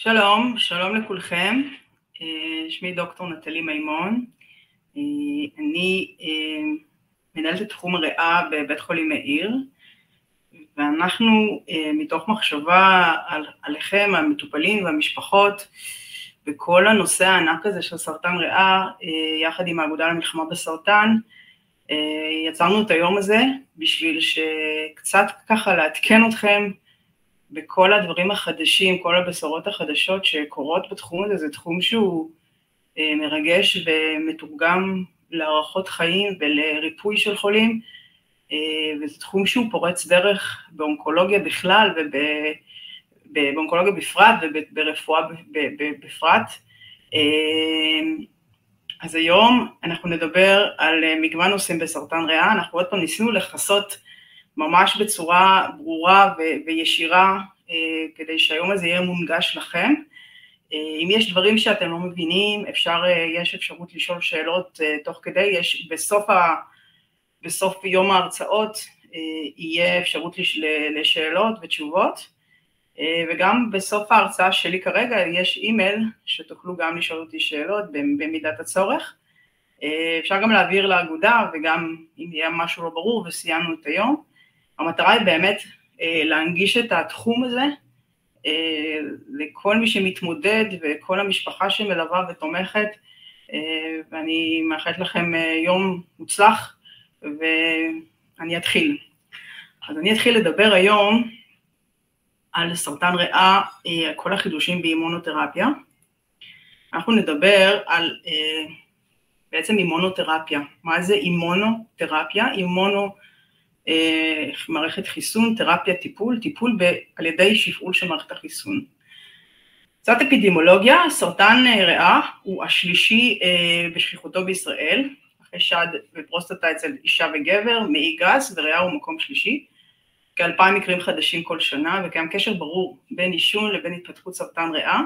שלום, שלום לכולכם. אה, שמי דוקטור נטלי מימון. אה, אני אה, מנהלת את תחום הריאה בבית חולים מאיר, ואנחנו מתוך מחשבה על, עליכם, המטופלים והמשפחות, בכל הנושא הענק הזה של סרטן ריאה, יחד עם האגודה למלחמה בסרטן, יצרנו את היום הזה בשביל שקצת ככה לעדכן אתכם בכל הדברים החדשים, כל הבשורות החדשות שקורות בתחום הזה, זה תחום שהוא אה, מרגש ומתורגם להערכות חיים ולריפוי של חולים, אה, וזה תחום שהוא פורץ דרך באונקולוגיה בכלל ובאונקולוגיה בפרט וברפואה בפרט. אה, אז היום אנחנו נדבר על מגוון נושאים בסרטן ריאה, אנחנו עוד פעם ניסינו לכסות ממש בצורה ברורה ו- וישירה אה, כדי שהיום הזה יהיה מונגש לכם. אה, אם יש דברים שאתם לא מבינים, אפשר, אה, יש אפשרות לשאול שאלות תוך כדי, יש בסוף, ה, בסוף יום ההרצאות יהיה אפשרות לש, לשאלות ותשובות, וגם בסוף ההרצאה שלי כרגע יש אימייל שתוכלו גם לשאול אותי שאלות במידת הצורך. אפשר גם להעביר לאגודה וגם אם יהיה משהו לא ברור וסיימנו את היום. המטרה היא באמת אה, להנגיש את התחום הזה אה, לכל מי שמתמודד וכל המשפחה שמלווה ותומכת, אה, ואני מאחלת לכם יום מוצלח, ואני אתחיל. אז אני אתחיל לדבר היום על סרטן ריאה, כל החידושים באימונותרפיה. אנחנו נדבר על בעצם אימונותרפיה. מה זה אימונותרפיה? אימונו אה, מערכת חיסון, תרפיה, טיפול, טיפול ב, על ידי שפעול של מערכת החיסון. קצת אפידמולוגיה, סרטן אה, ריאה הוא השלישי אה, בשכיחותו בישראל, אחרי שד ופרוסטטה אצל אישה וגבר, מעי גס וריאה הוא מקום שלישי, כאלפיים מקרים חדשים כל שנה וקיים קשר ברור בין עישון לבין התפתחות סרטן ריאה.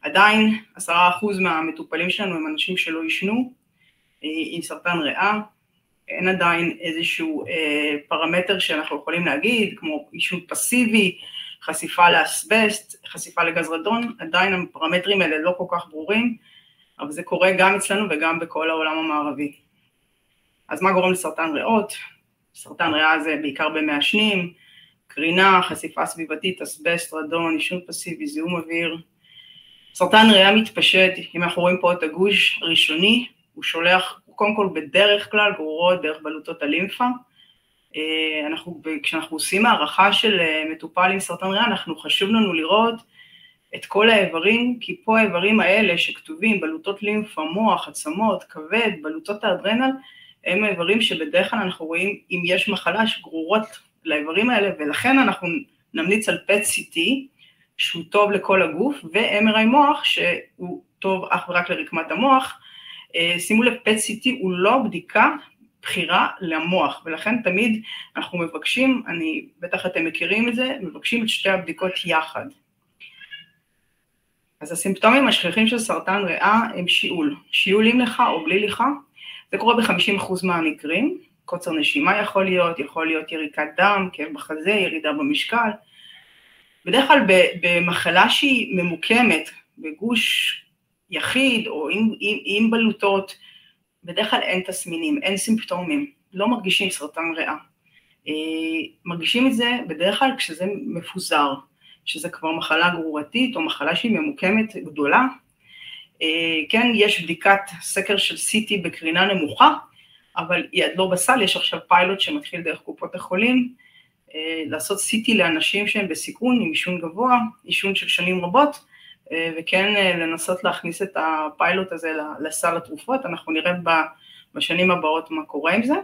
עדיין עשרה אחוז מהמטופלים שלנו הם אנשים שלא עישנו עם סרטן ריאה, אין עדיין איזשהו אה, פרמטר שאנחנו יכולים להגיד, כמו עישון פסיבי, חשיפה לאסבסט, חשיפה לגז רדון, עדיין הפרמטרים האלה לא כל כך ברורים, אבל זה קורה גם אצלנו וגם בכל העולם המערבי. אז מה גורם לסרטן ריאות? סרטן ריאה זה בעיקר במעשנים, קרינה, חשיפה סביבתית, אסבסט, רדון, עישון פסיבי, זיהום אוויר. סרטן ריאה מתפשט, אם אנחנו רואים פה את הגוש הראשוני, הוא שולח קודם כל בדרך כלל גרורות דרך בלוטות הלימפה. אה, אנחנו, כשאנחנו עושים הערכה של אה, מטופל עם סרטן ריאה, אנחנו חשוב לנו לראות את כל האיברים, כי פה האיברים האלה שכתובים, בלוטות לימפה, מוח, עצמות, כבד, בלוטות האדרנל, הם האיברים שבדרך כלל אנחנו רואים אם יש מחלה שגרורות לאיברים האלה, ולכן אנחנו נמליץ על PET CT, שהוא טוב לכל הגוף, ו-MRI מוח, שהוא טוב אך ורק לרקמת המוח, שימו לב, PET CT הוא לא בדיקה בחירה למוח, ולכן תמיד אנחנו מבקשים, אני, בטח אתם מכירים את זה, מבקשים את שתי הבדיקות יחד. אז הסימפטומים השכיחים של סרטן ריאה הם שיעול, שיעול עם לך או בלי לך, זה קורה ב-50% מהמקרים, קוצר נשימה יכול להיות, יכול להיות יריקת דם, כאב בחזה, ירידה במשקל. בדרך כלל במחלה שהיא ממוקמת, בגוש יחיד או עם, עם, עם בלוטות, בדרך כלל אין תסמינים, אין סימפטומים, לא מרגישים סרטן ריאה. אה, מרגישים את זה בדרך כלל כשזה מפוזר, שזה כבר מחלה גרורתית או מחלה שהיא ממוקמת גדולה. אה, כן, יש בדיקת סקר של CT בקרינה נמוכה, אבל היא עד לא בסל, יש עכשיו פיילוט שמתחיל דרך קופות החולים, אה, לעשות CT לאנשים שהם בסיכון עם עישון גבוה, עישון של שנים רבות, וכן אה, לנסות להכניס את הפיילוט הזה לסל התרופות, אנחנו נראה בשנים הבאות מה קורה עם זה.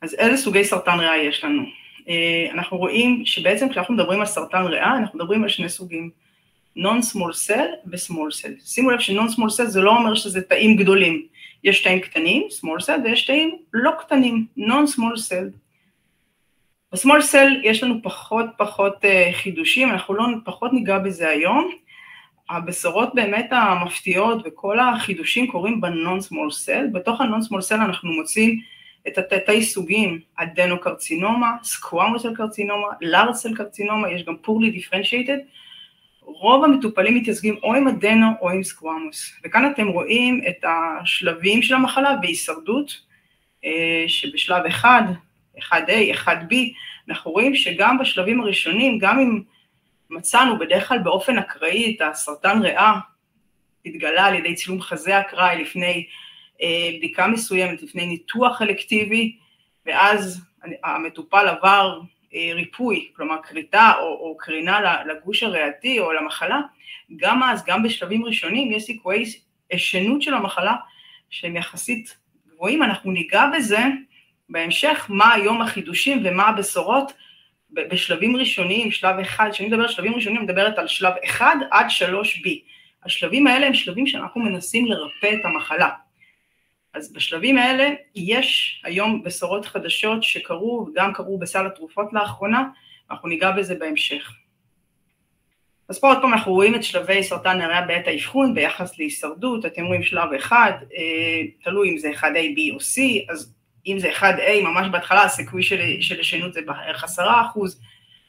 אז איזה סוגי סרטן ריאה יש לנו? אה, אנחנו רואים שבעצם כשאנחנו מדברים על סרטן ריאה, אנחנו מדברים על שני סוגים, non-small cell ו-small cell. שימו לב ש-non-small cell זה לא אומר שזה תאים גדולים, יש תאים קטנים, small cell, ויש תאים לא קטנים, non-small cell. בסמול סל יש לנו פחות פחות uh, חידושים, אנחנו לא פחות ניגע בזה היום. הבשורות באמת המפתיעות וכל החידושים קורים בנון סמול סל, בתוך הנון סמול סל אנחנו מוצאים את התתי סוגים, אדנוקרצינומה, סקוואמוסל קרצינומה, לארסל קרצינומה, יש גם פורלי דיפרנציאטד, רוב המטופלים מתייצגים או עם אדנו או עם סקוואמוס, וכאן אתם רואים את השלבים של המחלה בהישרדות, אה, שבשלב 1, 1A, 1B, אנחנו רואים שגם בשלבים הראשונים, גם אם מצאנו בדרך כלל באופן אקראי את הסרטן ריאה, התגלה על ידי צילום חזה אקראי לפני אה, בדיקה מסוימת, לפני ניתוח אלקטיבי, ואז המטופל עבר אה, ריפוי, כלומר כריתה או, או קרינה לגוש הריאתי או למחלה, גם אז, גם בשלבים ראשונים, יש סיכויי ישנות של המחלה שהם יחסית גבוהים, אנחנו ניגע בזה בהמשך, מה היום החידושים ומה הבשורות בשלבים ראשוניים, שלב אחד, כשאני מדברת על שלבים ראשונים, אני מדברת על שלב 1 עד 3B. השלבים האלה הם שלבים שאנחנו מנסים לרפא את המחלה. אז בשלבים האלה יש היום בשורות חדשות שקרו, וגם קרו בסל התרופות לאחרונה, אנחנו ניגע בזה בהמשך. אז פה עוד פעם אנחנו רואים את שלבי סרטן הריאה בעת האבחון ביחס להישרדות, אתם רואים שלב אחד, אה, תלוי אם זה 1A, B או C, אז אם זה 1A, ממש בהתחלה הסיכוי של, של ישנות זה בערך 10 אחוז,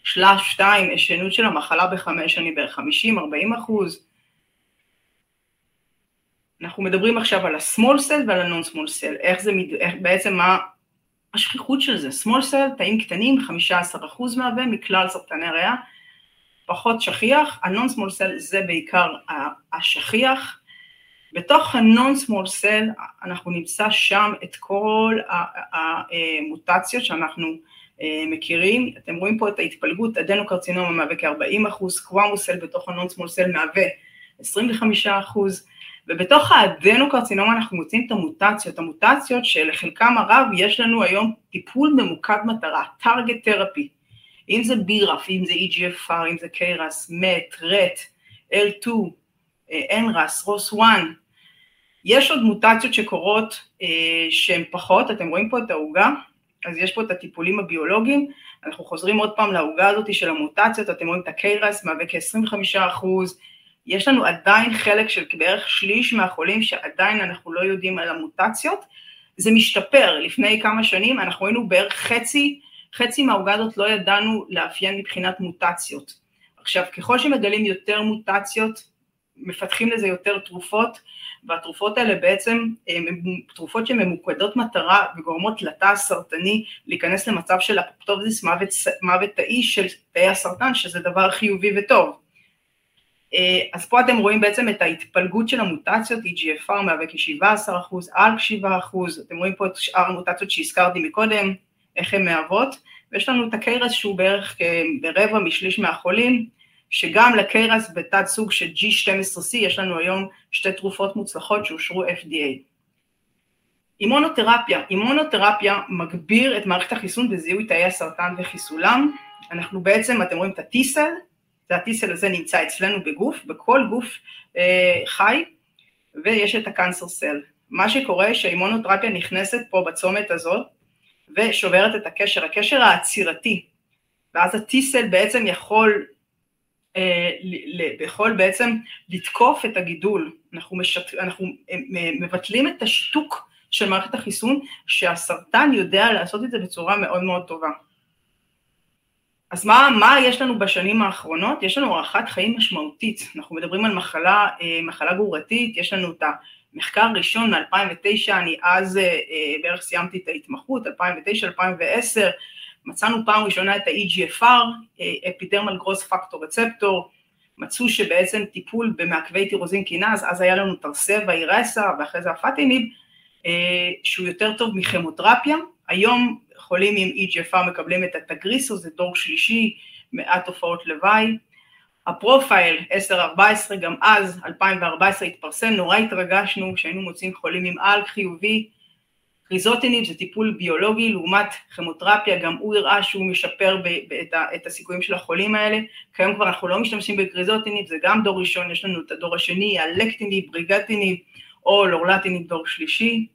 שלב 2, ישנות של המחלה בחמש שנים בערך 50-40 אחוז, אנחנו מדברים עכשיו על ה-small cell ועל ה-non-small cell, איך זה, איך, בעצם מה השכיחות של זה, small cell, תאים קטנים, 15% מהווה מכלל סרטני הריאה, פחות שכיח, ה-non-small cell זה בעיקר השכיח, בתוך ה-non-small cell אנחנו נמצא שם את כל המוטציות שאנחנו אה, מכירים, אתם רואים פה את ההתפלגות, אדנוקרצינומה מהווה כ-40%, קוואמוסל בתוך ה-non-small cell מהווה 25%, ובתוך האדנוקרצינומה אנחנו מוצאים את המוטציות, המוטציות שלחלקם הרב יש לנו היום טיפול ממוקד מטרה, target therapy, אם זה בירף, אם זה EGFR, אם זה KRAS, MET, RET, L2, NRAS, ROS1, יש עוד מוטציות שקורות אה, שהן פחות, אתם רואים פה את העוגה, אז יש פה את הטיפולים הביולוגיים, אנחנו חוזרים עוד פעם לעוגה הזאת של המוטציות, אתם רואים את ה-KRAS מהווה כ-25 אחוז, יש לנו עדיין חלק של בערך שליש מהחולים שעדיין אנחנו לא יודעים על המוטציות, זה משתפר, לפני כמה שנים אנחנו היינו בערך חצי, חצי מהעוגה הזאת לא ידענו לאפיין מבחינת מוטציות. עכשיו, ככל שמגלים יותר מוטציות, מפתחים לזה יותר תרופות, והתרופות האלה בעצם הן תרופות שממוקדות מטרה וגורמות לתא הסרטני להיכנס למצב של אפופטוזיס מוות, מוות תאי של תאי הסרטן, שזה דבר חיובי וטוב. אה, אז פה אתם רואים בעצם את ההתפלגות של המוטציות, EGFR מהווה כ-17%, ALK 7%, אתם רואים פה את שאר המוטציות שהזכרתי מקודם, איך הן מהוות, ויש לנו את הקיירס שהוא בערך ברבע משליש מהחולים, שגם לקיירס בתת סוג של G12C יש לנו היום שתי תרופות מוצלחות שאושרו FDA. אימונותרפיה, אימונותרפיה מגביר את מערכת החיסון בזיהוי תאי הסרטן וחיסולם, אנחנו בעצם, אתם רואים את ה-T-Cell, והטיסל הזה נמצא אצלנו בגוף, בכל גוף אה, חי, ויש את הקאנסר סל. מה שקורה שהאימונותרפיה נכנסת פה בצומת הזאת ושוברת את הקשר, הקשר העצירתי, ואז הטיסל בעצם יכול, יכול בעצם לתקוף את הגידול, אנחנו, משת, אנחנו אה, מבטלים את השיתוק של מערכת החיסון, שהסרטן יודע לעשות את זה בצורה מאוד מאוד טובה. אז מה, מה יש לנו בשנים האחרונות? יש לנו הארכת חיים משמעותית, אנחנו מדברים על מחלה, אה, מחלה גרורתית, יש לנו את המחקר הראשון מ-2009, אני אז אה, אה, בערך סיימתי את ההתמחות, 2009-2010, מצאנו פעם ראשונה את ה-EGFR, אפידרמל גרוס פקטור רצפטור, מצאו שבעצם טיפול במעכבי טירוזין קינז, אז היה לנו תרסבה, אירסה ואחרי זה הפטיניב, שהוא יותר טוב מכימותרפיה, היום חולים עם EGFR מקבלים את התגריסו, זה דור שלישי, מעט תופעות לוואי. הפרופייל 10-14, גם אז, 2014 התפרסם, נורא התרגשנו כשהיינו מוצאים חולים עם אלק חיובי. קריזוטיניב זה טיפול ביולוגי לעומת כימותרפיה, גם הוא הראה שהוא משפר את, את הסיכויים של החולים האלה. כיום כבר אנחנו לא משתמשים בקריזוטיניב, זה גם דור ראשון, יש לנו את הדור השני, הלקטיניב, בריגטיניב או לורלטיניב דור שלישי.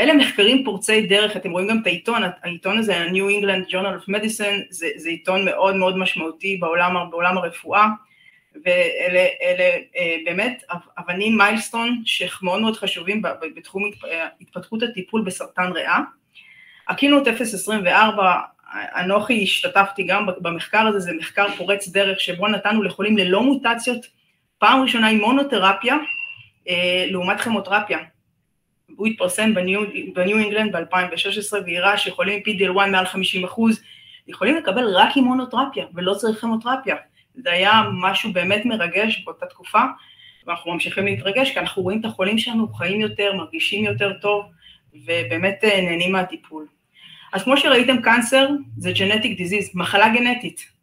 אלה מחקרים פורצי דרך, אתם רואים גם את העיתון, העיתון הזה, ה-New England Journal of Medicine, זה, זה עיתון מאוד מאוד משמעותי בעולם, בעולם הרפואה, ואלה אלה, אה, באמת אבנים מיילסטון שמאוד מאוד חשובים בתחום התפתחות הטיפול בסרטן ריאה. הקינות 024, אנוכי השתתפתי גם במחקר הזה, זה מחקר פורץ דרך שבו נתנו לחולים ללא מוטציות, פעם ראשונה עם מונותרפיה אה, לעומת כימותרפיה. הוא התפרסם בניו אינגלנד ב-2016 והראה שיכולים עם PDL1 מעל 50 אחוז, יכולים לקבל רק עם מונותרפיה ולא צריך כימותרפיה. זה היה משהו באמת מרגש באותה תקופה, ואנחנו ממשיכים להתרגש כי אנחנו רואים את החולים שלנו חיים יותר, מרגישים יותר טוב, ובאמת אה, נהנים מהטיפול. אז כמו שראיתם, קאנסר זה genetic disease, מחלה גנטית. Okay?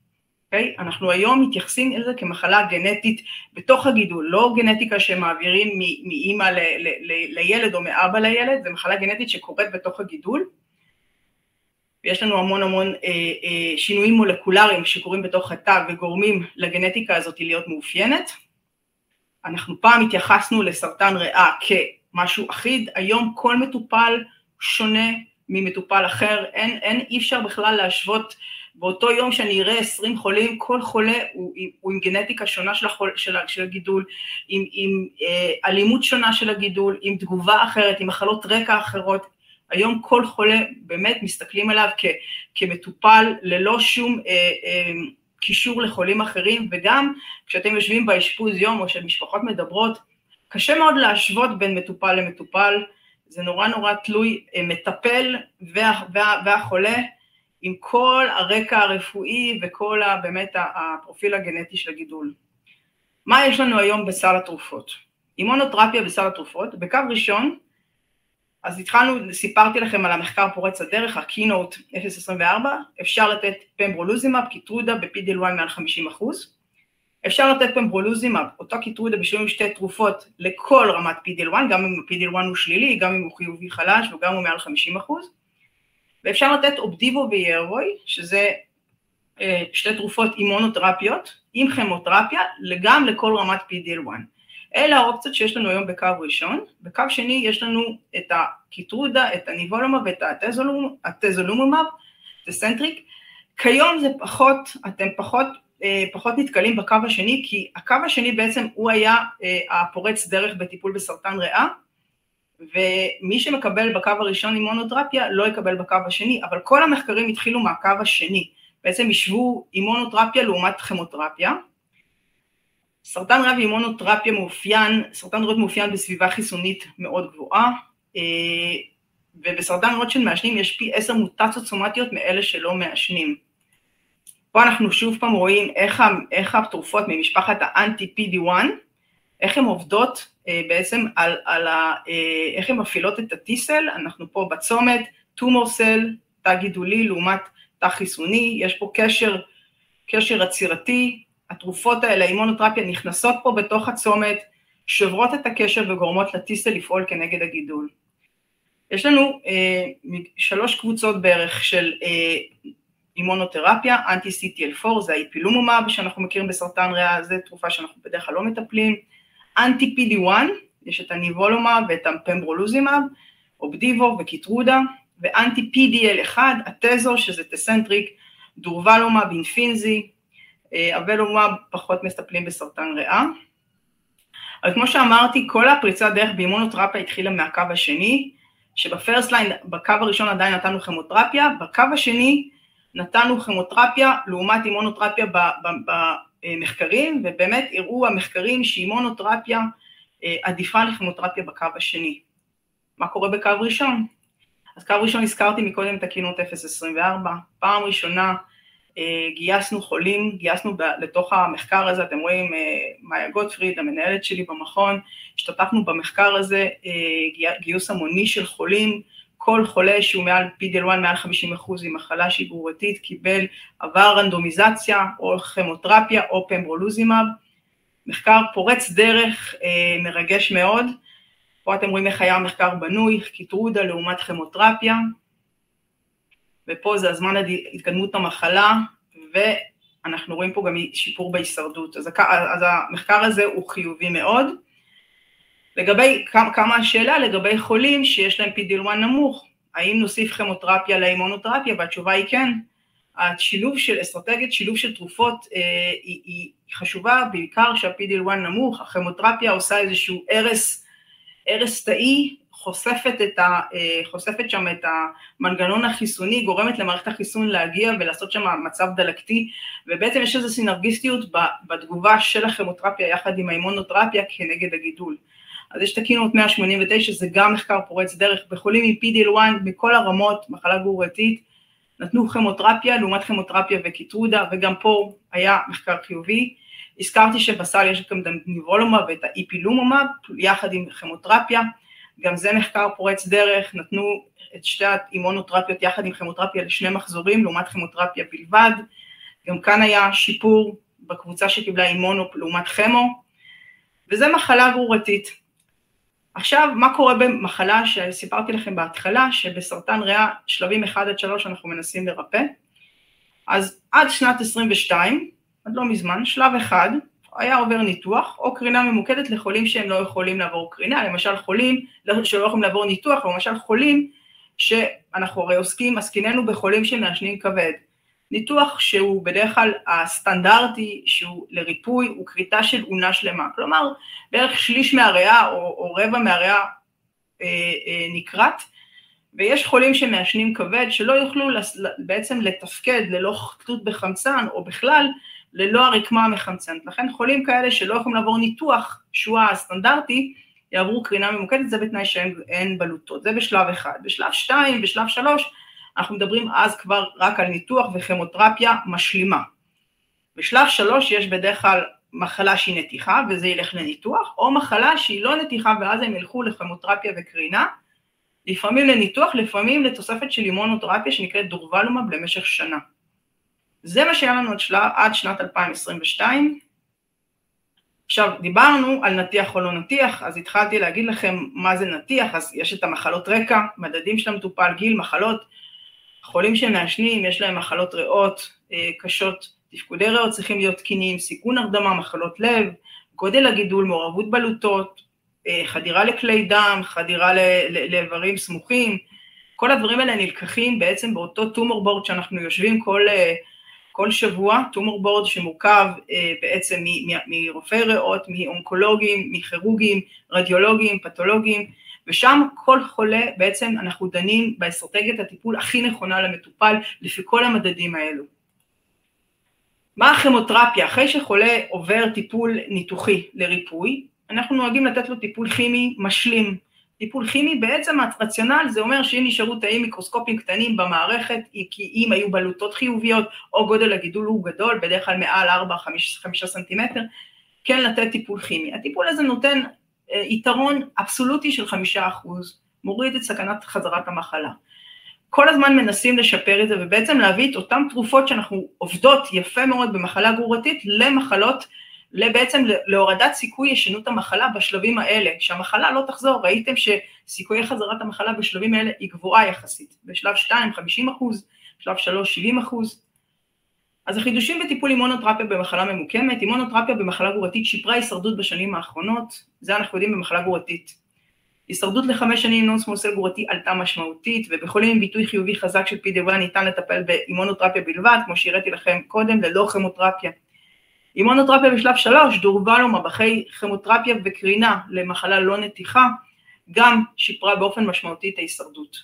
אוקיי? אנחנו היום מתייחסים לזה כמחלה גנטית בתוך הגידול, לא גנטיקה שמעבירים מאימא לילד או מאבא לילד, זה מחלה גנטית שקורית בתוך הגידול. ויש לנו המון המון אה, אה, שינויים מולקולריים שקורים בתוך התא וגורמים לגנטיקה הזאת להיות מאופיינת. אנחנו פעם התייחסנו לסרטן ריאה כמשהו אחיד, היום כל מטופל שונה ממטופל אחר, אין, אין, אי אפשר בכלל להשוות באותו יום שאני אראה 20 חולים, כל חולה הוא, הוא עם גנטיקה שונה של, החול, של, של הגידול, עם, עם אה, אלימות שונה של הגידול, עם תגובה אחרת, עם מחלות רקע אחרות. היום כל חולה, באמת מסתכלים עליו כ, כמטופל ללא שום אה, אה, קישור לחולים אחרים, וגם כשאתם יושבים באשפוז יום או שמשפחות מדברות, קשה מאוד להשוות בין מטופל למטופל, זה נורא נורא תלוי אה, מטפל וה, וה, והחולה עם כל הרקע הרפואי וכל ה, באמת הפרופיל הגנטי של הגידול. מה יש לנו היום בסל התרופות? אימונותרפיה בסל התרופות, בקו ראשון, אז התחלנו, סיפרתי לכם על המחקר פורץ הדרך, ה KEYNOTE 024, אפשר לתת pembrolizumab, Keytruda ב-PDL1 מעל 50 אחוז, אפשר לתת pembrolizumab, אותו Keytruda בשילוב שתי תרופות לכל רמת PDL1, גם אם ה-PDL1 הוא שלילי, גם אם הוא חיובי חלש וגם הוא מעל 50 אחוז, ואפשר לתת Opdivo ו Yervoy, שזה אה, שתי תרופות אימונותרפיות, עם כימותרפיה, גם לכל רמת PDL1. אלה האופציות שיש לנו היום בקו ראשון, בקו שני יש לנו את ה Keytruda, את ה nivolumab ואת ה atezolizumab, Tecentriq, כיום זה פחות, אתם פחות, אה, פחות נתקלים בקו השני, כי הקו השני בעצם הוא היה אה, הפורץ דרך בטיפול בסרטן ריאה, ומי שמקבל בקו הראשון אימונותרפיה לא יקבל בקו השני, אבל כל המחקרים התחילו מהקו השני, בעצם השוו אימונותרפיה לעומת כימותרפיה. סרטן ריאה ואימונותרפיה מאופיין, סרטן ריאות מאופיין בסביבה חיסונית מאוד גבוהה, אה, ובסרטן ריאות של מעשנים יש פי עשר מוטציות סומטיות מאלה שלא מעשנים. פה אנחנו שוב פעם רואים איך, איך התרופות ממשפחת האנטי PD1, איך הן עובדות אה, בעצם על, על ה, אה, איך הן מפעילות את הטיסל, אנחנו פה בצומת, טומור סל, תא גידולי לעומת תא חיסוני, יש פה קשר, קשר עצירתי, התרופות האלה, האימונותרפיה, נכנסות פה בתוך הצומת, שוברות את הקשר וגורמות לטיסל לפעול כנגד הגידול. יש לנו אה, שלוש קבוצות בערך של אה, אימונותרפיה, אנטי CTL4, זה האיפילומומב שאנחנו מכירים בסרטן ריאה, זו תרופה שאנחנו בדרך כלל לא מטפלים, אנטי PD1, יש את ה nivolumab ואת ה pembrolizumab, Opdivo ו Keytruda, ואנטי PDL1, ה atezo, שזה Tecentriq, durvalumab, Imfinzi, אה, avelumab, פחות משתמשים בסרטן ריאה. אבל כמו שאמרתי, כל הפריצת דרך באימונותרפיה התחילה מהקו השני, שב first line, בקו הראשון עדיין נתנו כימותרפיה, בקו השני נתנו כימותרפיה לעומת אימונותרפיה במחקרים, ובאמת הראו המחקרים שאימונותרפיה אה, עדיפה לכימותרפיה בקו השני. מה קורה בקו ראשון? אז קו ראשון הזכרתי מקודם את הקינות 024, פעם ראשונה אה, גייסנו חולים, גייסנו לתוך המחקר הזה, אתם רואים אה, מאיה גוטפריד, המנהלת שלי במכון, השתתפנו במחקר הזה, גיוס המוני של חולים, כל חולה שהוא מעל PDL1 מעל 50 אחוז עם מחלה שהיא גרורתית קיבל עבר רנדומיזציה או כימותרפיה או pembrolizumab, מחקר פורץ דרך, אה, מרגש מאוד, פה אתם רואים איך היה המחקר בנוי, Keytruda לעומת כימותרפיה, ופה זה הזמן התקדמות המחלה, ואנחנו רואים פה גם שיפור בהישרדות, אז, אז המחקר הזה הוא חיובי מאוד. לגבי, כמה השאלה לגבי חולים שיש להם PDL1 נמוך, האם נוסיף כימותרפיה לאימונותרפיה, והתשובה היא כן. השילוב של, אסטרטגיית שילוב של תרופות אה, היא, היא חשובה בעיקר כשה-PDL1 נמוך, הכימותרפיה עושה איזשהו הרס, הרס תאי, חושפת, את ה, אה, חושפת שם את המנגנון החיסוני, גורמת למערכת החיסון להגיע ולעשות שם מצב דלקתי, ובעצם יש איזו סינרגיסטיות בתגובה של הכימותרפיה יחד עם האימונותרפיה כנגד הגידול. אז יש את הקינות 189, זה גם מחקר פורץ דרך, בחולים עם PDL1 מכל הרמות, מחלה גרורתית, נתנו כימותרפיה לעומת כימותרפיה וקיטרודה, וגם פה היה מחקר חיובי. הזכרתי שבסל יש גם את הניבולומב ואת האיפילומומב, יחד עם כימותרפיה, גם זה מחקר פורץ דרך, נתנו את שתי האימונותרפיות יחד עם כימותרפיה לשני מחזורים, לעומת כימותרפיה בלבד, גם כאן היה שיפור בקבוצה שקיבלה אימונו לעומת כימו, וזה מחלה גרורתית. עכשיו, מה קורה במחלה שסיפרתי לכם בהתחלה, שבסרטן ריאה שלבים 1 עד 3 אנחנו מנסים לרפא? אז עד שנת 22, עד לא מזמן, שלב אחד היה עובר ניתוח או קרינה ממוקדת לחולים שהם לא יכולים לעבור קרינה, למשל חולים שלא יכולים לעבור ניתוח, או למשל חולים שאנחנו הרי עוסקים, עסקיננו בחולים שמעשנים כבד. ניתוח שהוא בדרך כלל הסטנדרטי שהוא לריפוי הוא כריתה של אונה שלמה, כלומר בערך שליש מהריאה או, או רבע מהריאה אה, אה, נקרט ויש חולים שמעשנים כבד שלא יוכלו לס, בעצם לתפקד ללא תלות בחמצן או בכלל ללא הרקמה המחמצנת, לכן חולים כאלה שלא יכולים לעבור ניתוח שהוא הסטנדרטי יעברו קרינה ממוקדת, זה בתנאי שאין בלוטות, זה בשלב אחד. בשלב שתיים, בשלב שלוש, אנחנו מדברים אז כבר רק על ניתוח וכימותרפיה משלימה. בשלב שלוש יש בדרך כלל מחלה שהיא נתיחה וזה ילך לניתוח, או מחלה שהיא לא נתיחה ואז הם ילכו לכימותרפיה וקרינה, לפעמים לניתוח, לפעמים לתוספת של אימונותרפיה שנקראת דורבלומב למשך שנה. זה מה שהיה לנו עד, שנת 2022. עכשיו, דיברנו על נתיח או לא נתיח, אז התחלתי להגיד לכם מה זה נתיח, אז יש את המחלות רקע, מדדים של המטופל, גיל, מחלות, חולים שמעשנים, יש להם מחלות ריאות אה, קשות, תפקודי ריאות צריכים להיות תקינים, סיכון הרדמה, מחלות לב, גודל הגידול, מעורבות בלוטות, אה, חדירה לכלי דם, חדירה לאיברים סמוכים, כל הדברים האלה נלקחים בעצם באותו טומור בורד שאנחנו יושבים כל, אה, כל שבוע, טומור בורד שמורכב בעצם מרופאי ריאות, מאונקולוגים, מכירוגים, רדיולוגים, פתולוגים, ושם כל חולה בעצם אנחנו דנים באסטרטגיית הטיפול הכי נכונה למטופל לפי כל המדדים האלו. מה הכימותרפיה? אחרי שחולה עובר טיפול ניתוחי לריפוי, אנחנו נוהגים לתת לו טיפול כימי משלים. טיפול כימי בעצם הרציונל זה אומר שאם נשארו תאים מיקרוסקופיים קטנים במערכת, כי אם היו בלוטות חיוביות או גודל הגידול הוא גדול, בדרך כלל מעל 4-5 סנטימטר, כן לתת טיפול כימי. הטיפול הזה נותן אה, יתרון אבסולוטי של חמישה אחוז, מוריד את סכנת חזרת המחלה. כל הזמן מנסים לשפר את זה ובעצם להביא את אותן תרופות שאנחנו עובדות יפה מאוד במחלה גרורתית למחלות, בעצם להורדת סיכוי ישנות המחלה בשלבים האלה, שהמחלה לא תחזור, ראיתם שסיכויי חזרת המחלה בשלבים האלה היא גבוהה יחסית, בשלב 2 50 אחוז, בשלב 3 70 אחוז, אז החידושים בטיפול אימונותרפיה במחלה ממוקמת, אימונותרפיה במחלה גרורתית שיפרה הישרדות בשנים האחרונות, זה אנחנו יודעים במחלה גרורתית. הישרדות לחמש שנים נון סמול סל גרורתי עלתה משמעותית, ובחולים עם ביטוי חיובי חזק של פידברה ניתן לטפל באימונותרפיה בלבד, כמו שהראיתי לכם קודם, ללא כימותרפיה. אימונותרפיה בשלב שלוש, דורבלומה אחרי כימותרפיה וקרינה למחלה לא נתיחה, גם שיפרה באופן משמעותי את ההישרדות.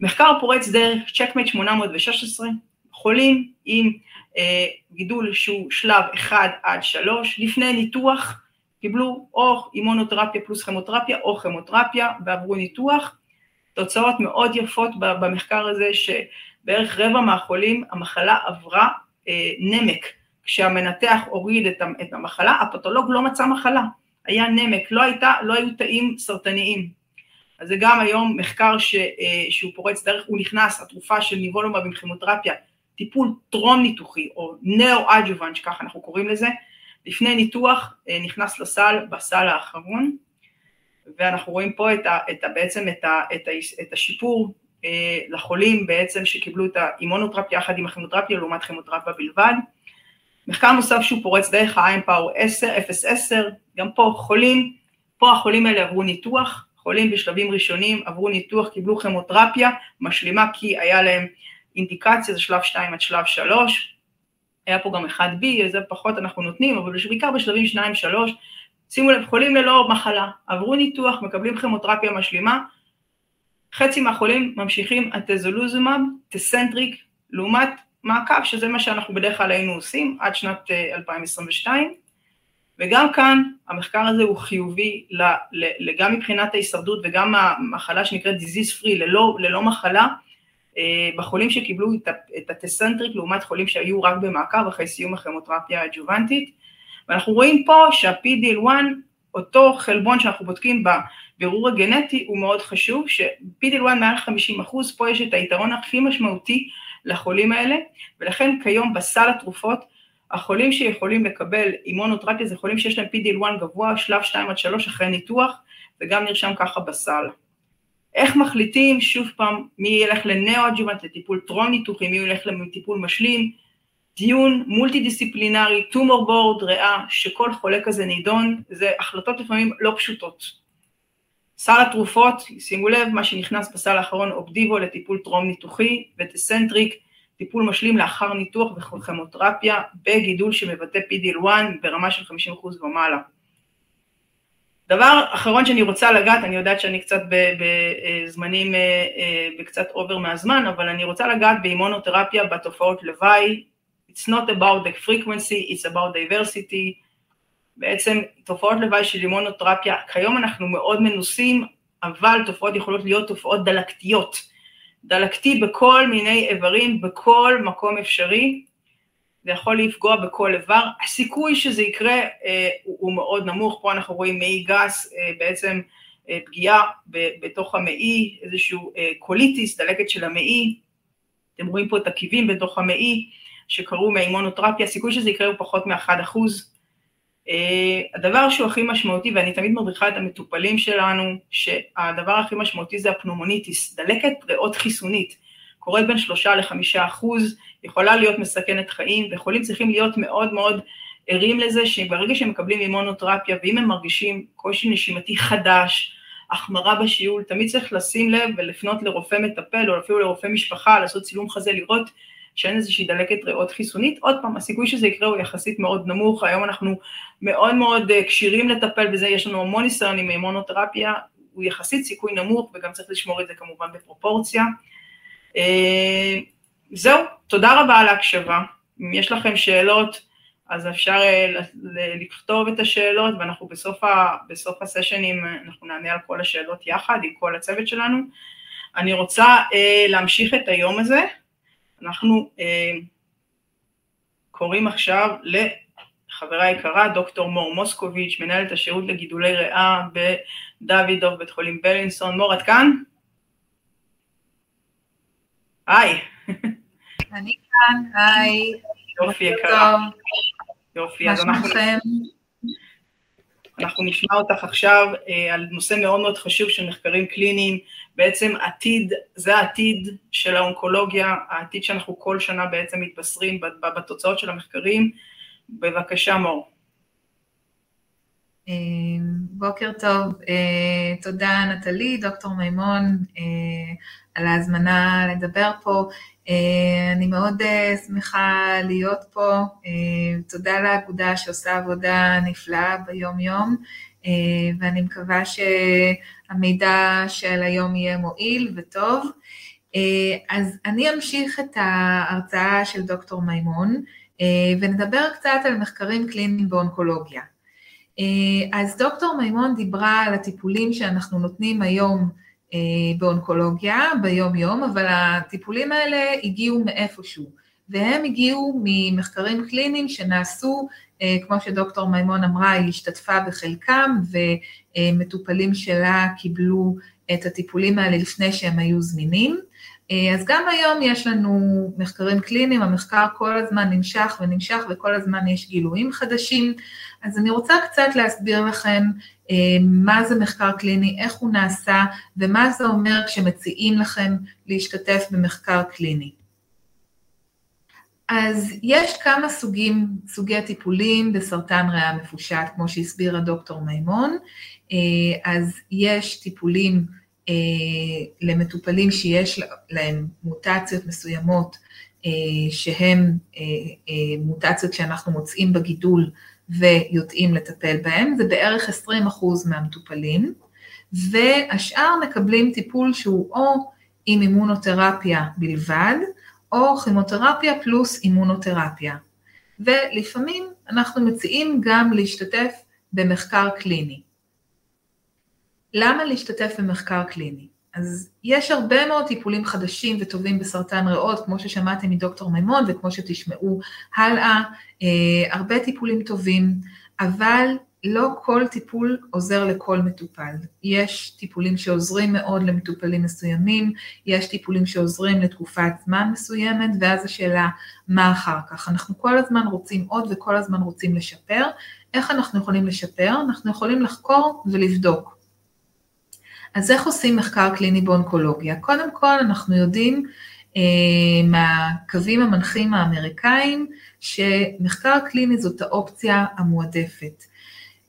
מחקר פורץ דרך צ'קמט 816, חולים עם אה, גידול שהוא שלב 1 עד 3, לפני ניתוח קיבלו או אימונותרפיה פלוס כימותרפיה או כימותרפיה ועברו ניתוח, תוצאות מאוד יפות במחקר הזה שבערך רבע מהחולים המחלה עברה אה, נמק, כשהמנתח הוריד את המחלה, הפתולוג לא מצא מחלה, היה נמק, לא, הייתה, לא היו תאים סרטניים. אז זה גם היום מחקר ש, אה, שהוא פורץ דרך, הוא נכנס, התרופה של ניבולומה עם כימותרפיה טיפול טרום ניתוחי או נאו-אג'וונט, שככה אנחנו קוראים לזה, לפני ניתוח אה, נכנס לסל בסל האחרון, ואנחנו רואים פה את ה, את ה, בעצם את, ה, את, ה, את השיפור אה, לחולים בעצם שקיבלו את האימונותרפיה יחד עם הכימותרפיה לעומת כימותרפיה בלבד. מחקר נוסף שהוא פורץ דרך ה-IMPOWER 10, גם פה חולים, פה החולים האלה עברו ניתוח, חולים בשלבים ראשונים עברו ניתוח, קיבלו כימותרפיה משלימה כי היה להם אינדיקציה זה שלב 2 עד שלב 3, היה פה גם 1B, זה פחות אנחנו נותנים, אבל בעיקר בשלבים 2-3, שימו לב, חולים ללא מחלה, עברו ניתוח, מקבלים כימותרפיה משלימה, חצי מהחולים ממשיכים ה atezolizumab, Tecentriq, לעומת מעקב, שזה מה שאנחנו בדרך כלל היינו עושים עד שנת 2022, אה, וגם כאן המחקר הזה הוא חיובי גם מבחינת ההישרדות וגם המחלה שנקראת disease free, ללא, ללא מחלה, אה, בחולים שקיבלו את הטסנטריק לעומת חולים שהיו רק במעקב אחרי סיום הכימותרפיה האג'ובנטית, ואנחנו רואים פה שה-PDL1, אותו חלבון שאנחנו בודקים בבירור הגנטי הוא מאוד חשוב, ש-PDL1 מעל 50 אחוז, פה יש את היתרון הכי משמעותי לחולים האלה, ולכן כיום בסל התרופות החולים שיכולים לקבל אימונותרפיה זה חולים שיש להם PDL1 גבוה, שלב 2 עד 3 אחרי ניתוח, וגם נרשם ככה בסל. איך מחליטים, שוב פעם, מי ילך ל neo-adjuvant, לטיפול טרום ניתוחי, מי ילך לטיפול משלים, דיון מולטי דיסציפלינרי, tumor board, ריאה, שכל חולה כזה נידון, זה החלטות לפעמים לא פשוטות. סל התרופות, שימו לב, מה שנכנס בסל האחרון, אופדיבו לטיפול טרום ניתוחי, וטסנטריק, טיפול משלים לאחר ניתוח וכימותרפיה בגידול שמבטא PDL1 ברמה של 50% ומעלה. דבר אחרון שאני רוצה לגעת, אני יודעת שאני קצת בזמנים, אה, אה, בקצת אובר מהזמן, אבל אני רוצה לגעת באימונותרפיה בתופעות לוואי. It's not about the frequency, it's about diversity. בעצם תופעות לוואי של אימונותרפיה, כיום אנחנו מאוד מנוסים, אבל תופעות יכולות להיות תופעות דלקתיות. דלקתי בכל מיני איברים, בכל מקום אפשרי, זה יכול לפגוע בכל איבר, הסיכוי שזה יקרה אה, הוא, הוא מאוד נמוך, פה אנחנו רואים מעי גס, אה, בעצם אה, פגיעה ב, בתוך המעי, איזשהו אה, colitis, דלקת של המעי, אתם רואים פה את הכיבים בתוך המעי שקרו מהאימונותרפיה, הסיכוי שזה יקרה הוא פחות מ-1 אחוז. אה, הדבר שהוא הכי משמעותי, ואני תמיד מדריכה את המטופלים שלנו, שהדבר הכי משמעותי זה ה pneumonitis, דלקת ריאות חיסונית, קורית בין שלושה לחמישה אחוז, יכולה להיות מסכנת חיים, וחולים צריכים להיות מאוד מאוד ערים לזה שברגע שהם מקבלים אימונותרפיה, ואם הם מרגישים קושי נשימתי חדש, החמרה בשיעול, תמיד צריך לשים לב ולפנות לרופא מטפל או אפילו לרופא משפחה, לעשות צילום חזה, לראות שאין איזושהי דלקת ריאות חיסונית. עוד פעם, הסיכוי שזה יקרה הוא יחסית מאוד נמוך, היום אנחנו מאוד מאוד אה, כשירים לטפל בזה, יש לנו המון ניסיון עם אימונותרפיה, הוא יחסית סיכוי נמוך וגם צריך לשמור את זה כמובן בפרופורציה. אה, זהו, תודה רבה על ההקשבה. אם יש לכם שאלות, אז אפשר אה, לכתוב את השאלות, ואנחנו בסוף, ה, בסוף הסשנים, אנחנו נענה על כל השאלות יחד עם כל הצוות שלנו. אני רוצה להמשיך את היום הזה. אנחנו אה, קוראים עכשיו לחברה יקרה, דוקטור מור מוסקוביץ', מנהלת השירות לגידולי ריאה בדוידוב, בית חולים בלינסון. מור, את כאן? היי. אני כאן, היי. יופי יקרה. יופי, אז אנחנו... אנחנו נשמע אותך עכשיו אה, על נושא מאוד מאוד חשוב של מחקרים קליניים, בעצם עתיד, זה העתיד של האונקולוגיה, העתיד שאנחנו כל שנה בעצם מתבשרים בתוצאות של המחקרים. בבקשה מור. אה, בוקר טוב, אה, תודה נטלי, דוקטור מימון, על ההזמנה לדבר פה. אה, אני מאוד אה, שמחה להיות פה, אה, תודה לאגודה שעושה עבודה נפלאה ביום-יום, ואני מקווה שהמידע של היום יהיה מועיל וטוב. אז אני אמשיך את ההרצאה של דוקטור מימון, ונדבר קצת על מחקרים קליניים באונקולוגיה. אז דוקטור מימון דיברה על הטיפולים שאנחנו נותנים היום אה, באונקולוגיה ביום-יום, אבל הטיפולים האלה הגיעו מאיפשהו, והם הגיעו ממחקרים קליניים שנעשו, אה, כמו שדוקטור מימון אמרה, היא השתתפה בחלקם, ומטופלים שלה קיבלו את הטיפולים האלה לפני שהם היו זמינים. אה, אז גם היום יש לנו מחקרים קליניים, המחקר כל הזמן נמשך ונמשך וכל הזמן יש גילויים חדשים, אז אני רוצה קצת להסביר לכם אה, מה זה מחקר קליני, איך הוא נעשה ומה זה אומר כשמציעים לכם להשתתף במחקר קליני. אז יש כמה סוגים, סוגי טיפולים בסרטן ריאה מפושט, כמו שהסבירה דוקטור מימון, אה, אז יש טיפולים למטופלים שיש להם מוטציות מסוימות שהן מוטציות שאנחנו מוצאים בגידול ויודעים לטפל בהם, זה בערך 20% מהמטופלים, והשאר מקבלים טיפול שהוא או עם אימונותרפיה בלבד, או כימותרפיה פלוס אימונותרפיה. ולפעמים אנחנו מציעים גם להשתתף במחקר קליני. למה להשתתף במחקר קליני? אז יש הרבה מאוד טיפולים חדשים וטובים בסרטן ריאות, כמו ששמעתם מדוקטור מימון וכמו שתשמעו הלאה, אה, הרבה טיפולים טובים, אבל לא כל טיפול עוזר לכל מטופל. יש טיפולים שעוזרים מאוד למטופלים מסוימים, יש טיפולים שעוזרים לתקופת זמן מסוימת, ואז השאלה, מה אחר כך? אנחנו כל הזמן רוצים עוד וכל הזמן רוצים לשפר. איך אנחנו יכולים לשפר? אנחנו יכולים לחקור ולבדוק. אז איך עושים מחקר קליני באונקולוגיה? קודם כל אנחנו יודעים אה, מהקווים המנחים האמריקאים שמחקר קליני זאת האופציה המועדפת.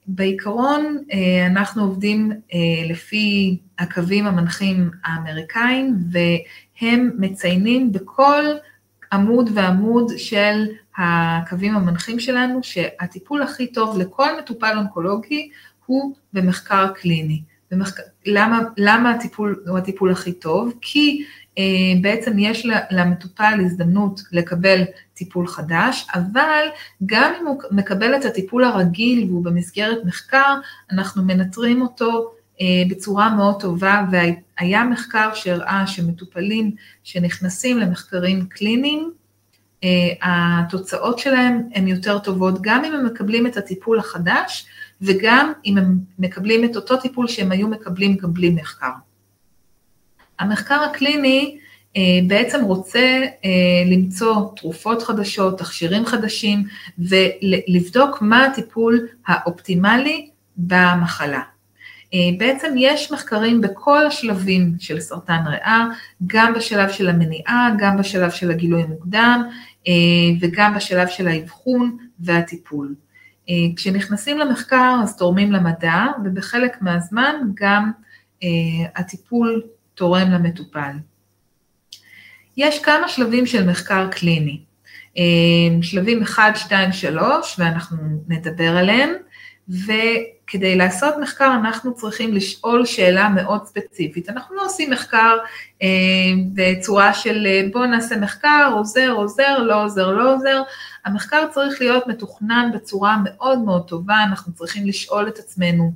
בעיקרון אה, אנחנו עובדים אה, לפי הקווים המנחים האמריקאים והם מציינים בכל עמוד ועמוד של הקווים המנחים שלנו שהטיפול הכי טוב לכל מטופל אונקולוגי הוא במחקר קליני. במחקר, למה, למה הטיפול הוא הטיפול הכי טוב? כי אה, בעצם יש למטופל הזדמנות לקבל טיפול חדש, אבל גם אם הוא מקבל את הטיפול הרגיל והוא במסגרת מחקר, אנחנו מנטרים אותו אה, בצורה מאוד טובה, והיה מחקר שהראה שמטופלים שנכנסים למחקרים קליניים, אה, התוצאות שלהם הן יותר טובות, גם אם הם מקבלים את הטיפול החדש וגם אם הם מקבלים את אותו טיפול שהם היו מקבלים גם בלי מחקר. המחקר הקליני אה, בעצם רוצה אה, למצוא תרופות חדשות, תכשירים חדשים ולבדוק מה הטיפול האופטימלי במחלה. אה, בעצם יש מחקרים בכל השלבים של סרטן ריאה, גם בשלב של המניעה, גם בשלב של הגילוי המוקדם וגם בשלב של האבחון והטיפול. כשנכנסים למחקר אז תורמים למדע ובחלק מהזמן גם הטיפול תורם למטופל. יש כמה שלבים של מחקר קליני. אה, שלבים 1, 2, 3, ואנחנו נדבר עליהם, וכדי לעשות מחקר אנחנו צריכים לשאול שאלה מאוד ספציפית. אנחנו לא עושים מחקר אה, בצורה של אה, בוא נעשה מחקר, עוזר, עוזר, לא עוזר, לא עוזר. המחקר צריך להיות מתוכנן בצורה מאוד מאוד טובה, אנחנו צריכים לשאול את עצמנו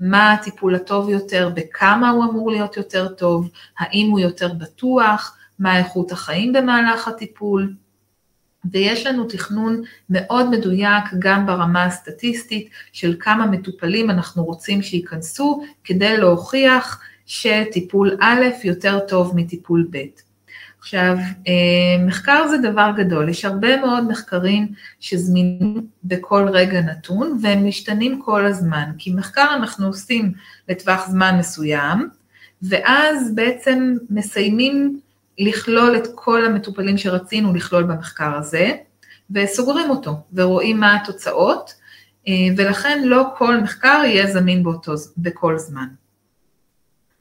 מה הטיפול הטוב יותר, בכמה הוא אמור להיות יותר טוב, האם הוא יותר בטוח, מה איכות החיים במהלך הטיפול, ויש לנו תכנון מאוד מדויק גם ברמה הסטטיסטית של כמה מטופלים אנחנו רוצים שייכנסו כדי להוכיח שטיפול א' יותר טוב מטיפול ב'. עכשיו, אה, מחקר זה דבר גדול, יש הרבה מאוד מחקרים שזמינים בכל רגע נתון והם משתנים כל הזמן, כי מחקר אנחנו עושים לטווח זמן מסוים, ואז בעצם מסיימים לכלול את כל המטופלים שרצינו לכלול במחקר הזה, וסוגרים אותו, ורואים מה התוצאות, אה, ולכן לא כל מחקר יהיה זמין באותו, בכל זמן.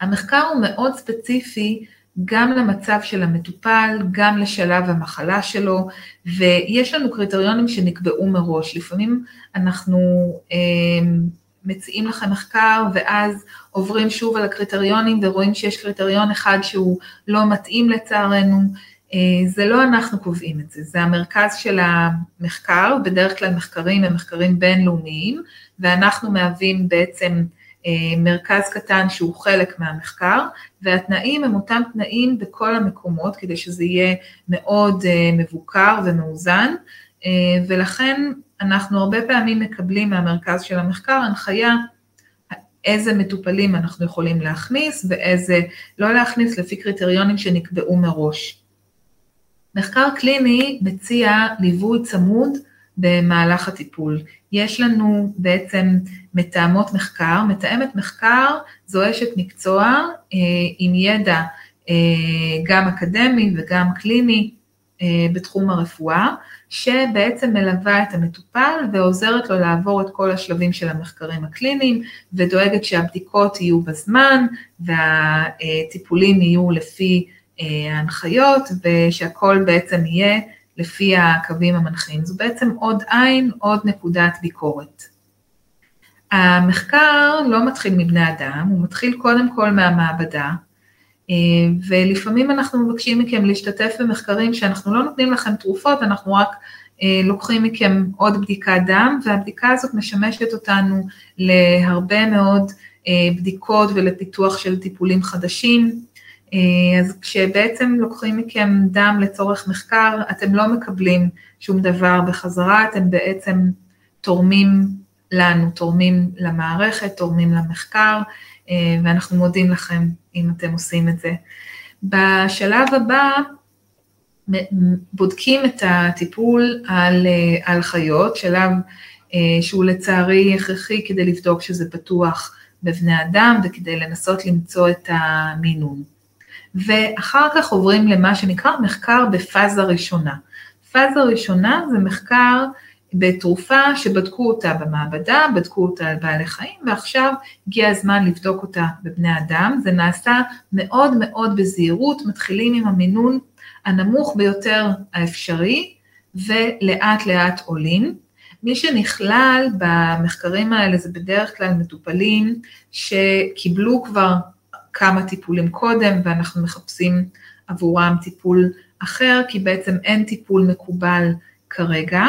המחקר הוא מאוד ספציפי גם למצב של המטופל, גם לשלב המחלה שלו, ויש לנו קריטריונים שנקבעו מראש. לפעמים אנחנו אה, מציעים לכם מחקר ואז עוברים שוב על הקריטריונים ורואים שיש קריטריון אחד שהוא לא מתאים לצערנו. אה, זה לא אנחנו קובעים את זה, זה המרכז של המחקר, בדרך כלל מחקרים הם מחקרים בינלאומיים, ואנחנו מהווים בעצם אה, מרכז קטן שהוא חלק מהמחקר, והתנאים הם אותם תנאים בכל המקומות כדי שזה יהיה מאוד אה, מבוקר ומאוזן, ולכן אנחנו הרבה פעמים מקבלים מהמרכז של המחקר הנחיה איזה מטופלים אנחנו יכולים להכניס ואיזה לא להכניס לפי קריטריונים שנקבעו מראש. מחקר קליני מציע ליווי צמוד במהלך הטיפול. יש לנו בעצם מתאמות מחקר, מתאמת מחקר זו אשת מקצוע אה, עם ידע אה, גם אקדמי וגם קליני אה, בתחום הרפואה, שבעצם מלווה את המטופל ועוזרת לו לעבור את כל השלבים של המחקרים הקליניים ודואגת שהבדיקות יהיו בזמן והטיפולים יהיו לפי ההנחיות ושהכול בעצם יהיה לפי הקווים המנחים. זו בעצם עוד עין, עוד נקודת ביקורת. המחקר לא מתחיל מבני אדם, הוא מתחיל קודם כל מהמעבדה, אה, ולפעמים אנחנו מבקשים מכם להשתתף במחקרים שאנחנו לא נותנים לכם תרופות, אנחנו רק אה, לוקחים מכם עוד בדיקת דם, והבדיקה הזאת משמשת אותנו להרבה מאוד אה, בדיקות ולפיתוח של טיפולים חדשים. אז כשבעצם לוקחים מכם דם לצורך מחקר, אתם לא מקבלים שום דבר בחזרה, אתם בעצם תורמים לנו, תורמים למערכת, תורמים למחקר, אה, ואנחנו מודים לכם אם אתם עושים את זה. בשלב הבא בודקים את הטיפול על, אה, על חיות, שלב אה, שהוא לצערי הכרחי כדי לבדוק שזה פתוח בבני אדם וכדי לנסות למצוא את המינון. ואחר כך עוברים למה שנקרא מחקר בפאזה ראשונה. פאזה ראשונה זה מחקר בתרופה שבדקו אותה במעבדה, בדקו אותה על בעלי חיים, ועכשיו הגיע הזמן לבדוק אותה בבני אדם. זה נעשה מאוד מאוד בזהירות, מתחילים עם המינון הנמוך ביותר האפשרי, ולאט לאט עולים. מי שנכלל במחקרים האלה זה בדרך כלל מטופלים שקיבלו כבר כמה טיפולים קודם, ואנחנו מחפשים עבורם טיפול אחר, כי בעצם אין טיפול מקובל כרגע.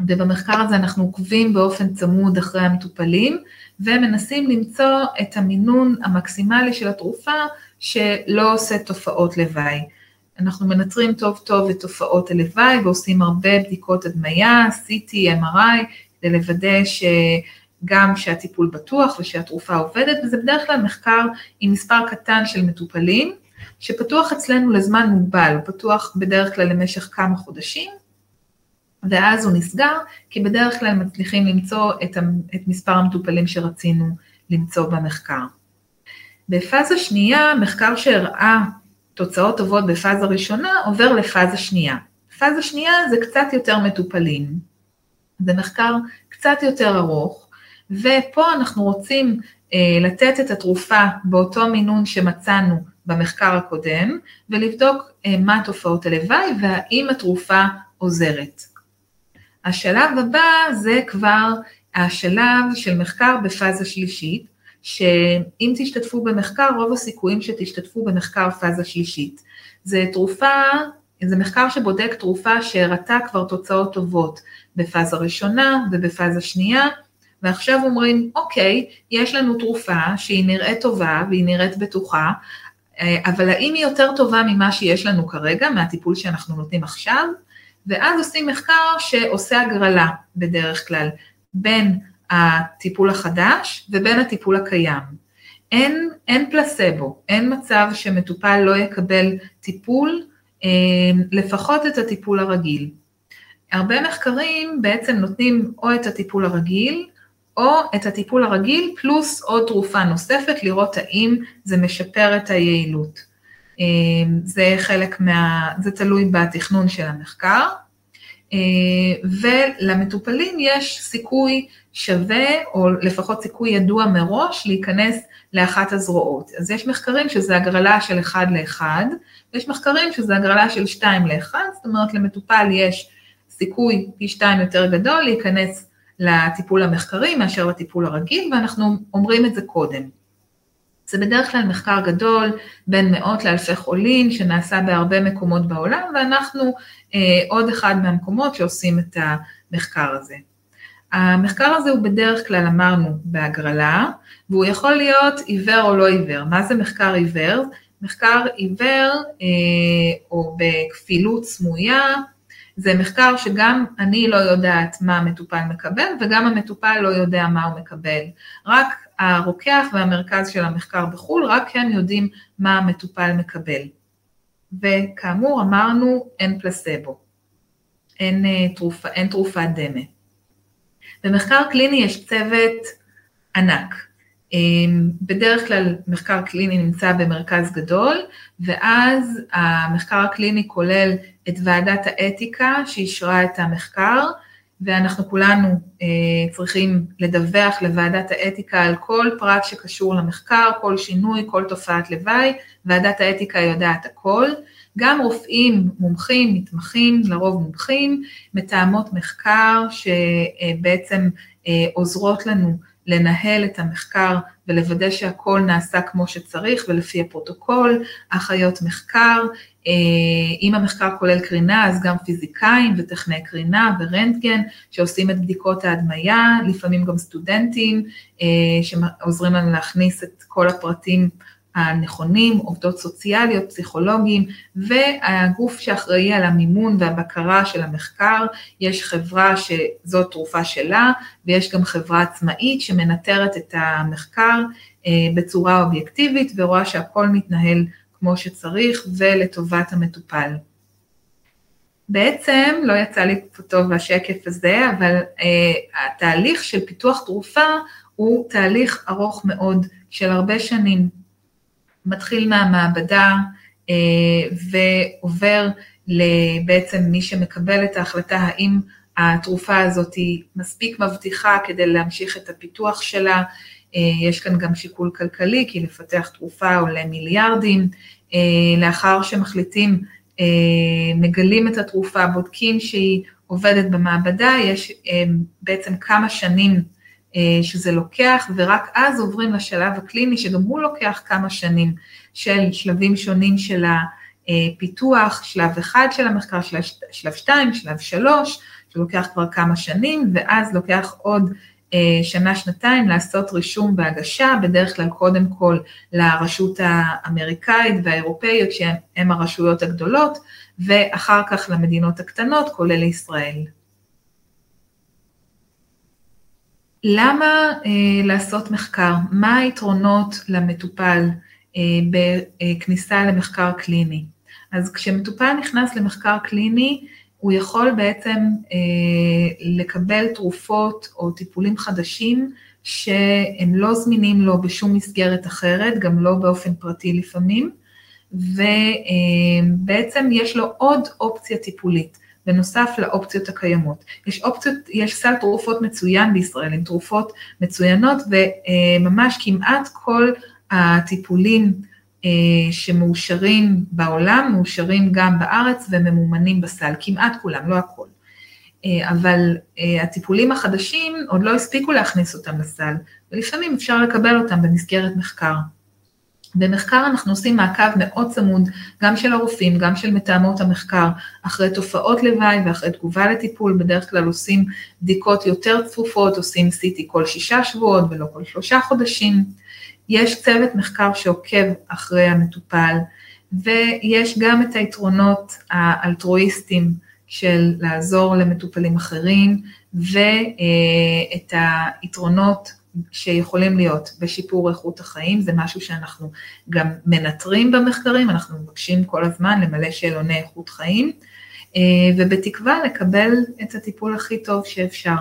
ובמחקר הזה אנחנו עוקבים באופן צמוד אחרי המטופלים ומנסים למצוא את המינון המקסימלי של התרופה שלא עושה תופעות לוואי. אנחנו מנטרים טוב טוב את תופעות הלוואי ועושים הרבה בדיקות הדמיה, CT, MRI, כדי לוודא שגם שהטיפול בטוח ושהתרופה עובדת, וזה בדרך כלל מחקר עם מספר קטן של מטופלים, שפתוח אצלנו לזמן מוגבל, הוא פתוח בדרך כלל למשך כמה חודשים, ואז הוא נסגר, כי בדרך כלל מצליחים למצוא את, את מספר המטופלים שרצינו למצוא במחקר. בפאזה שנייה, מחקר שהראה תוצאות טובות בפאזה ראשונה, עובר לפאזה שנייה. פאזה שנייה זה קצת יותר מטופלים, זה מחקר קצת יותר ארוך, ופה אנחנו רוצים אה, לתת את התרופה באותו מינון שמצאנו במחקר הקודם, ולבדוק אה, מה תופעות הלוואי והאם התרופה עוזרת. השלב הבא זה כבר השלב של מחקר בפאזה שלישית, שאם תשתתפו במחקר, רוב הסיכויים שתשתתפו במחקר פאזה שלישית. זה תרופה, זה מחקר שבודק תרופה שהראתה כבר תוצאות טובות בפאזה ראשונה ובפאזה שנייה, ועכשיו אומרים, אוקיי, יש לנו תרופה שהיא נראית טובה והיא נראית בטוחה, אבל האם היא יותר טובה ממה שיש לנו כרגע, מהטיפול שאנחנו נותנים עכשיו? ואז עושים מחקר שעושה הגרלה בדרך כלל בין הטיפול החדש ובין הטיפול הקיים. אין, אין פלסבו, אין מצב שמטופל לא יקבל טיפול, אה, לפחות את הטיפול הרגיל. הרבה מחקרים בעצם נותנים או את הטיפול הרגיל, או את הטיפול הרגיל פלוס עוד תרופה נוספת, לראות האם זה משפר את היעילות. אמ, זה חלק מה... זה תלוי בתכנון של המחקר. אה, ולמטופלים יש סיכוי שווה, או לפחות סיכוי ידוע מראש, להיכנס לאחת הזרועות. אז יש מחקרים שזה הגרלה של אחד לאחד, ויש מחקרים שזה הגרלה של שתיים לאחד, זאת אומרת למטופל יש סיכוי פי שתיים יותר גדול להיכנס לטיפול המחקרי מאשר לטיפול הרגיל, ואנחנו אומרים את זה קודם. זה בדרך כלל מחקר גדול, בין מאות לאלפי חולים, שנעשה בהרבה מקומות בעולם, ואנחנו אה, עוד אחד מהמקומות שעושים את המחקר הזה. המחקר הזה הוא בדרך כלל, אמרנו, בהגרלה, והוא יכול להיות עיוור או לא עיוור. מה זה מחקר עיוור? מחקר עיוור אה, או בכפילות סמויה, זה מחקר שגם אני לא יודעת מה המטופל מקבל וגם המטופל לא יודע מה הוא מקבל. רק הרוקח והמרכז של המחקר בחו"ל, רק הם יודעים מה המטופל מקבל. וכאמור אמרנו אין פלסבו, אין אה, תרופה, אין תרופת דמה. במחקר קליני יש צוות ענק. אמ, בדרך כלל מחקר קליני נמצא במרכז גדול, ואז המחקר הקליני כולל את ועדת האתיקה שאישרה את המחקר, ואנחנו כולנו אה, צריכים לדווח לוועדת האתיקה על כל פרט שקשור למחקר, כל שינוי, כל תופעת לוואי, ועדת האתיקה יודעת הכל, גם רופאים מומחים, מתמחים, לרוב מומחים, מתאמות מחקר שבעצם עוזרות לנו לנהל את המחקר ולוודא שהכל נעשה כמו שצריך ולפי הפרוטוקול, אחיות מחקר, אה, אם המחקר כולל קרינה אז גם פיזיקאים וטכנאי קרינה ורנטגן שעושים את בדיקות ההדמיה, לפעמים גם סטודנטים אה, שעוזרים לנו להכניס את כל הפרטים הנכונים, עובדות סוציאליות, פסיכולוגים, והגוף שאחראי על המימון והבקרה של המחקר, יש חברה שזאת תרופה שלה, ויש גם חברה עצמאית שמנטרת את המחקר אה, בצורה אובייקטיבית ורואה שהכל מתנהל כמו שצריך ולטובת המטופל. בעצם לא יצא לי פה טוב השקף הזה, אבל uh, התהליך של פיתוח תרופה הוא תהליך ארוך מאוד של הרבה שנים. מתחיל מהמעבדה אה, ועובר בעצם מי שמקבל את ההחלטה האם התרופה הזאת היא מספיק מבטיחה כדי להמשיך את הפיתוח שלה, אה, יש כאן גם שיקול כלכלי, כי לפתח תרופה עולה מיליארדים, אה, לאחר שמחליטים, מגלים את התרופה, בודקים שהיא עובדת במעבדה, יש בעצם כמה שנים אה, שזה לוקח, ורק אז עוברים לשלב הקליני, שגם הוא לוקח כמה שנים של שלבים שונים של הפיתוח, שלב אחד של המחקר, שלב שתיים, שלב שלוש, שלוקח כבר כמה שנים, ואז לוקח עוד אה, שנה-שנתיים לעשות רישום והגשה, בדרך כלל קודם כל לרשות האמריקאית והאירופאיות, שהן הרשויות הגדולות, ואחר כך למדינות הקטנות, כולל לישראל. למה אה, לעשות מחקר? מה היתרונות למטופל אה, בכניסה למחקר קליני? אז כשמטופל נכנס למחקר קליני, הוא יכול בעצם אה, לקבל תרופות או טיפולים חדשים שהם לא זמינים לו בשום מסגרת אחרת, גם לא באופן פרטי לפעמים, ובעצם יש לו עוד אופציה טיפולית. בנוסף לאופציות הקיימות. יש אופציות, יש סל תרופות מצוין בישראל, עם תרופות מצוינות, וממש כמעט כל הטיפולים אה, שמאושרים בעולם, מאושרים גם בארץ וממומנים בסל, כמעט כולם, לא הכל. אה, אבל אה, הטיפולים החדשים עוד לא הספיקו להכניס אותם לסל, ולפעמים אפשר לקבל אותם במסגרת מחקר. במחקר אנחנו עושים מעקב מאוד צמוד, גם של הרופאים, גם של מתאמות המחקר, אחרי תופעות לוואי ואחרי תגובה לטיפול, בדרך כלל עושים בדיקות יותר צפופות, עושים CT כל שישה שבועות ולא כל שלושה חודשים. יש צוות מחקר שעוקב אחרי המטופל, ויש גם את היתרונות האלטרואיסטיים של לעזור למטופלים אחרים, ואת היתרונות שיכולים להיות בשיפור איכות החיים, זה משהו שאנחנו גם מנטרים במחקרים, אנחנו מבקשים כל הזמן למלא שאלוני איכות חיים, ובתקווה לקבל את הטיפול הכי טוב שאפשר.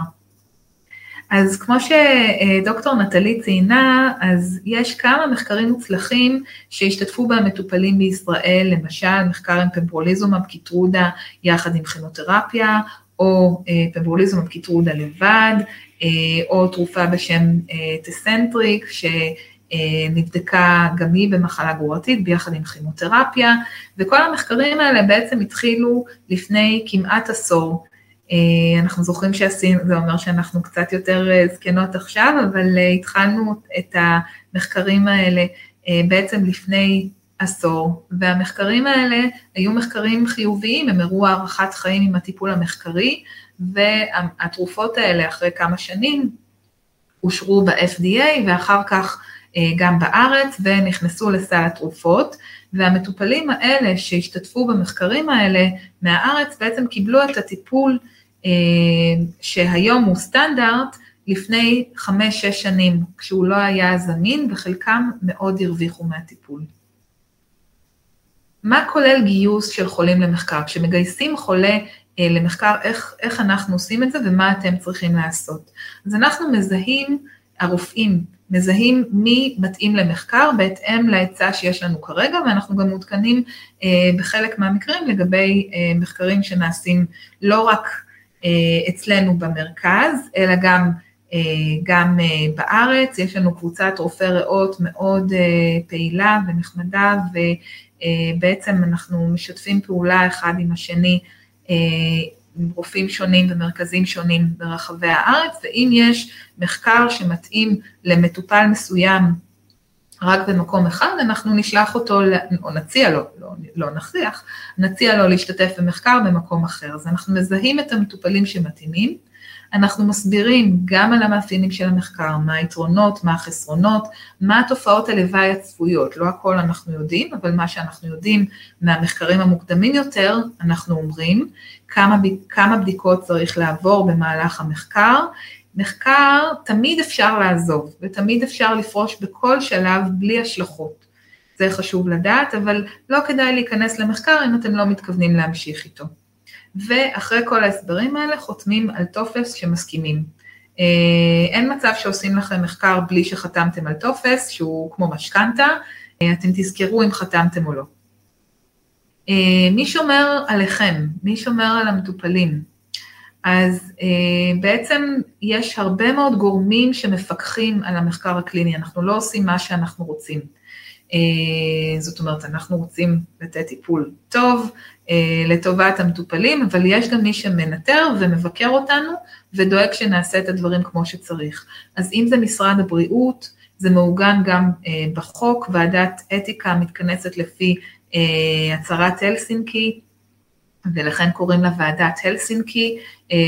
אז כמו שדוקטור נטלי ציינה, אז יש כמה מחקרים מוצלחים שהשתתפו בהם מטופלים בישראל, למשל מחקר עם פמברוליזומב קיטרודה יחד עם כימותרפיה, או אה, פמברוליזומב קיטרודה לבד, אה, או תרופה בשם טסנטריק, שנבדקה גם היא במחלה גרורתית ביחד עם כימותרפיה, וכל המחקרים האלה בעצם התחילו לפני כמעט עשור. אה, אנחנו זוכרים שעשינו, זה אומר שאנחנו קצת יותר אה, זקנות עכשיו, אבל התחלנו את המחקרים האלה בעצם לפני עשור, והמחקרים האלה היו מחקרים חיוביים, הם הראו הארכת חיים עם הטיפול המחקרי, והתרופות האלה אחרי כמה שנים אושרו ב-FDA ואחר כך אה, גם בארץ ונכנסו לסל התרופות, והמטופלים האלה שהשתתפו במחקרים האלה מהארץ בעצם קיבלו את הטיפול אה, שהיום הוא סטנדרט לפני חמש-שש שנים, כשהוא לא היה זמין וחלקם מאוד הרוויחו מהטיפול. מה כולל גיוס של חולים למחקר? כשמגייסים חולה אה, למחקר, איך, איך אנחנו עושים את זה ומה אתם צריכים לעשות. אז אנחנו מזהים, הרופאים מזהים מי מתאים למחקר בהתאם להיצע שיש לנו כרגע, ואנחנו גם מעודכנים אה, בחלק מהמקרים לגבי אה, מחקרים שנעשים לא רק אה, אצלנו במרכז, אלא גם אה, גם אה, בארץ, יש לנו קבוצת רופאי ריאות מאוד פעילה ונחמדה בעצם אנחנו משתפים פעולה אחד עם השני עם רופאים שונים ומרכזים שונים ברחבי הארץ, ואם יש מחקר שמתאים למטופל מסוים רק במקום אחד, אנחנו נשלח אותו, או נציע לו, לא, לא נכריח, נציע לו להשתתף במחקר במקום אחר. אז אנחנו מזהים את המטופלים שמתאימים, אנחנו מסבירים גם על המאפיינים של המחקר, מה היתרונות, מה החסרונות, מה התופעות הלוואי הצפויות, לא הכל אנחנו יודעים, אבל מה שאנחנו יודעים מהמחקרים המוקדמים יותר, אנחנו אומרים כמה, כמה בדיקות צריך לעבור במהלך המחקר, מחקר תמיד אפשר לעזוב ותמיד אפשר לפרוש בכל שלב בלי השלכות. זה חשוב לדעת, אבל לא כדאי להיכנס למחקר אם אתם לא מתכוונים להמשיך איתו. ואחרי כל ההסברים האלה חותמים על טופס שמסכימים. אה, אין מצב שעושים לכם מחקר בלי שחתמתם על טופס, שהוא כמו משכנתה, אה, אתם תזכרו אם חתמתם או לא. אה, מי שומר עליכם? מי שומר על המטופלים? אז בעצם יש הרבה מאוד גורמים שמפקחים על המחקר הקליני, אנחנו לא עושים מה שאנחנו רוצים. זאת אומרת, אנחנו רוצים לתת טיפול טוב, אה, לטובת המטופלים, אבל יש גם מי שמנטר ומבקר אותנו ודואג שנעשה את הדברים כמו שצריך. אז אם זה משרד הבריאות, זה מעוגן גם אה, בחוק, ועדת אתיקה מתכנסת לפי אה, הצהרת הלסינקי, ולכן קוראים לה ועדת הלסינקי,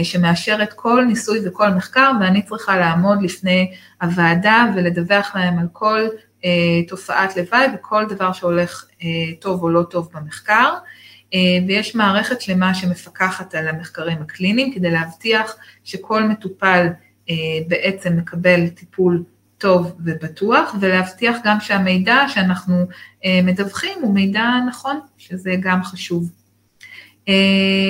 שמאשרת כל ניסוי וכל מחקר, ואני צריכה לעמוד לפני הוועדה ולדווח להם על כל תופעת לוואי וכל דבר שהולך טוב או לא טוב במחקר. אה, ויש מערכת שלמה שמפקחת על המחקרים הקליניים כדי להבטיח שכל מטופל אה, בעצם מקבל טיפול טוב ובטוח, ולהבטיח גם שהמידע שאנחנו אה, מדווחים הוא מידע נכון, שזה גם חשוב.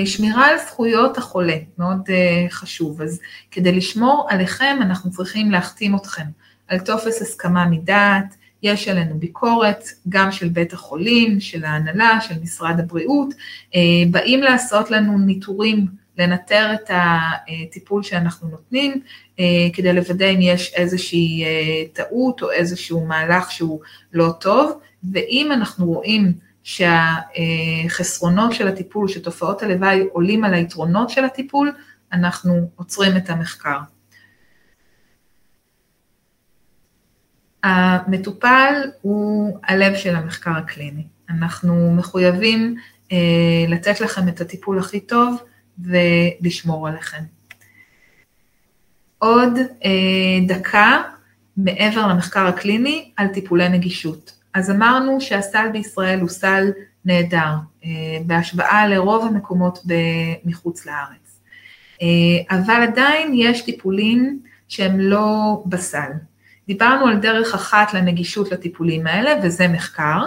שמירה על זכויות החולה, מאוד חשוב. אז כדי לשמור עליכם, אנחנו צריכים להחתים אתכם על טופס הסכמה מדעת, יש עלינו ביקורת, גם של בית החולים, של ההנהלה, של משרד הבריאות, אה, באים לעשות לנו ניטורים, לנטר את הטיפול שאנחנו נותנים, אה, כדי לוודא אם יש איזושהי אה, טעות או איזשהו מהלך שהוא לא טוב, ואם אנחנו רואים שהחסרונות של הטיפול, שתופעות הלוואי עולים על היתרונות של הטיפול, אנחנו עוצרים את המחקר. המטופל הוא הלב של המחקר הקליני. אנחנו מחויבים אה, לתת לכם את הטיפול הכי טוב ולשמור עליכם. עוד אה, דקה מעבר למחקר הקליני על טיפולי נגישות. אז אמרנו שהסל בישראל הוא סל נהדר, אה, בהשוואה לרוב המקומות מחוץ לארץ. אה, אבל עדיין יש טיפולים שהם לא בסל. דיברנו על דרך אחת לנגישות לטיפולים האלה, וזה מחקר,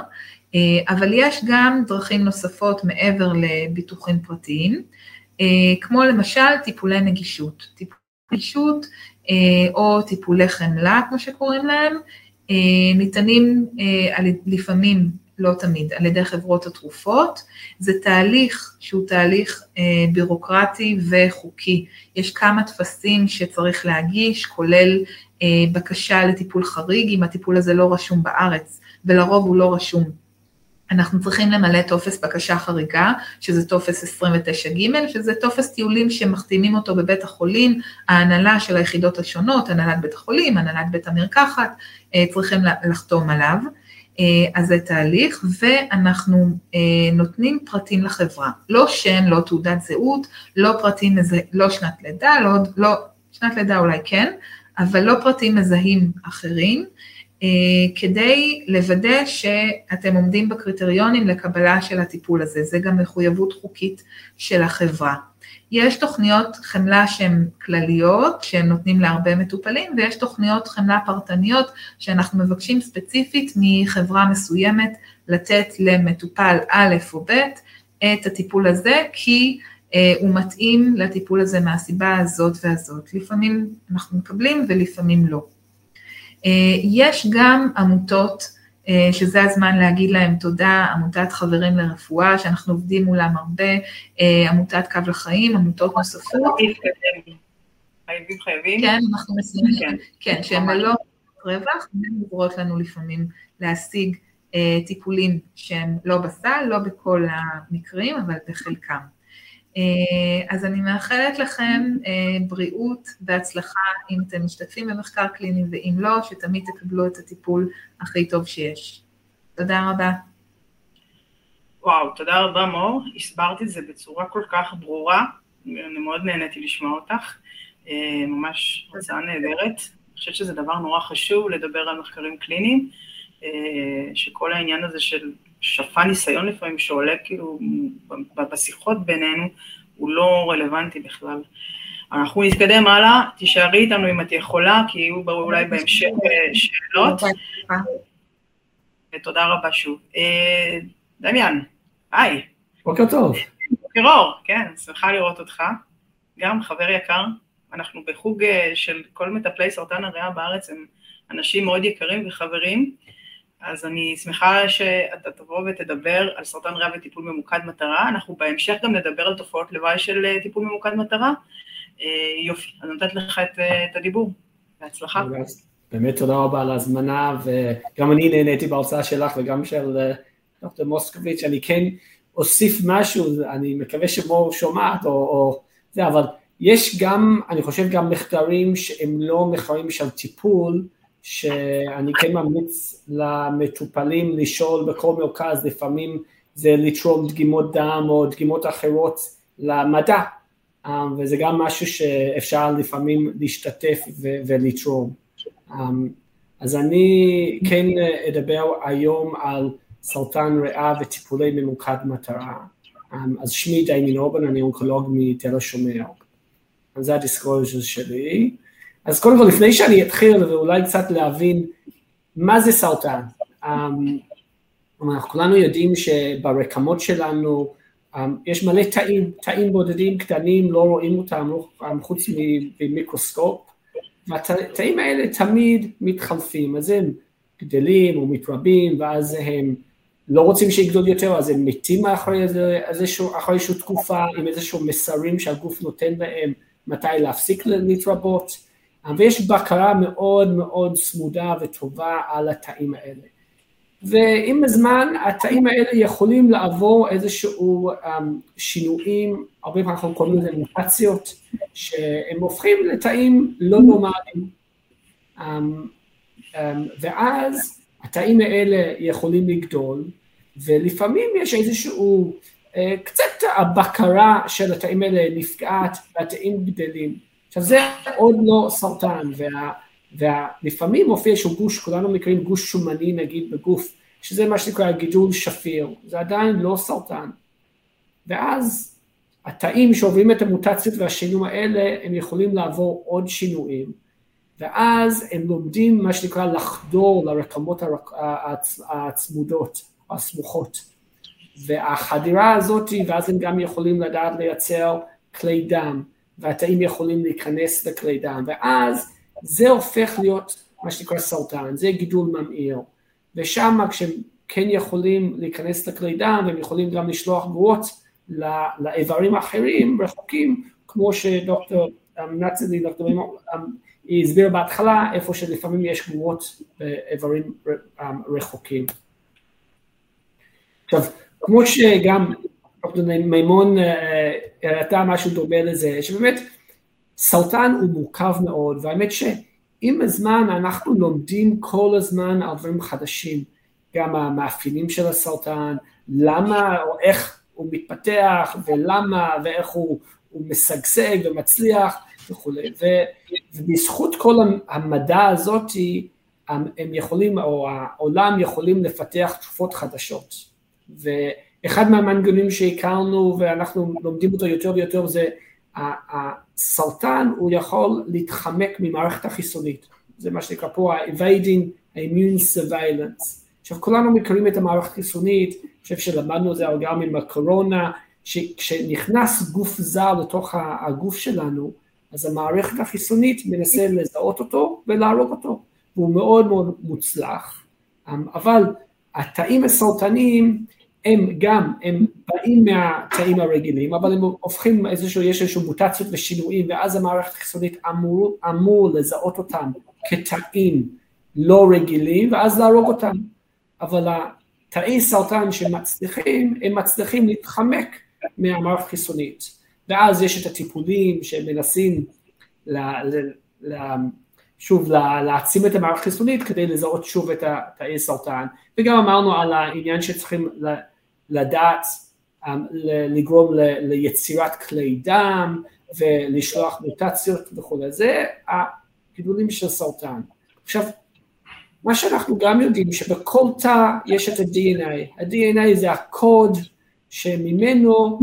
אה, אבל יש גם דרכים נוספות מעבר לביטוחים פרטיים, כמו למשל טיפולי נגישות. טיפולי נגישות או טיפולי חמלה, כמו שקוראים להם, ניתנים לפעמים, לא תמיד, על ידי חברות התרופות. זה תהליך שהוא תהליך בירוקרטי וחוקי. יש כמה טפסים שצריך להגיש, כולל אה, בקשה לטיפול חריג, אם הטיפול הזה לא רשום בארץ, ולרוב הוא לא רשום. אנחנו צריכים למלא טופס בקשה חריגה, שזה טופס 29ג', שזה טופס טיולים שמחתימים אותו בבית החולים, ההנהלה של היחידות השונות, הנהלת בית החולים, הנהלת בית המרקחת, אה, צריכים לחתום עליו. אה, אז זה תהליך, ואנחנו נותנים פרטים לחברה, לא שם, לא תעודת זהות, לא פרטים, לא שנת לידה, לא, לא שנת לידה אולי כן, אבל לא פרטים מזהים אחרים, אה, כדי לוודא שאתם עומדים בקריטריונים לקבלה של הטיפול הזה, זה גם מחויבות חוקית של החברה. יש תוכניות חמלה שהן כלליות, שהן נותנים להרבה מטופלים, ויש תוכניות חמלה פרטניות שאנחנו מבקשים ספציפית מחברה מסוימת לתת למטופל א' או ב' את הטיפול הזה, כי אה, הוא מתאים לטיפול הזה מהסיבה הזאת והזאת. לפעמים אנחנו מקבלים ולפעמים לא. אה, יש גם עמותות, אה, שזה הזמן להגיד להם תודה, עמותת חברים לרפואה, שאנחנו עובדים מולם הרבה, עמותת קו לחיים, עמותות נוספות. חייבים, חייבים. כן, אנחנו מסיימים, כן, כן שהן לא רווח, הן עוזרות לנו לפעמים להשיג טיפולים שהם לא בסל, לא בכל המקרים, אבל בחלקם. אז אני מאחלת לכם בריאות והצלחה אם אתם משתתפים במחקר קליני ואם לא, שתמיד תקבלו את הטיפול הכי טוב שיש. תודה רבה. וואו, תודה רבה מור, הסברת את זה בצורה כל כך ברורה, אני מאוד נהניתי לשמוע אותך, אה, ממש הרצאה נהדרת. אני חושבת שזה דבר נורא חשוב לדבר על מחקרים קליניים, אה, שכל העניין הזה של שפע ניסיון לפעמים שעולה כאילו בשיחות בינינו, הוא לא רלוונטי בכלל. אנחנו נתקדם הלאה, תישארי איתנו אם את יכולה, כי יהיו אולי בהמשך אה, שאלות. ותודה רבה שוב. דמיאן, היי. בוקר טוב. בוקר אור, כן, שמחה לראות אותך. גם חבר יקר, אנחנו בחוג אה, של כל מטפלי סרטן הריאה בארץ, הם אנשים מאוד יקרים וחברים, אז אני שמחה שאתה תבוא ותדבר על סרטן ריאה וטיפול ממוקד מטרה, אנחנו בהמשך גם נדבר על תופעות לוואי של אה, טיפול ממוקד מטרה. אה, יופי, אז נותנת לך את, את הדיבור, בהצלחה. באמת תודה רבה על ההזמנה, וגם אני נהניתי בהרצאה שלך וגם של דוקטור מוסקוביץ', אני כן אוסיף משהו, אני מקווה שמור שומעת או, או זה, אבל יש גם, אני חושב גם מחקרים שהם לא מחקרים של טיפול, שאני כן ממליץ למטופלים לשאול בכל מרכז, לפעמים זה לתרום דגימות דם או דגימות אחרות למדע, אה, וזה גם משהו שאפשר לפעמים להשתתף ולתרום. אה, אז אני כן אדבר היום על סרטן ריאה וטיפולי ממוקד מטרה. אמ, אז שמי דיימין אורבן, אני אונקולוג מתל השומר. אז זה ה disclosure שלי. אז קודם כל, לפני שאני אתחיל, ואולי קצת להבין מה זה סרטן. אמ, אנחנו כולנו יודעים שברקמות שלנו אמ, יש מלא תאים, תאים בודדים קטנים, לא רואים אותם לא, חוץ ממיקרוסקופ, והתאים האלה תמיד מתחלפים, אז הם גדלים או מתרבים, ואז הם לא רוצים שיגדול יותר, אז הם מתים אחרי, איזשהו, אחרי איזושהי תקופה עם איזשהו מסרים שהגוף נותן להם מתי להפסיק להתרבות, ויש בקרה מאוד מאוד צמודה וטובה על התאים האלה. ועם הזמן התאים האלה יכולים לעבור איזשהו um, שינויים, הרבה פעמים אנחנו קוראים לזה מוטציות, שהם הופכים לתאים לא נורמליים. Um, um, ואז התאים האלה יכולים לגדול, ולפעמים יש איזשהו, אה, קצת הבקרה של התאים האלה נפגעת והתאים גדלים. עכשיו זה עוד לא סרטן, וה, ולפעמים מופיע איזשהו גוש, כולנו מכירים גוש שומני נגיד בגוף, שזה מה שנקרא גידול שפיר, זה עדיין לא סרטן. ואז התאים שעוברים את המוטציות והשינויים האלה, הם יכולים לעבור עוד שינויים, ואז הם לומדים מה שנקרא לחדור לרקמות הצמודות, הסמוכות. והחדירה הזאת, ואז הם גם יכולים לדעת לייצר כלי דם, והתאים יכולים להיכנס לכלי דם, ואז זה הופך להיות מה שנקרא סרטן, זה גידול ממאיר, ושם כשהם כן יכולים להיכנס לכלי דם, והם יכולים גם לשלוח גרועות לאיברים אחרים רחוקים, כמו שדוקטור נצלי, דוקטור היא הסבירה בהתחלה, איפה שלפעמים יש גרועות באיברים רחוקים. עכשיו, כמו שגם מימון אה, הראתה משהו דומה לזה, שבאמת סרטן הוא מורכב מאוד, והאמת שעם הזמן אנחנו לומדים כל הזמן על דברים חדשים, גם המאפיינים של הסרטן, למה או איך הוא מתפתח ולמה ואיך הוא, הוא משגשג ומצליח וכולי, ובזכות כל המדע הזאת הם יכולים, או העולם יכולים לפתח תרופות חדשות. ואחד מהמנגונים שהכרנו ואנחנו לומדים אותו יותר ויותר זה הסרטן הוא יכול להתחמק ממערכת החיסונית, זה מה שנקרא פה ה-evading immune surveillance. עכשיו כולנו מכירים את המערכת החיסונית, אני חושב שלמדנו את זה גם עם הקורונה, שכשנכנס גוף זר לתוך הגוף שלנו, אז המערכת החיסונית מנסה לזהות אותו ולהרוג אותו, והוא מאוד מאוד מוצלח, אבל התאים הסרטניים הם גם, הם באים מהתאים הרגילים, אבל הם הופכים איזשהו, יש איזשהו מוטציות ושינויים, ואז המערכת החיסונית אמור, אמור לזהות אותם כתאים לא רגילים, ואז להרוג אותם. אבל תאי סרטן שמצליחים, הם מצליחים להתחמק מהמערכת החיסונית. ואז יש את הטיפולים שמנסים ל, ל, ל, שוב להעצים את המערכת החיסונית כדי לזהות שוב את תאי סרטן, וגם אמרנו על העניין שצריכים לדעת אמ, לגרום ליצירת כלי דם ולשלוח מוטציות וכולי, זה הגידולים של סרטן. עכשיו, מה שאנחנו גם יודעים שבכל תא יש את ה-DNA, ה-DNA זה הקוד שממנו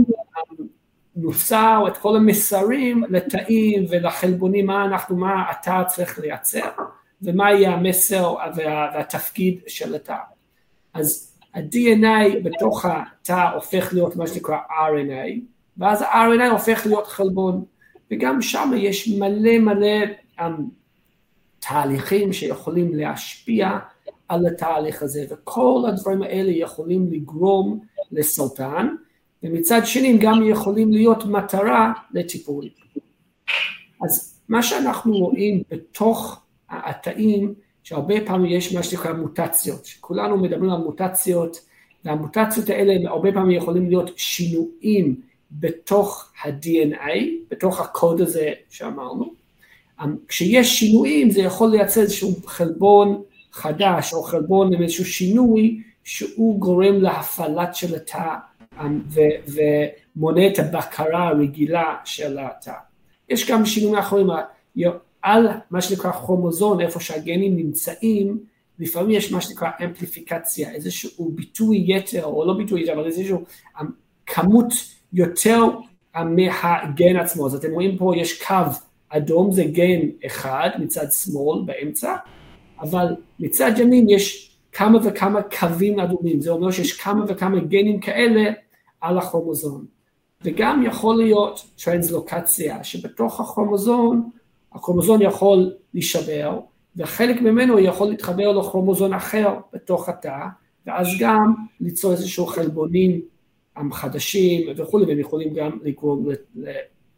נוצר את כל המסרים לתאים ולחלבונים, מה אנחנו, מה התא צריך לייצר ומה יהיה המסר והתפקיד של התא. אז ה-DNA בתוך התא הופך להיות מה שנקרא RNA, ואז ה-RNA הופך להיות חלבון, וגם שם יש מלא מלא um, תהליכים שיכולים להשפיע על התהליך הזה, וכל הדברים האלה יכולים לגרום לסרטן, ומצד שני הם גם יכולים להיות מטרה לטיפול. אז מה שאנחנו רואים בתוך התאים, שהרבה פעמים יש מה שנקרא מוטציות, שכולנו מדברים על מוטציות, והמוטציות האלה הרבה פעמים יכולים להיות שינויים בתוך ה-DNA, בתוך הקוד הזה שאמרנו. כשיש שינויים זה יכול לייצר איזשהו חלבון חדש או חלבון עם איזשהו שינוי שהוא גורם להפעלת של התא ומונה את הבקרה הרגילה של התא. יש גם שינויים אחרים על מה שנקרא כרומוזון, איפה שהגנים נמצאים, לפעמים יש מה שנקרא אמפליפיקציה, איזשהו ביטוי יתר, או לא ביטוי יתר, אבל איזשהו אמ, כמות יותר אמ, מהגן עצמו. אז אתם רואים פה יש קו אדום, זה גן אחד מצד שמאל באמצע, אבל מצד ימין יש כמה וכמה קווים אדומים, זה אומר שיש כמה וכמה גנים כאלה על הכרומוזון. וגם יכול להיות טרנסלוקציה, שבתוך הכרומוזון, הכרומוזון יכול להישבר, וחלק ממנו יכול להתחבר לכרומוזון אחר בתוך התא, ואז גם ליצור איזשהו חלבונים חדשים וכולי, והם יכולים גם לגרום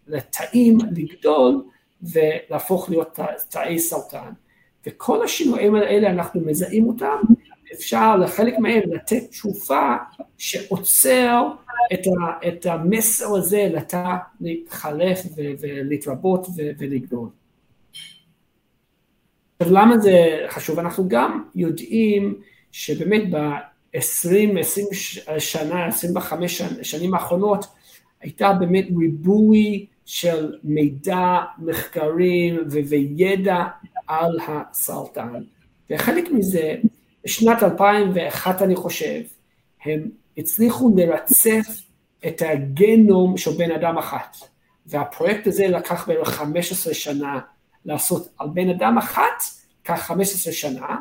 לתאים לגדול ולהפוך להיות תאי סרטן. וכל השינויים האלה אנחנו מזהים אותם אפשר לחלק מהם לתת תשופה שעוצר את, ה, את המסר הזה לתא להתחלף ולהתרבות ולגדול. עכשיו למה זה חשוב? אנחנו גם יודעים שבאמת ב-20, 20 שנה, 25 שנים האחרונות הייתה באמת ריבוי של מידע, מחקרים וידע על הסרטן. וחלק מזה בשנת 2001 אני חושב, הם הצליחו לרצף את הגנום של בן אדם אחת, והפרויקט הזה לקח בערך 15 שנה לעשות על בן אדם אחת, כך 15 שנה,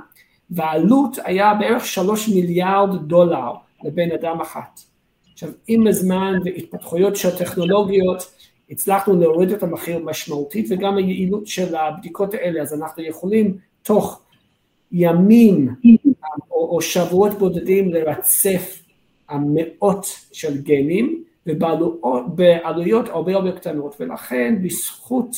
והעלות היה בערך 3 מיליארד דולר לבן אדם אחת. עכשיו, עם הזמן והתפתחויות של טכנולוגיות, הצלחנו להוריד את המחיר משמעותית וגם היעילות של הבדיקות האלה, אז אנחנו יכולים תוך ימים או, או שבועות בודדים לרצף מאות של גנים ובעלויות הרבה הרבה קטנות ולכן בזכות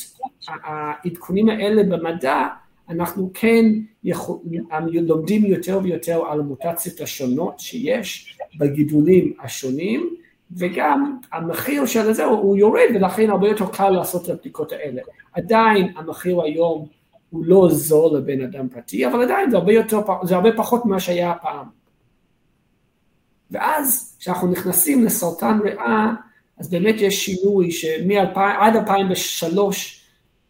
העדכונים האלה במדע אנחנו כן יכול, לומדים יותר ויותר על המוטציות השונות שיש בגידולים השונים וגם המחיר של זה הוא יורד ולכן הרבה יותר קל לעשות את הבדיקות האלה. עדיין המחיר היום הוא לא זול לבן אדם פרטי, אבל עדיין זה הרבה, יותר, זה הרבה פחות ממה שהיה פעם. ואז כשאנחנו נכנסים לסרטן ריאה, אז באמת יש שינוי שעד 2003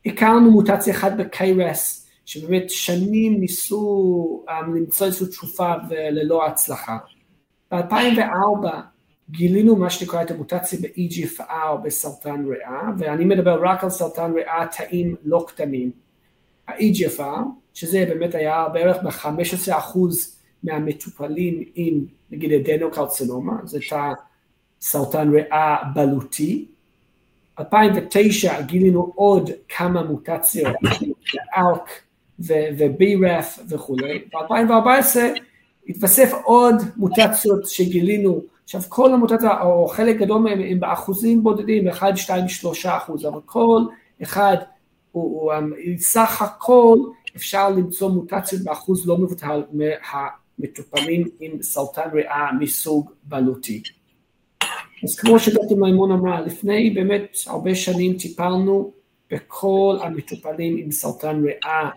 הכרנו מוטציה אחת ב-KRS, שבאמת שנים ניסו um, למצוא איזושהי תשופה וללא הצלחה. ב-2004 גילינו מה שנקרא את המוטציה ב-EGFR בסרטן ריאה, ואני מדבר רק על סרטן ריאה תאים לא קטנים. ה-EGFR, שזה באמת היה בערך ב-15% מהמטופלים עם נגיד אדנוקרצינומה, זה תא סרטן ריאה בלוטי. 2009 גילינו עוד כמה מוטציות, ALK ו-BRAF וכולי. ב-2014 התווסף עוד מוטציות שגילינו, עכשיו כל המוטציות, או חלק גדול מהם הם באחוזים בודדים, 1, 2, 3 אחוז, אבל כל אחד הוא, הוא, סך הכל אפשר למצוא מוטציות באחוז לא מבוטל מטופלים עם סרטן ריאה מסוג בלוטי. אז כמו שדוקטור מימון אמרה, לפני באמת הרבה שנים טיפלנו בכל המטופלים עם סרטן ריאה,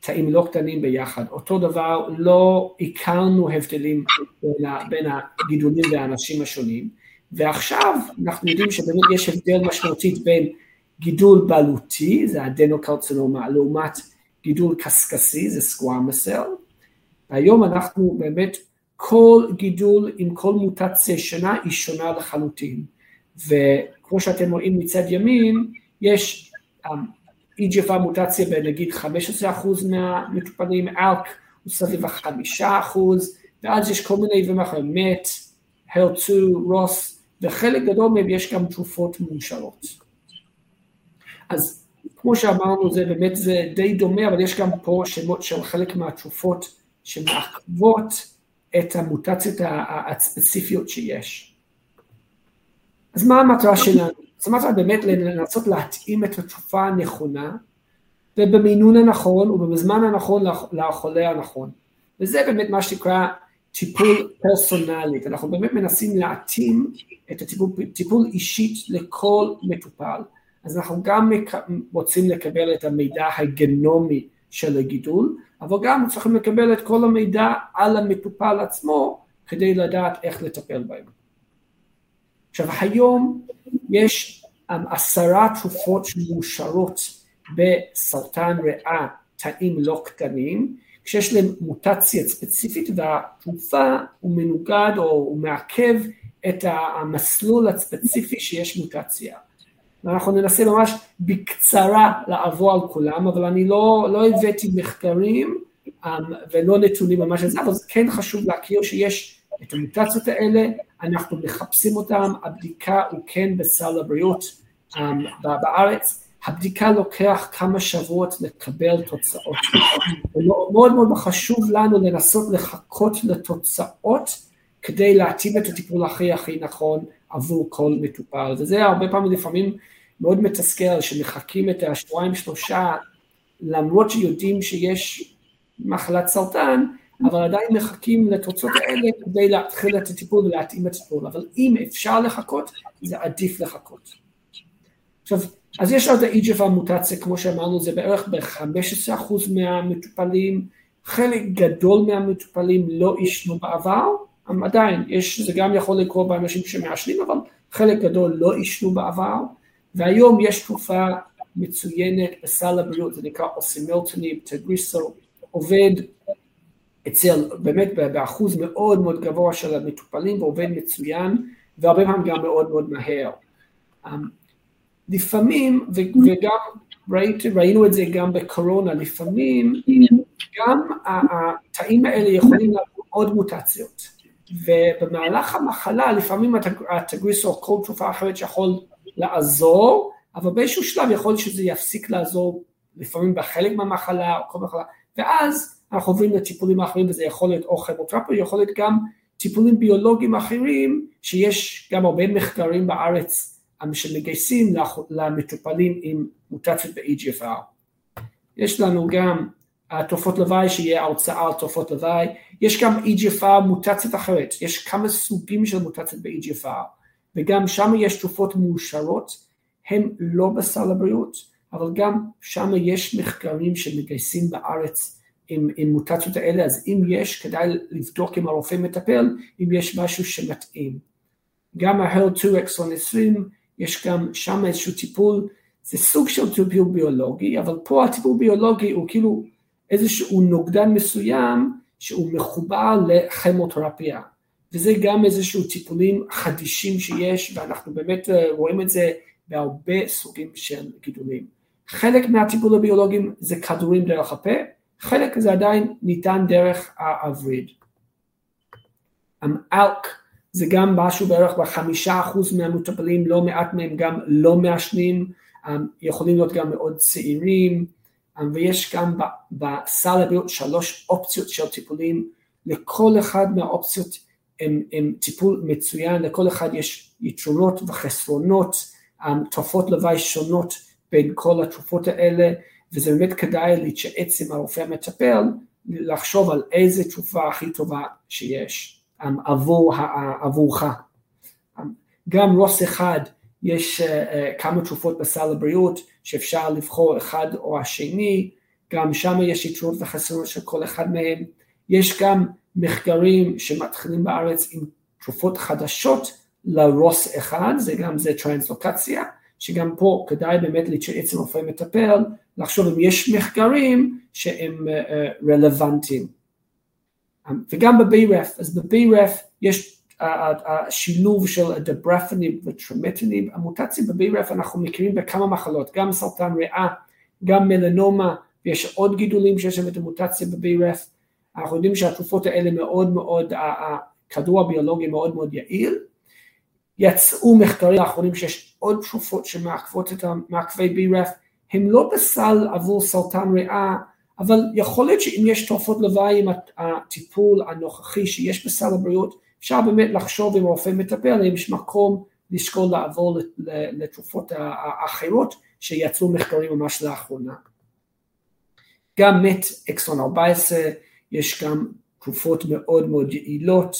תאים לא קטנים ביחד. אותו דבר, לא הכרנו הבדלים בין, הגידולים והאנשים השונים, ועכשיו אנחנו יודעים שבאמת יש הבדל משמעותית בין גידול בעלותי, זה אדנוקרצינומה, לעומת גידול קשקשי, זה סקוואמסל, והיום אנחנו באמת, כל גידול עם כל מוטציה שונה היא שונה לחלוטין, וכמו שאתם רואים מצד ימין, יש um, EGFR מוטציה בנגיד 15% מהמטופלים, אלק הוא סביב החמישה אחוז, ואז יש כל מיני דברים אחרים, מת, הר2, רוס, וחלק גדול מהם יש גם תרופות מאושרות. אז כמו שאמרנו זה באמת זה די דומה, אבל יש גם פה שמות של חלק מהתרופות שמעכבות את המוטציות הספציפיות שיש. אז מה המטרה שלנו? אז המטרה באמת לנסות להתאים את התרופה הנכונה ובמינון הנכון ובזמן הנכון לחולה הנכון. וזה באמת מה שנקרא טיפול פרסונלי, אנחנו באמת מנסים להתאים את הטיפול טיפול אישית לכל מטופל. אז אנחנו גם רוצים לקבל את המידע הגנומי של הגידול, אבל גם צריכים לקבל את כל המידע על המטופל עצמו כדי לדעת איך לטפל בהם. עכשיו היום יש עשרה תרופות שמאושרות בסרטן ריאה תאים לא קטנים, כשיש להם מוטציה ספציפית והתרופה הוא מנוגד או הוא מעכב את המסלול הספציפי שיש מוטציה. ואנחנו ננסה ממש בקצרה לעבור על כולם, אבל אני לא, לא הבאתי מחקרים um, ולא נתונים ממש על זה, אבל זה כן חשוב להכיר שיש את המוטציות האלה, אנחנו מחפשים אותם, הבדיקה הוא כן בסל הבריאות um, בארץ, הבדיקה לוקח כמה שבועות לקבל תוצאות. מאוד מאוד חשוב לנו לנסות לחכות לתוצאות כדי להתאים את הטיפול הכי הכי נכון עבור כל מטופל, וזה הרבה פעמים לפעמים מאוד מתסכל שמחכים את השבועיים שלושה למרות שיודעים שיש מחלת סרטן, אבל עדיין מחכים לתוצאות האלה כדי להתחיל את הטיפול ולהתאים את הטיפול, אבל אם אפשר לחכות, זה עדיף לחכות. עכשיו, אז יש עוד ה-EGF המוטציה, כמו שאמרנו, זה בערך ב-15% מהמטופלים, חלק גדול מהמטופלים לא עישנו בעבר, עדיין, יש, זה גם יכול לקרות באנשים שמעשנים, אבל חלק גדול לא עישנו בעבר, והיום יש תרופה מצוינת בסל הבריאות, זה נקרא אוסימלטוניב, טגריסו, עובד אצל באמת באחוז מאוד מאוד גבוה של המטופלים ועובד מצוין, והרבה פעמים גם מאוד מאוד מהר. אמ, לפעמים, וגם ראית, ראינו את זה גם בקורונה, לפעמים גם התאים האלה יכולים לעבור עוד מוטציות. ובמהלך המחלה לפעמים התגריסו או כל תרופה אחרת שיכול לעזור, אבל באיזשהו שלב יכול להיות שזה יפסיק לעזור לפעמים בחלק מהמחלה או כל מחלה, ואז אנחנו עוברים לטיפולים אחרים וזה יכול להיות או כימותרפיה, יכול להיות גם טיפולים ביולוגיים אחרים שיש גם הרבה מחקרים בארץ שמגייסים למטופלים עם מוטציות ב-EGFR. יש לנו גם תופעות לוואי שיהיה הרצאה על תופעות לוואי, יש גם EGFR מוטציות אחרת, יש כמה סוגים של מוטציות ב-EGFR, וגם שם יש תרופות מאושרות, הן לא בסל הבריאות, אבל גם שם יש מחקרים שמגייסים בארץ עם, עם מוטציות האלה, אז אם יש, כדאי לבדוק אם הרופא מטפל, אם יש משהו שמתאים. גם ה-HER2 אקסון 20, יש גם שם איזשהו טיפול, זה סוג של טיפול ביולוגי, אבל פה הטיפול ביולוגי הוא כאילו איזשהו נוגדן מסוים שהוא מחובר לכימותרפיה. וזה גם איזשהו טיפולים חדישים שיש, ואנחנו באמת אה, רואים את זה בהרבה סוגים של גידולים. חלק מהטיפול הביולוגיים זה כדורים דרך הפה, חלק זה עדיין ניתן דרך הווריד. אלק זה גם משהו בערך בחמישה אחוז מהמטופלים, לא מעט מהם גם לא מעשנים, יכולים להיות גם מאוד צעירים, ויש גם בסל הבריאות שלוש אופציות של טיפולים, לכל אחד מהאופציות הם, הם טיפול מצוין, לכל אחד יש יתרונות וחסרונות, תופעות לוואי שונות בין כל התרופות האלה, וזה באמת כדאי להתייעץ עם הרופא המטפל לחשוב על איזה תרופה הכי טובה שיש עבור, עבורך. גם רוס אחד, יש כמה תרופות בסל הבריאות שאפשר לבחור אחד או השני, גם שם יש יתרונות וחסרונות של כל אחד מהם. יש גם מחקרים שמתחילים בארץ עם תרופות חדשות לרוס אחד, זה גם זה טרנסלוקציה, שגם פה כדאי באמת עם רופא מטפל, לחשוב אם יש מחקרים שהם uh, רלוונטיים. Um, וגם ב-BRAF, אז ב-BRAF יש השילוב של הדברפניב וטרמטניב, המוטציה ב-BRAF אנחנו מכירים בכמה מחלות, גם סרטן ריאה, גם מלנומה, ויש עוד גידולים שיש להם את המוטציה ב-BRAF, אנחנו יודעים שהתרופות האלה מאוד מאוד, הכדור הביולוגי מאוד מאוד יעיל, יצאו מחקרים האחרונים שיש עוד תרופות שמעכבות את מעכבי BRAF, הם לא בסל עבור סרטן ריאה, אבל יכול להיות שאם יש תרופות לוואי עם הטיפול הנוכחי שיש בסל הבריאות, אפשר באמת לחשוב עם רופא מטפל אם יש מקום לשקול לעבור לתרופות האחרות שיצאו מחקרים ממש לאחרונה. גם מת אקסון 14, יש גם תרופות מאוד מאוד יעילות,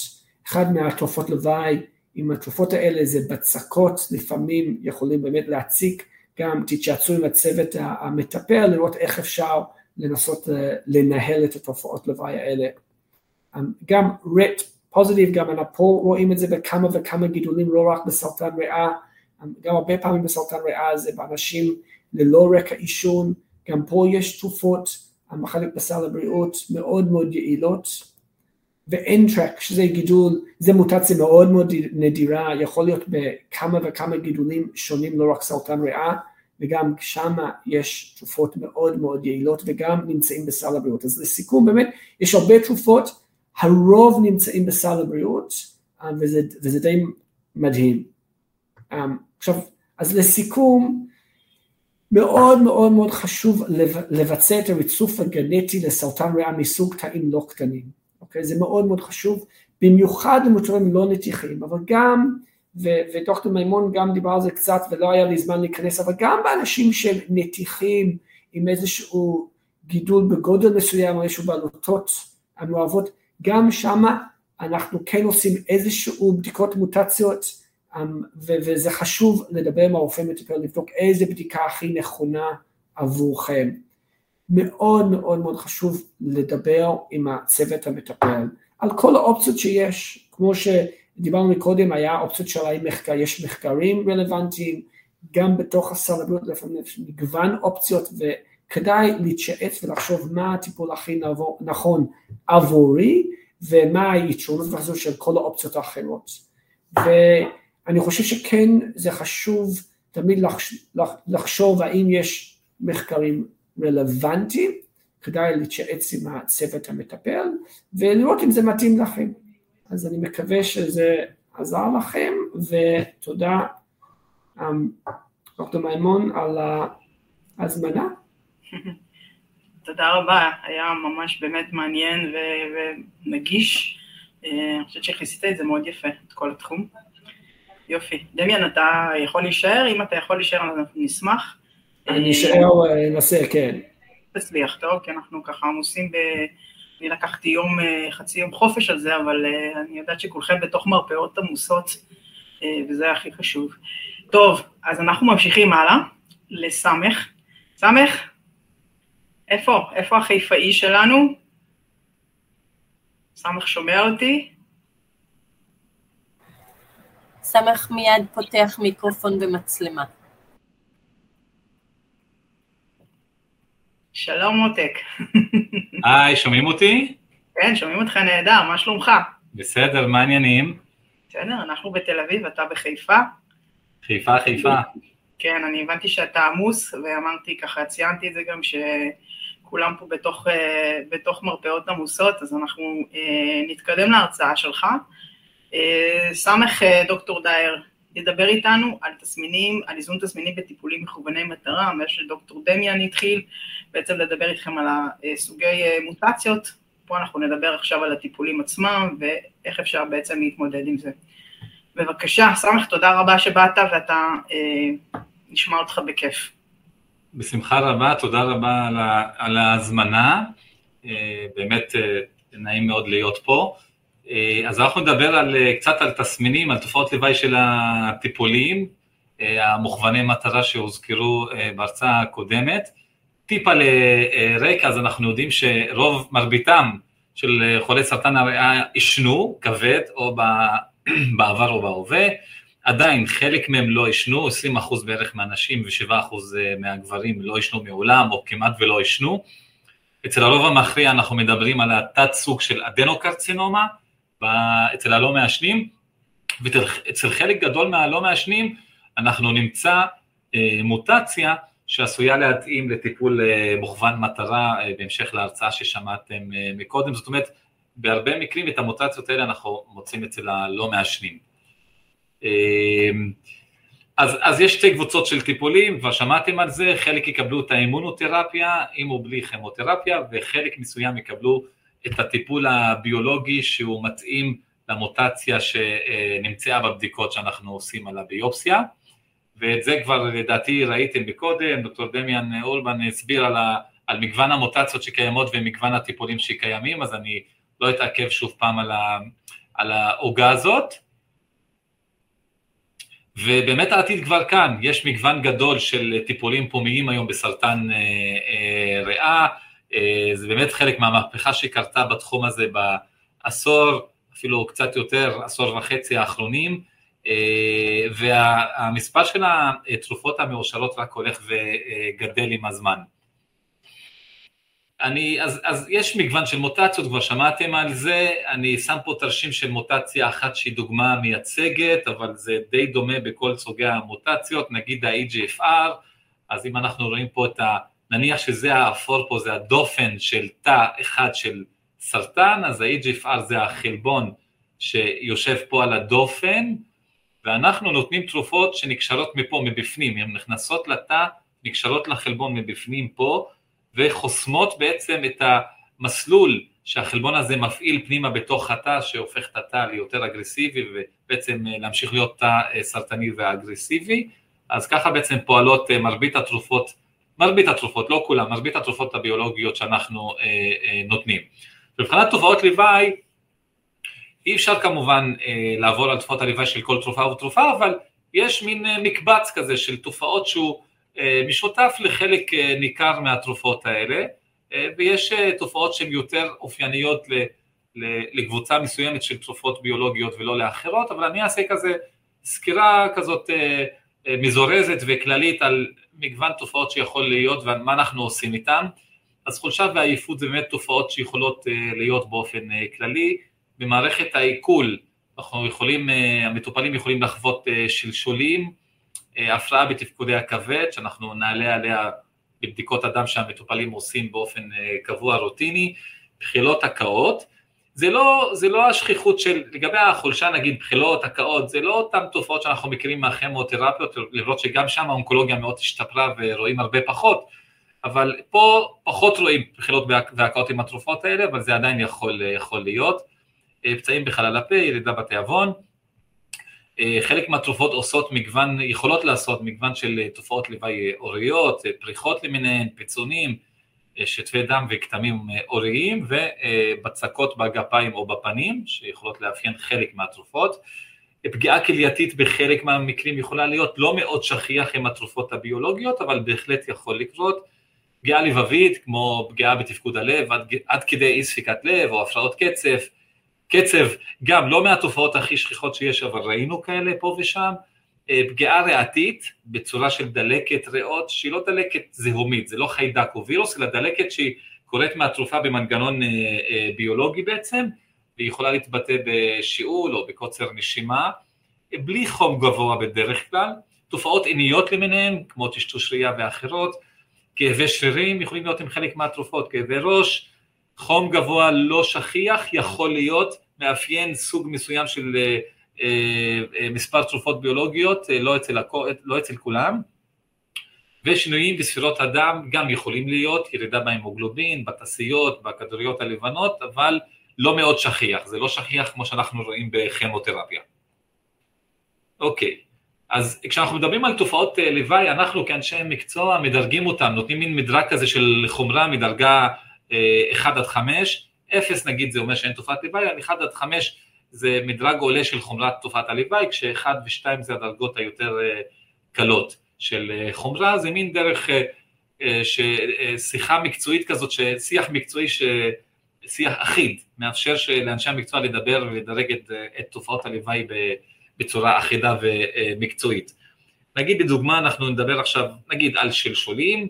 אחד מהתרופות לוואי עם התרופות האלה זה בצקות, לפעמים יכולים באמת להציק, גם תתייעצו עם הצוות המטפל, לראות איך אפשר לנסות אה, לנהל את התופעות לוואי האלה. אמ, גם רט פוזיטיב, גם אנחנו פה רואים את זה בכמה וכמה גידולים, לא רק בסרטן ריאה, אמ, גם הרבה פעמים בסרטן ריאה זה באנשים ללא רקע עישון, גם פה יש תרופות, המחלק בסל הבריאות מאוד מאוד יעילות, ואנטרק, שזה גידול, זה מוטציה מאוד מאוד נדירה, יכול להיות בכמה וכמה גידולים שונים, לא רק סרטן ריאה, וגם שם יש תרופות מאוד מאוד יעילות וגם נמצאים בסל הבריאות. אז לסיכום, באמת, יש הרבה תרופות, הרוב נמצאים בסל הבריאות, אה, וזה, וזה די מדהים. אה, עכשיו, אז לסיכום, מאוד מאוד מאוד חשוב לבצע את הריצוף הגנטי לסרטן ריאה מסוג תאים לא קטנים. אוקיי? זה מאוד מאוד חשוב, במיוחד למוצרים לא נתיחים, אבל גם, ודוקטור מימון גם דיבר על זה קצת ולא היה לי זמן להיכנס, אבל גם באנשים שהם נתיחים עם איזשהו גידול בגודל מסוים או איזשהו בעלותות המואבות, גם שמה אנחנו כן עושים איזשהו בדיקות מוטציות, וזה חשוב לדבר עם הרופא מטפל, לבדוק איזה בדיקה הכי נכונה עבורכם. מאוד מאוד מאוד חשוב לדבר עם הצוות המטפל על כל האופציות שיש, כמו שדיברנו מקודם, היה אופציות של האם מחקר, יש מחקרים רלוונטיים, גם בתוך הסל הבריאות לפעמים יש מגוון אופציות וכדאי להתייעץ ולחשוב מה הטיפול הכי נכון עבורי ומה היתרונות והחזור של כל האופציות האחרות. ואני חושב שכן זה חשוב תמיד לחשוב האם יש מחקרים רלוונטי, כדאי להתייעץ עם הצוות המטפל ולראות אם זה מתאים לכם. אז אני מקווה שזה עזר לכם ותודה אמ, דוקטור מימון על ההזמנה. תודה רבה, היה ממש באמת מעניין ונגיש. אה, אני חושבת שכיסית את זה מאוד יפה, את כל התחום. יופי. דמיאן, אתה יכול להישאר? אם אתה יכול להישאר, אנחנו נשמח. אני אשאר, אה, ננסה, כן. תצליח, טוב, כי אנחנו ככה עמוסים ב... אני לקחתי יום, אה, חצי יום חופש על זה, אבל אה, אני יודעת שכולכם בתוך מרפאות עמוסות, וזה הכי חשוב. טוב, אז אנחנו ממשיכים הלאה לסמך. סמך, איפה? איפה החיפאי שלנו? סמך שומע אותי? סמך מיד פותח מיקרופון ומצלמה. שלום מותק. היי, שומעים אותי? כן, שומעים אותך נהדר, מה שלומך? בסדר, מה העניינים? בסדר, אנחנו בתל אביב, אתה בחיפה. חיפה, חיפה. כן, אני הבנתי שאתה עמוס, ואמרתי ככה, ציינתי את זה גם שכולם פה בתוך, אה, בתוך מרפאות עמוסות, אז אנחנו אה, נתקדם להרצאה שלך. אה, סמך דוקטור דייר, ידבר איתנו על תסמינים, על איזון תסמינים בטיפולים מכווני מטרה, מה שדוקטור דמיאן התחיל, בעצם לדבר איתכם על הסוגי אה, מוטציות, פה אנחנו נדבר עכשיו על הטיפולים עצמם ואיך אפשר בעצם להתמודד עם זה. בבקשה, סמך, תודה רבה שבאת ואתה, אה, נשמע אותך בכיף. בשמחה רבה, תודה רבה על, ה, על ההזמנה. באמת נעים מאוד להיות פה. אז אנחנו נדבר על, קצת על תסמינים, על תופעות לוואי של הטיפולים, המוכווני מטרה שהוזכרו בהרצאה הקודמת. טיפה לרקע, אז אנחנו יודעים שרוב, מרביתם של חולי סרטן הריאה עישנו, כבד, או בעבר או בהווה, עדיין חלק מהם לא עישנו, 20% בערך מהנשים ו-7% מהגברים לא עישנו מעולם, או כמעט ולא עישנו. אצל הרוב המכריע אנחנו מדברים על התת סוג של אדנוקרצינומה, אצל הלא מעשנים, ואצל חלק גדול מהלא מעשנים אנחנו נמצא אה, מוטציה שעשויה להתאים לטיפול אה, מוכוון מטרה אה, בהמשך להרצאה ששמעתם מקודם, זאת אומרת בהרבה מקרים את המוטציות האלה אנחנו מוצאים אצל הלא מעשנים. אז, אז יש שתי קבוצות של טיפולים, כבר שמעתם על זה, חלק יקבלו את האימונותרפיה עם או בלי כימותרפיה, וחלק מסוים יקבלו את הטיפול הביולוגי שהוא מתאים למוטציה שנמצאה בבדיקות שאנחנו עושים על הביופסיה, ואת זה כבר לדעתי ראיתם מקודם, דוקטור דמיאן אולמן הסביר על, ה, על מגוון המוטציות שקיימות ומגוון הטיפולים שקיימים, אז אני לא אתעכב שוב פעם על, על העוגה הזאת. ובאמת העתיד כבר כאן, יש מגוון גדול של טיפולים פומיים היום בסרטן אה, אה, ריאה, אה, זה באמת חלק מהמהפכה שקרתה בתחום הזה בעשור, אפילו קצת יותר, עשור וחצי האחרונים, אה, והמספר של התרופות המאושרות רק הולך וגדל עם הזמן. אני, אז, אז יש מגוון של מוטציות, כבר שמעתם על זה, אני שם פה תרשים של מוטציה אחת שהיא דוגמה מייצגת, אבל זה די דומה בכל סוגי המוטציות, נגיד ה-EGFR, אז אם אנחנו רואים פה את ה... נניח שזה האפור פה, זה הדופן של תא אחד של סרטן, אז ה-EGFR זה החלבון שיושב פה על הדופן, ואנחנו נותנים תרופות שנקשרות מפה, מבפנים, הן נכנסות לתא, נקשרות לחלבון מבפנים פה, וחוסמות בעצם את המסלול שהחלבון הזה מפעיל פנימה בתוך התא, שהופך את התא ליותר אגרסיבי ובעצם אה, להמשיך להיות תא אה, סרטני ואגרסיבי, אז ככה בעצם פועלות אה, מרבית התרופות, מרבית התרופות, לא כולם, מרבית התרופות הביולוגיות שאנחנו אה, אה, נותנים. מבחינת תופעות לוואי, אי אפשר כמובן אה, לעבור על תופעות הלוואי של כל תרופה ותרופה, אבל יש מין אה, מקבץ כזה של תופעות שהוא אה, משותף לחלק אה, ניכר מהתרופות האלה, אה, ויש תופעות שהן יותר אופייניות לקבוצה מסוימת של תרופות ביולוגיות ולא לאחרות, אבל אני אעשה כזה סקירה כזאת מזורזת וכללית על מגוון תופעות שיכול להיות ומה אנחנו עושים איתן. אז חולשה ועייפות זה באמת תופעות שיכולות להיות באופן כללי. במערכת העיכול אנחנו יכולים, המטופלים יכולים לחוות שלשולים, אה, הפרעה בתפקודי הכבד, שאנחנו נעלה עליה בבדיקות הדם שהמטופלים עושים באופן אה, קבוע רוטיני, בחילות הקאות, זה לא, זה לא השכיחות של, לגבי החולשה נגיד בחילות, הקאות, זה לא אותן תופעות שאנחנו מכירים מהכימותרפיות, למרות שגם שם האונקולוגיה מאוד השתפרה ורואים הרבה פחות, אבל פה פחות רואים בחילות והקאות עם התרופות האלה, אבל זה עדיין יכול, יכול להיות. אה, פצעים בחלל הפה, ירידה בתיאבון, אה, חלק מהתרופות עושות מגוון, יכולות לעשות מגוון של אה, תופעות לוואי עוריות, אה, פריחות למיניהן, פצונים, שטפי דם וכתמים עוריים ובצקות בגפיים או בפנים, שיכולות לאפיין חלק מהתרופות. פגיעה כלייתית בחלק מהמקרים יכולה להיות לא מאוד שכיח עם התרופות הביולוגיות, אבל בהחלט יכול לקרות. פגיעה לבבית, כמו פגיעה בתפקוד הלב, עד, עד כדי אי ספיקת לב או הפרעות קצף, קצב, גם לא מהתופעות הכי שכיחות שיש, אבל ראינו כאלה פה ושם, אה, פגיעה ריאתית בצורה של דלקת ריאות, שהיא לא דלקת זיהומית, זה לא חיידק או וירוס, אלא דלקת שהיא קורית מהתרופה במנגנון אה, אה, ביולוגי בעצם, והיא יכולה להתבטא בשיעול או בקוצר נשימה, בלי חום גבוה בדרך כלל, תופעות עיניות למיניהן, כמו טשטוש ראייה ואחרות, כאבי שרירים יכולים להיות עם חלק מהתרופות, כאבי ראש, חום גבוה לא שכיח יכול להיות מאפיין סוג מסוים של אה, אה, אה, מספר תרופות ביולוגיות, לא אצל, לא אצל כולם, ושינויים בספירות הדם גם יכולים להיות, ירידה בהמוגלובין, בתסיות, בכדוריות הלבנות, אבל לא מאוד שכיח, זה לא שכיח כמו שאנחנו רואים בכימותרפיה. אוקיי, אז כשאנחנו מדברים על תופעות לוואי, אנחנו כאנשי מקצוע מדרגים אותם, נותנים מין מדרג כזה של חומרה מדרגה 1 עד 5, 0 נגיד זה אומר שאין תופעת לוואי, 1 עד 5 זה מדרג עולה של חומרת תופעת הלוואי, כש-1 ו-2 זה הדרגות היותר קלות של חומרה, זה מין דרך שיחה מקצועית כזאת, שיח מקצועי. שיח אחיד, מאפשר לאנשי המקצוע לדבר ולדרג את, את תופעות הלוואי בצורה אחידה ומקצועית. נגיד בדוגמה, אנחנו נדבר עכשיו, נגיד על שלשולים,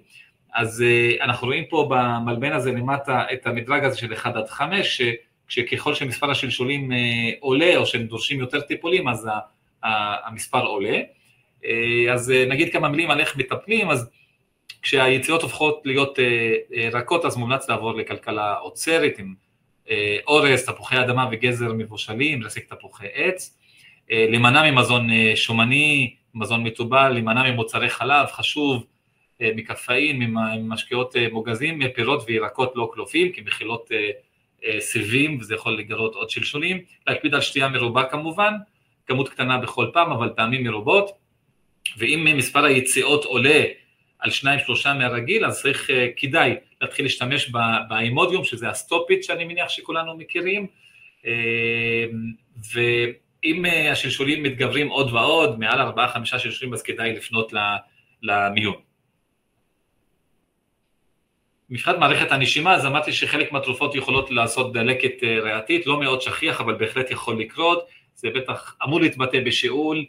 אז אנחנו רואים פה במלבן הזה למטה את המדרג הזה של 1 עד 5, שככל שמספר השלשולים עולה או שהם דורשים יותר טיפולים, אז המספר עולה. אז נגיד כמה מילים על איך מטפלים, אז כשהיציאות הופכות להיות רכות, אז מומלץ לעבור לכלכלה עוצרת עם אורז, תפוחי אדמה וגזר מבושלים, להשיג תפוחי עץ, להימנע ממזון שומני, מזון מתובל, להימנע ממוצרי חלב, חשוב, מקפאין, ממשקאות מוגזים, מפירות וירקות לא קלופים, כי מכילות סיבים וזה יכול לגרות עוד שלשולים, להקפיד על שתייה מרובה כמובן, כמות קטנה בכל פעם, אבל פעמים מרובות, ואם מספר היציאות עולה על שניים שלושה מהרגיל, אז צריך, כדאי להתחיל להשתמש באימודיום, שזה הסטופית שאני מניח שכולנו מכירים, ואם השלשולים מתגברים עוד ועוד, מעל ארבעה חמישה שלשולים, אז כדאי לפנות למיון. מבחינת מערכת הנשימה, אז אמרתי שחלק מהתרופות יכולות לעשות דלקת ריאתית, לא מאוד שכיח, אבל בהחלט יכול לקרות, זה בטח אמור להתבטא בשאול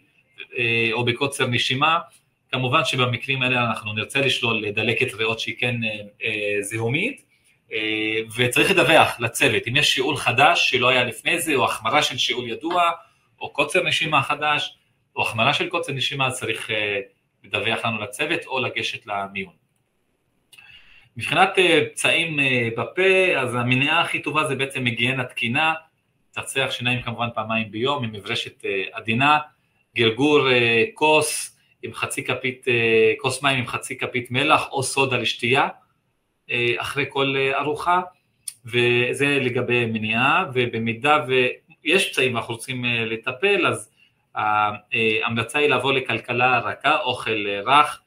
או בקוצר נשימה, כמובן שבמקרים האלה אנחנו נרצה לשלול דלקת ריאות שהיא כן זיהומית, וצריך לדווח לצוות, אם יש שיעול חדש שלא היה לפני זה, או החמרה של שיעול ידוע, או קוצר נשימה חדש, או החמרה של קוצר נשימה, צריך לדווח לנו לצוות או לגשת למיון. מבחינת פצעים בפה, אז המניעה הכי טובה זה בעצם היגיינה תקינה, צחצח שיניים כמובן פעמיים ביום עם מברשת עדינה, גרגור כוס עם חצי כפית, כוס מים עם חצי כפית מלח או סודה לשתייה אחרי כל ארוחה, וזה לגבי מניעה, ובמידה ויש פצעים ואנחנו רוצים לטפל, אז ההמלצה היא לעבור לכלכלה רכה, אוכל רך,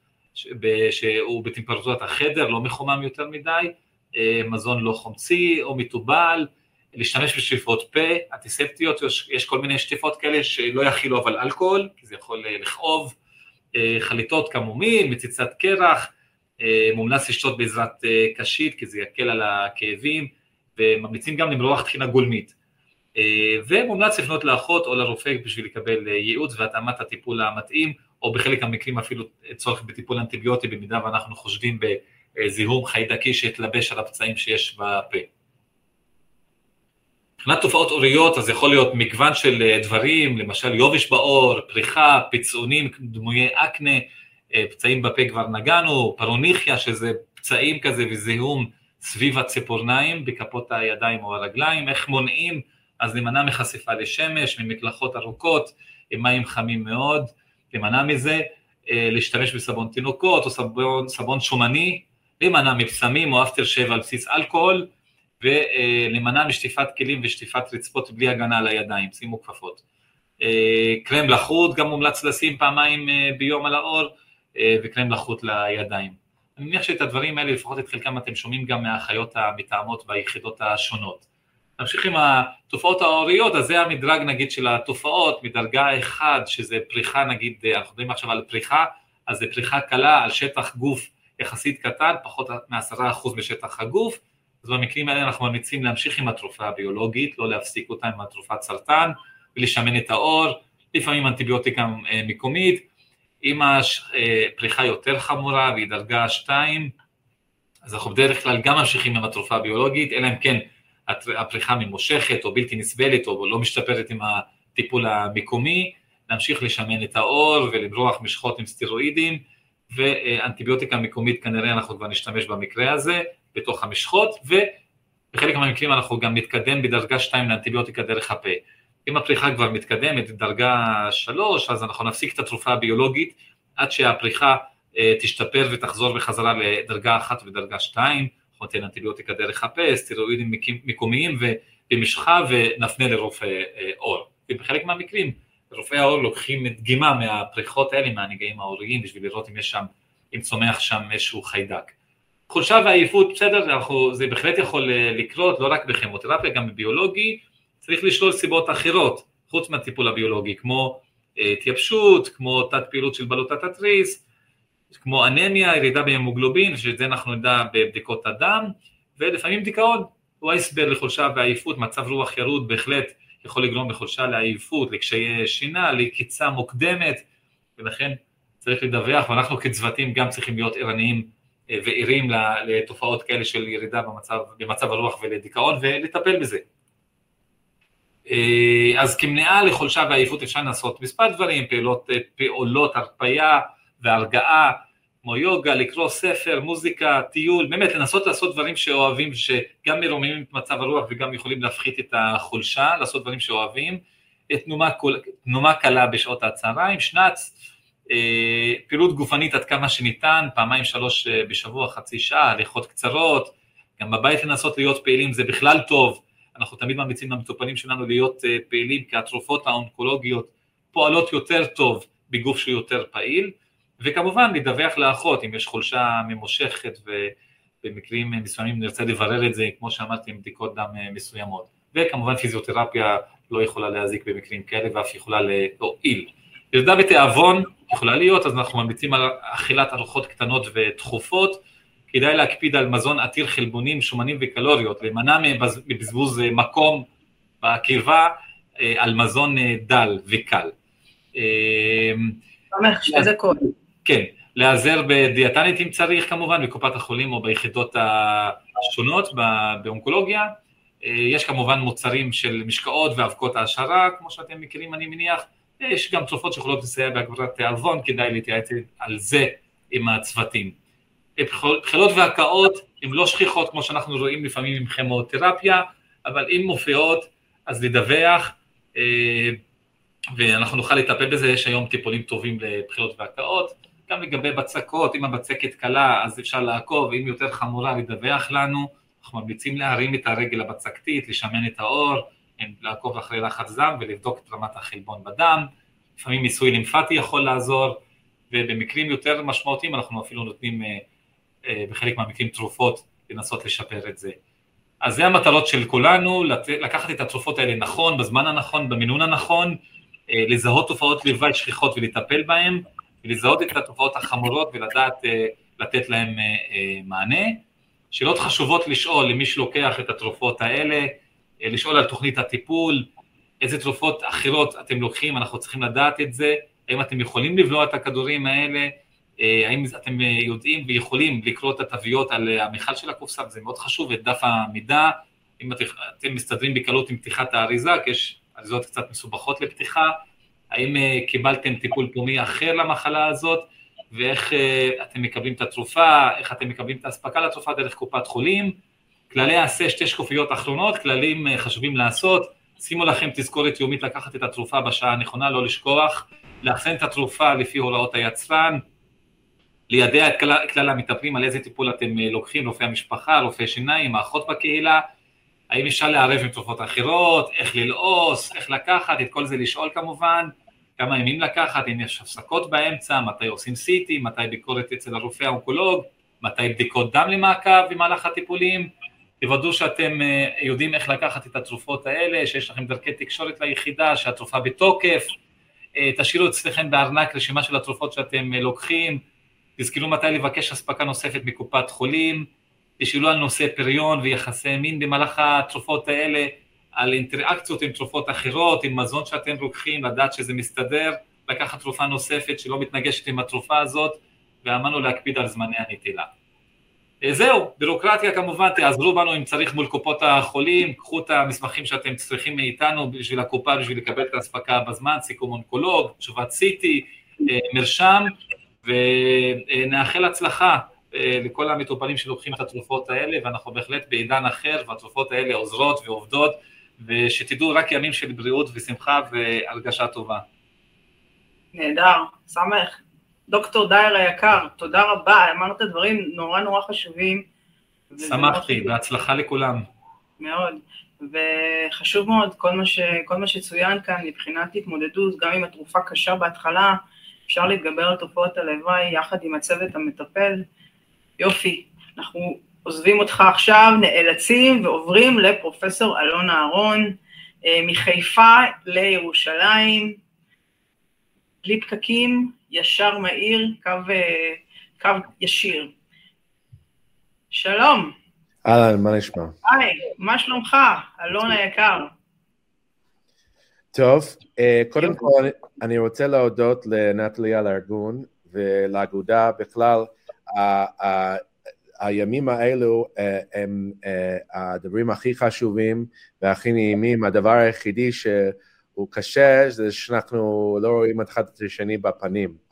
שהוא בטמפרטורת החדר, לא מחומם יותר מדי, מזון לא חומצי או מתובל, להשתמש בשטיפות פה, אנטיספטיות, יש כל מיני שטיפות כאלה שלא יכילו אבל אלכוהול, כי זה יכול לכאוב, חליטות כמומיל, מציצת קרח, מומלץ לשתות בעזרת קשית כי זה יקל על הכאבים, וממליצים גם למרוח טחינה גולמית. ומומלץ לפנות לאחות או לרופא בשביל לקבל ייעוץ והתאמת הטיפול המתאים, או בחלק המקרים אפילו צורך בטיפול אנטיביוטי במידה ואנחנו חושבים בזיהום חיידקי שהתלבש על הפצעים שיש בפה. מבחינת תופעות עוריות, אז יכול להיות מגוון של דברים, למשל יובש בעור, פריחה, פצעונים, דמויי אקנה, פצעים בפה כבר נגענו, פרוניכיה, שזה פצעים כזה וזיהום סביב הציפורניים, בכפות הידיים או הרגליים, איך מונעים, אז להימנע מחשיפה לשמש, ממקלחות ארוכות, עם מים חמים מאוד, להימנע מזה, להשתמש בסבון תינוקות או סבון, סבון שומני, להימנע מבשמים או אפטר שב על בסיס אלכוהול, ולהימנע משטיפת כלים ושטיפת רצפות בלי הגנה על הידיים, שימו כפפות. קרם לחוט גם מומלץ לשים פעמיים ביום על העור, וקרם לחוט לידיים. אני מניח שאת הדברים האלה, לפחות את חלקם אתם שומעים גם מהאחיות המתאמות ביחידות השונות. נמשיך עם התופעות העוריות, אז זה המדרג נגיד של התופעות, מדרגה אחד, שזה פריחה נגיד, אנחנו מדברים עכשיו על פריחה, אז זה פריחה קלה על שטח גוף יחסית קטן, פחות מעשרה אחוז בשטח הגוף, אז במקרים האלה אנחנו ממליצים להמשיך עם התרופה הביולוגית, לא להפסיק אותה עם התרופת סרטן, ולשמן את העור, לפעמים אנטיביוטיקה מקומית, אם הפריחה יותר חמורה והיא דרגה 2, אז אנחנו בדרך כלל גם ממשיכים עם התרופה הביולוגית, אלא אם כן הפריחה ממושכת או בלתי נסבלת או לא משתפרת עם הטיפול המקומי, להמשיך לשמן את העור ולמרוח משחות עם סטרואידים, ואנטיביוטיקה מקומית כנראה אנחנו כבר נשתמש במקרה הזה, בתוך המשחות, ובחלק מהמקרים אנחנו גם נתקדם בדרגה 2 לאנטיביוטיקה דרך הפה. אם הפריחה כבר מתקדמת לדרגה 3, אז אנחנו נפסיק את התרופה הביולוגית עד שהפריחה תשתפר ותחזור בחזרה לדרגה 1 ודרגה 2, ניתן אנטיביוטיקה דרך הפה, סטרואידים מקומיים במשחה ונפנה לרופא עור. ובחלק מהמקרים רופאי העור לוקחים דגימה מהפריחות האלה, מהנגעים העוריים, בשביל לראות אם יש שם, אם צומח שם איזשהו חיידק. חולשה ועייפות, בסדר, אנחנו, זה בהחלט יכול אה, לקרות, לא רק בכימותרפיה, גם בביולוגי, צריך לשלול סיבות אחרות, חוץ מהטיפול הביולוגי, כמו אה, התייבשות, כמו תת פעילות של בלוטת התריס, כמו אנמיה, ירידה בהמוגלובין, שאת זה אנחנו נדע בבדיקות הדם, ולפעמים דיכאון, הוא ההסבר לחולשה ועייפות, מצב רוח ירוד בהחלט יכול לגרום לחולשה, לעייפות, לקשיי שינה, לקיצה מוקדמת, ולכן צריך לדווח, ואנחנו כצוותים גם צריכים להיות ערניים אה, וערים לתופעות כאלה של ירידה במצב, במצב הרוח ולדיכאון, ולטפל בזה. אה, אז כמניעה לחולשה ועייפות אפשר לעשות מספר דברים, פעולות, אה, פעולות הרפאיה והרגעה, כמו יוגה, לקרוא ספר, מוזיקה, טיול, באמת לנסות לעשות דברים שאוהבים, שגם מרוממים את מצב הרוח וגם יכולים להפחית את החולשה, לעשות דברים שאוהבים, תנומה, תנומה קלה בשעות הצהריים, שנץ, אה, פעילות גופנית עד כמה שניתן, פעמיים שלוש אה, בשבוע, חצי שעה, הליכות קצרות, גם בבית לנסות להיות פעילים זה בכלל טוב, אנחנו תמיד ממליצים למטופלים שלנו להיות אה, פעילים, כי התרופות האונקולוגיות פועלות יותר טוב בגוף שהוא יותר פעיל, וכמובן לדווח לאחות אם יש חולשה ממושכת ובמקרים מסוימים נרצה לברר את זה, כמו שאמרתי, עם בדיקות דם מסוימות. וכמובן פיזיותרפיה לא יכולה להזיק במקרים כאלה ואף יכולה להועיל. ירידה בתיאבון יכולה להיות, אז אנחנו ממליצים על אכילת ארוחות קטנות ותכופות, כדאי להקפיד על מזון עתיר חלבונים, שומנים וקלוריות, להימנע מבזבוז מקום בקיבה אה, על מזון אה, דל וקל. סמך, שתי דקות. כן, להיעזר בדיאטנית אם צריך כמובן, בקופת החולים או ביחידות השונות באונקולוגיה. אה, יש כמובן מוצרים של משקאות ואבקות העשרה, כמו שאתם מכירים אני מניח. יש גם תרופות שיכולות לסייע בהגברת תיאבון, כדאי להתייעץ על זה עם הצוותים. בחילות והקאות הן לא שכיחות כמו שאנחנו רואים לפעמים עם כימותרפיה, אבל אם מופיעות אז לדווח אה, ואנחנו נוכל לטפל בזה, יש היום טיפולים טובים לבחילות והקאות, גם לגבי בצקות, אם הבצקת קלה אז אפשר לעקוב, אם יותר חמורה לדווח לנו, אנחנו ממליצים להרים את הרגל הבצקתית, לשמן את העור, לעקוב אחרי לחץ דם ולבדוק את רמת החלבון בדם, לפעמים ניסוי לימפטי יכול לעזור, ובמקרים יותר משמעותיים אנחנו אפילו נותנים אה, אה, בחלק מהמקרים תרופות לנסות לשפר את זה. אז זה המטרות של כולנו, לקחת את התרופות האלה נכון, בזמן הנכון, במינון הנכון, אה, לזהות תופעות לוואי שכיחות ולטפל בהן, ולזהות את התופעות החמורות ולדעת לתת להן מענה. שאלות חשובות לשאול למי שלוקח את התרופות האלה, לשאול על תוכנית הטיפול, איזה תרופות אחרות אתם לוקחים, אנחנו צריכים לדעת את זה, האם אתם יכולים לבלוע את הכדורים האלה, אה, האם אתם יודעים ויכולים לקרוא את התוויות על המכל של הקופסה, זה מאוד חשוב, את דף המידע, אם אתם מסתדרים בקלות עם פתיחת האריזה, כי יש אריזות קצת מסובכות לפתיחה, האם אה, קיבלתם טיפול פומי אחר למחלה הזאת, ואיך אה, אתם מקבלים את התרופה, איך אתם מקבלים את האספקה לתרופה דרך קופת חולים, כללי העשה, שתי שקופיות אחרונות, כללים אה, חשובים לעשות, שימו לכם תזכורת יומית לקחת את התרופה בשעה הנכונה, לא לשכוח, לאחסן את התרופה לפי הוראות היצרן, לידע את כלל, כלל המטפלים על איזה טיפול אתם לוקחים, רופאי המשפחה, רופאי שיניים, האחות בקהילה, האם אפשר לערב עם תרופות אחרות, איך ללעוס, איך לקחת, את כל זה לשאול כמובן, כמה ימים לקחת, אם יש הפסקות באמצע, מתי עושים CT, מתי ביקורת אצל הרופא האונקולוג, מתי בדיקות דם למעקב במהלך הטיפולים, תוודאו שאתם אה, יודעים איך לקחת את התרופות האלה, שיש לכם דרכי תקשורת ליחידה, שהתרופה בתוקף, אה, תשאירו אצלכם בארנק רשימה של התרופות שאתם אה, לוקחים, תזכרו מתי לבקש אספקה נוספת מקופת חולים, תשאלו על נושא פריון ויחסי מין במהלך התרופות האלה, על אינטראקציות עם תרופות אחרות, עם מזון שאתם לוקחים, לדעת שזה מסתדר, לקחת תרופה נוספת שלא מתנגשת עם התרופה הזאת, ואמרנו להקפיד על זמני הנטילה. אה, זהו, בירוקרטיה כמובן, תעזרו בנו אם צריך מול קופות החולים, קחו את המסמכים שאתם צריכים מאיתנו בשביל הקופה, בשביל לקבל את האספקה בזמן, סיכום אונקולוג, תשובת סיטי, אה, מרשם, ונאחל הצלחה אה, לכל המטופלים שלוקחים את התרופות האלה, ואנחנו בהחלט בעידן אחר, והתרופות האלה עוזרות ועובדות, ושתדעו רק ימים של בריאות ושמחה והרגשה טובה. נהדר, שמח. דוקטור דייר היקר, תודה רבה, אמרת דברים נורא נורא חשובים. שמחתי, בהצלחה לכולם. מאוד, וחשוב מאוד כל מה, ש, כל מה שצוין כאן מבחינת התמודדות, גם אם התרופה קשה בהתחלה, אפשר להתגבר על תופעות הלוואי יחד עם הצוות המטפל. יופי. אנחנו עוזבים אותך עכשיו, נאלצים ועוברים לפרופסור אלון אהרון מחיפה לירושלים, בלי פקקים, ישר מהיר, קו, קו ישיר. שלום. אהלן, מה נשמע? היי, מה שלומך, אלון היקר? טוב, אה, קודם כל אני רוצה להודות לנטלי על הארגון ולאגודה בכלל. הימים האלו אה, הם אה, הדברים הכי חשובים והכי נעימים. הדבר היחידי שהוא קשה זה שאנחנו לא רואים אחד את השני בפנים.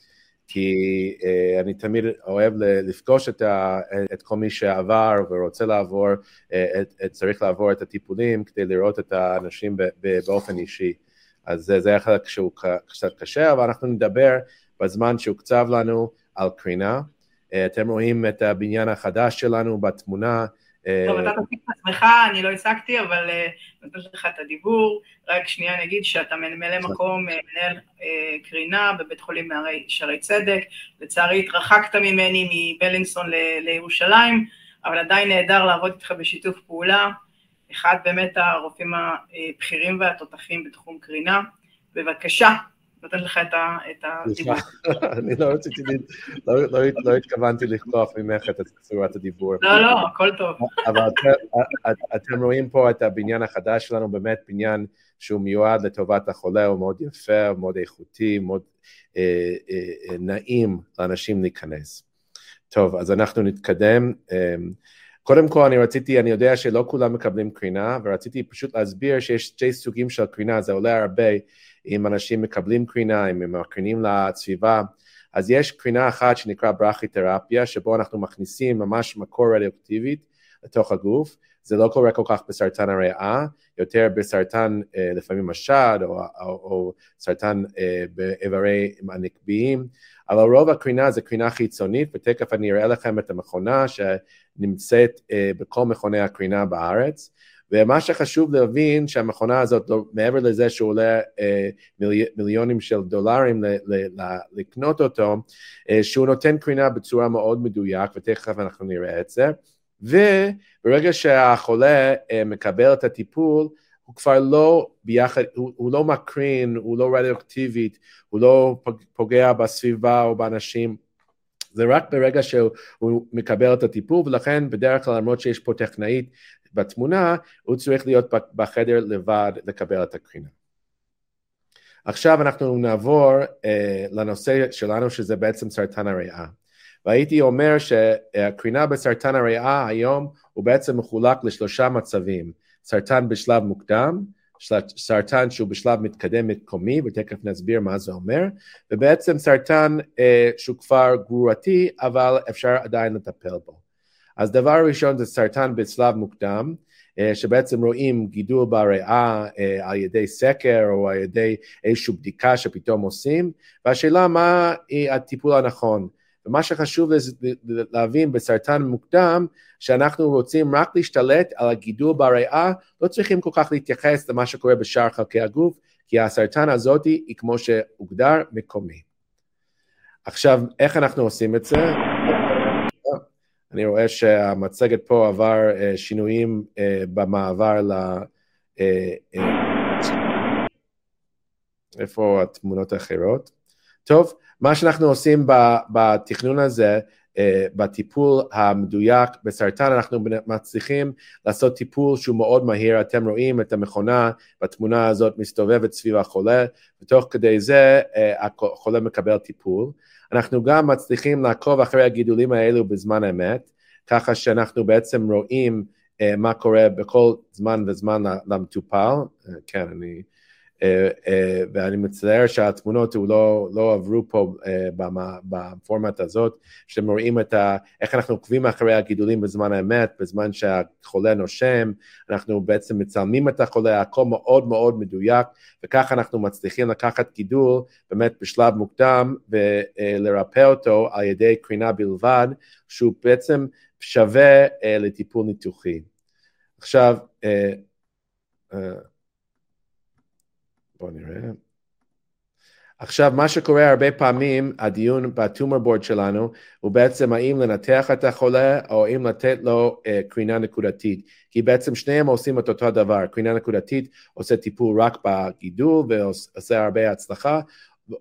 כי uh, אני תמיד אוהב לפגוש את, ה, את כל מי שעבר ורוצה לעבור, את, את, צריך לעבור את הטיפולים כדי לראות את האנשים ב, ב, באופן אישי. אז זה, זה החלק שהוא קצת קשה, אבל אנחנו נדבר בזמן שהוקצב לנו על קרינה. Uh, אתם רואים את הבניין החדש שלנו בתמונה, טוב, אתה תציג את עצמך, אני לא הצגתי, אבל נותן לך את הדיבור. רק שנייה נגיד שאתה ממלא מקום, מנהל קרינה בבית חולים שערי צדק. לצערי התרחקת ממני מבלינסון לירושלים, אבל עדיין נהדר לעבוד איתך בשיתוף פעולה. אחד באמת הרופאים הבכירים והתותחים בתחום קרינה. בבקשה, נותן לך את הדיבור. אני לא רציתי, לא, לא, לא התכוונתי לכלוף ממך את צורת הדיבור. לא, לא, הכל טוב. אבל אתם רואים פה את הבניין החדש שלנו, באמת בניין שהוא מיועד לטובת החולה, הוא מאוד יפה, הוא מאוד איכותי, מאוד אה, אה, נעים לאנשים להיכנס. טוב, אז אנחנו נתקדם. אה, קודם כל אני רציתי, אני יודע שלא כולם מקבלים קרינה, ורציתי פשוט להסביר שיש שתי סוגים של קרינה, זה עולה הרבה. אם אנשים מקבלים קרינה, אם הם מקרינים לסביבה. אז יש קרינה אחת שנקרא ברכיתרפיה, שבו אנחנו מכניסים ממש מקור רדיואקטיבית לתוך הגוף. זה לא קורה כל כך בסרטן הריאה, יותר בסרטן אה, לפעמים השד או, או, או סרטן אה, באיברי הנקביים, אבל רוב הקרינה זה קרינה חיצונית, ותכף אני אראה לכם את המכונה שנמצאת אה, בכל מכוני הקרינה בארץ. ומה שחשוב להבין שהמכונה הזאת, לא, מעבר לזה שהוא עולה אה, מילי, מיליונים של דולרים ל, ל, ל, לקנות אותו, אה, שהוא נותן קרינה בצורה מאוד מדויק, ותכף אנחנו נראה את זה, וברגע שהחולה אה, מקבל את הטיפול, הוא כבר לא ביחד, הוא, הוא לא מקרין, הוא לא רדיואקטיבית, הוא לא פוגע בסביבה או באנשים, זה רק ברגע שהוא מקבל את הטיפול, ולכן בדרך כלל למרות שיש פה טכנאית בתמונה, הוא צריך להיות בחדר לבד לקבל את הקרינה. עכשיו אנחנו נעבור אה, לנושא שלנו שזה בעצם סרטן הריאה. והייתי אומר שהקרינה בסרטן הריאה היום הוא בעצם מחולק לשלושה מצבים, סרטן בשלב מוקדם, סרטן שהוא בשלב מתקדם מקומי, ותכף נסביר מה זה אומר, ובעצם סרטן אה, שהוא כבר גרורתי, אבל אפשר עדיין לטפל בו. אז דבר ראשון זה סרטן בשלב מוקדם, אה, שבעצם רואים גידול בריאה אה, על ידי סקר או על ידי איזושהי בדיקה שפתאום עושים, והשאלה מה הטיפול הנכון. ומה שחשוב להבין בסרטן מוקדם, שאנחנו רוצים רק להשתלט על הגידול בריאה, לא צריכים כל כך להתייחס למה שקורה בשאר חלקי הגוף, כי הסרטן הזאת היא כמו שהוגדר מקומי. עכשיו, איך אנחנו עושים את זה? אני רואה שהמצגת פה עבר uh, שינויים uh, במעבר ל... Uh, איפה התמונות האחרות? טוב, מה שאנחנו עושים בתכנון הזה, בטיפול המדויק בסרטן, אנחנו מצליחים לעשות טיפול שהוא מאוד מהיר, אתם רואים את המכונה בתמונה הזאת מסתובבת סביב החולה, ותוך כדי זה uh, החולה מקבל טיפול. אנחנו גם מצליחים לעקוב אחרי הגידולים האלו בזמן אמת, ככה שאנחנו בעצם רואים uh, מה קורה בכל זמן וזמן למטופל. כן, אני... Uh, uh, ואני מצטער שהתמונות לא, לא עברו פה uh, בפורמט הזאת, שאתם רואים את ה, איך אנחנו עוקבים אחרי הגידולים בזמן האמת, בזמן שהחולה נושם, אנחנו בעצם מצלמים את החולה, הכל מאוד מאוד מדויק, וככה אנחנו מצליחים לקחת גידול באמת בשלב מוקדם ולרפא אותו על ידי קרינה בלבד, שהוא בעצם שווה לטיפול ניתוחי. עכשיו, בואו נראה. עכשיו, מה שקורה הרבה פעמים, הדיון בטומר בורד שלנו, הוא בעצם האם לנתח את החולה או האם לתת לו uh, קרינה נקודתית. כי בעצם שניהם עושים את אותו דבר, קרינה נקודתית עושה טיפול רק בגידול ועושה הרבה הצלחה,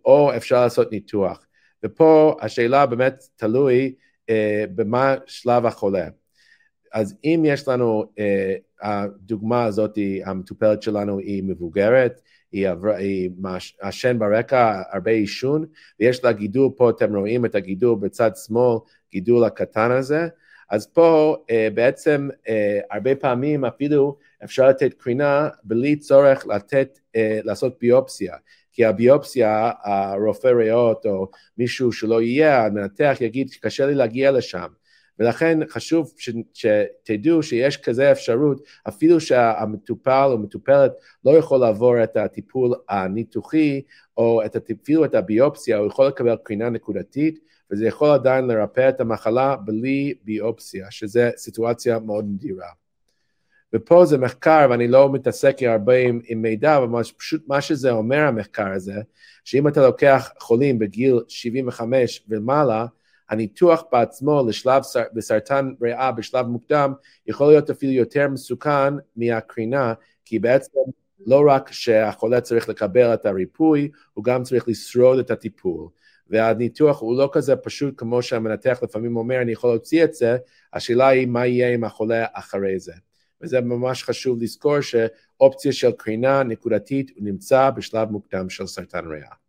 או אפשר לעשות ניתוח. ופה השאלה באמת תלוי uh, במה שלב החולה. אז אם יש לנו, uh, הדוגמה הזאת, המטופלת שלנו היא מבוגרת, היא, עבר, היא עשן ברקע, הרבה עישון, ויש לה גידול, פה אתם רואים את הגידול בצד שמאל, גידול הקטן הזה, אז פה uh, בעצם uh, הרבה פעמים אפילו אפשר לתת קרינה בלי צורך לתת, uh, לעשות ביופסיה, כי הביופסיה, הרופא ריאות או מישהו שלא יהיה, המנתח יגיד קשה לי להגיע לשם. ולכן חשוב ש, שתדעו שיש כזה אפשרות, אפילו שהמטופל או מטופלת לא יכול לעבור את הטיפול הניתוחי, או את, אפילו את הביופסיה, הוא יכול לקבל קרינה נקודתית, וזה יכול עדיין לרפא את המחלה בלי ביופסיה, שזו סיטואציה מאוד נדירה. ופה זה מחקר, ואני לא מתעסק הרבה עם, עם מידע, אבל פשוט מה שזה אומר, המחקר הזה, שאם אתה לוקח חולים בגיל 75 ומעלה, הניתוח בעצמו לשלב בסרטן ריאה בשלב מוקדם יכול להיות אפילו יותר מסוכן מהקרינה, כי בעצם לא רק שהחולה צריך לקבל את הריפוי, הוא גם צריך לשרוד את הטיפול. והניתוח הוא לא כזה פשוט כמו שהמנתח לפעמים אומר, אני יכול להוציא את זה, השאלה היא מה יהיה עם החולה אחרי זה. וזה ממש חשוב לזכור שאופציה של קרינה נקודתית נמצא בשלב מוקדם של סרטן ריאה.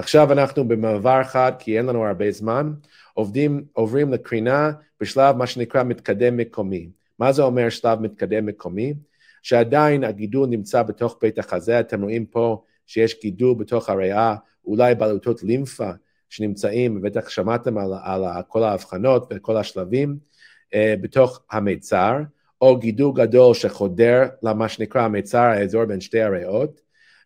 עכשיו אנחנו במעבר חד, כי אין לנו הרבה זמן, עובדים, עוברים לקרינה בשלב מה שנקרא מתקדם מקומי. מה זה אומר שלב מתקדם מקומי? שעדיין הגידול נמצא בתוך בית החזה, אתם רואים פה שיש גידול בתוך הריאה, אולי בעלותות לימפה שנמצאים, בטח שמעתם על, על כל ההבחנות וכל השלבים, אה, בתוך המיצר, או גידול גדול שחודר למה שנקרא המיצר, האזור בין שתי הריאות,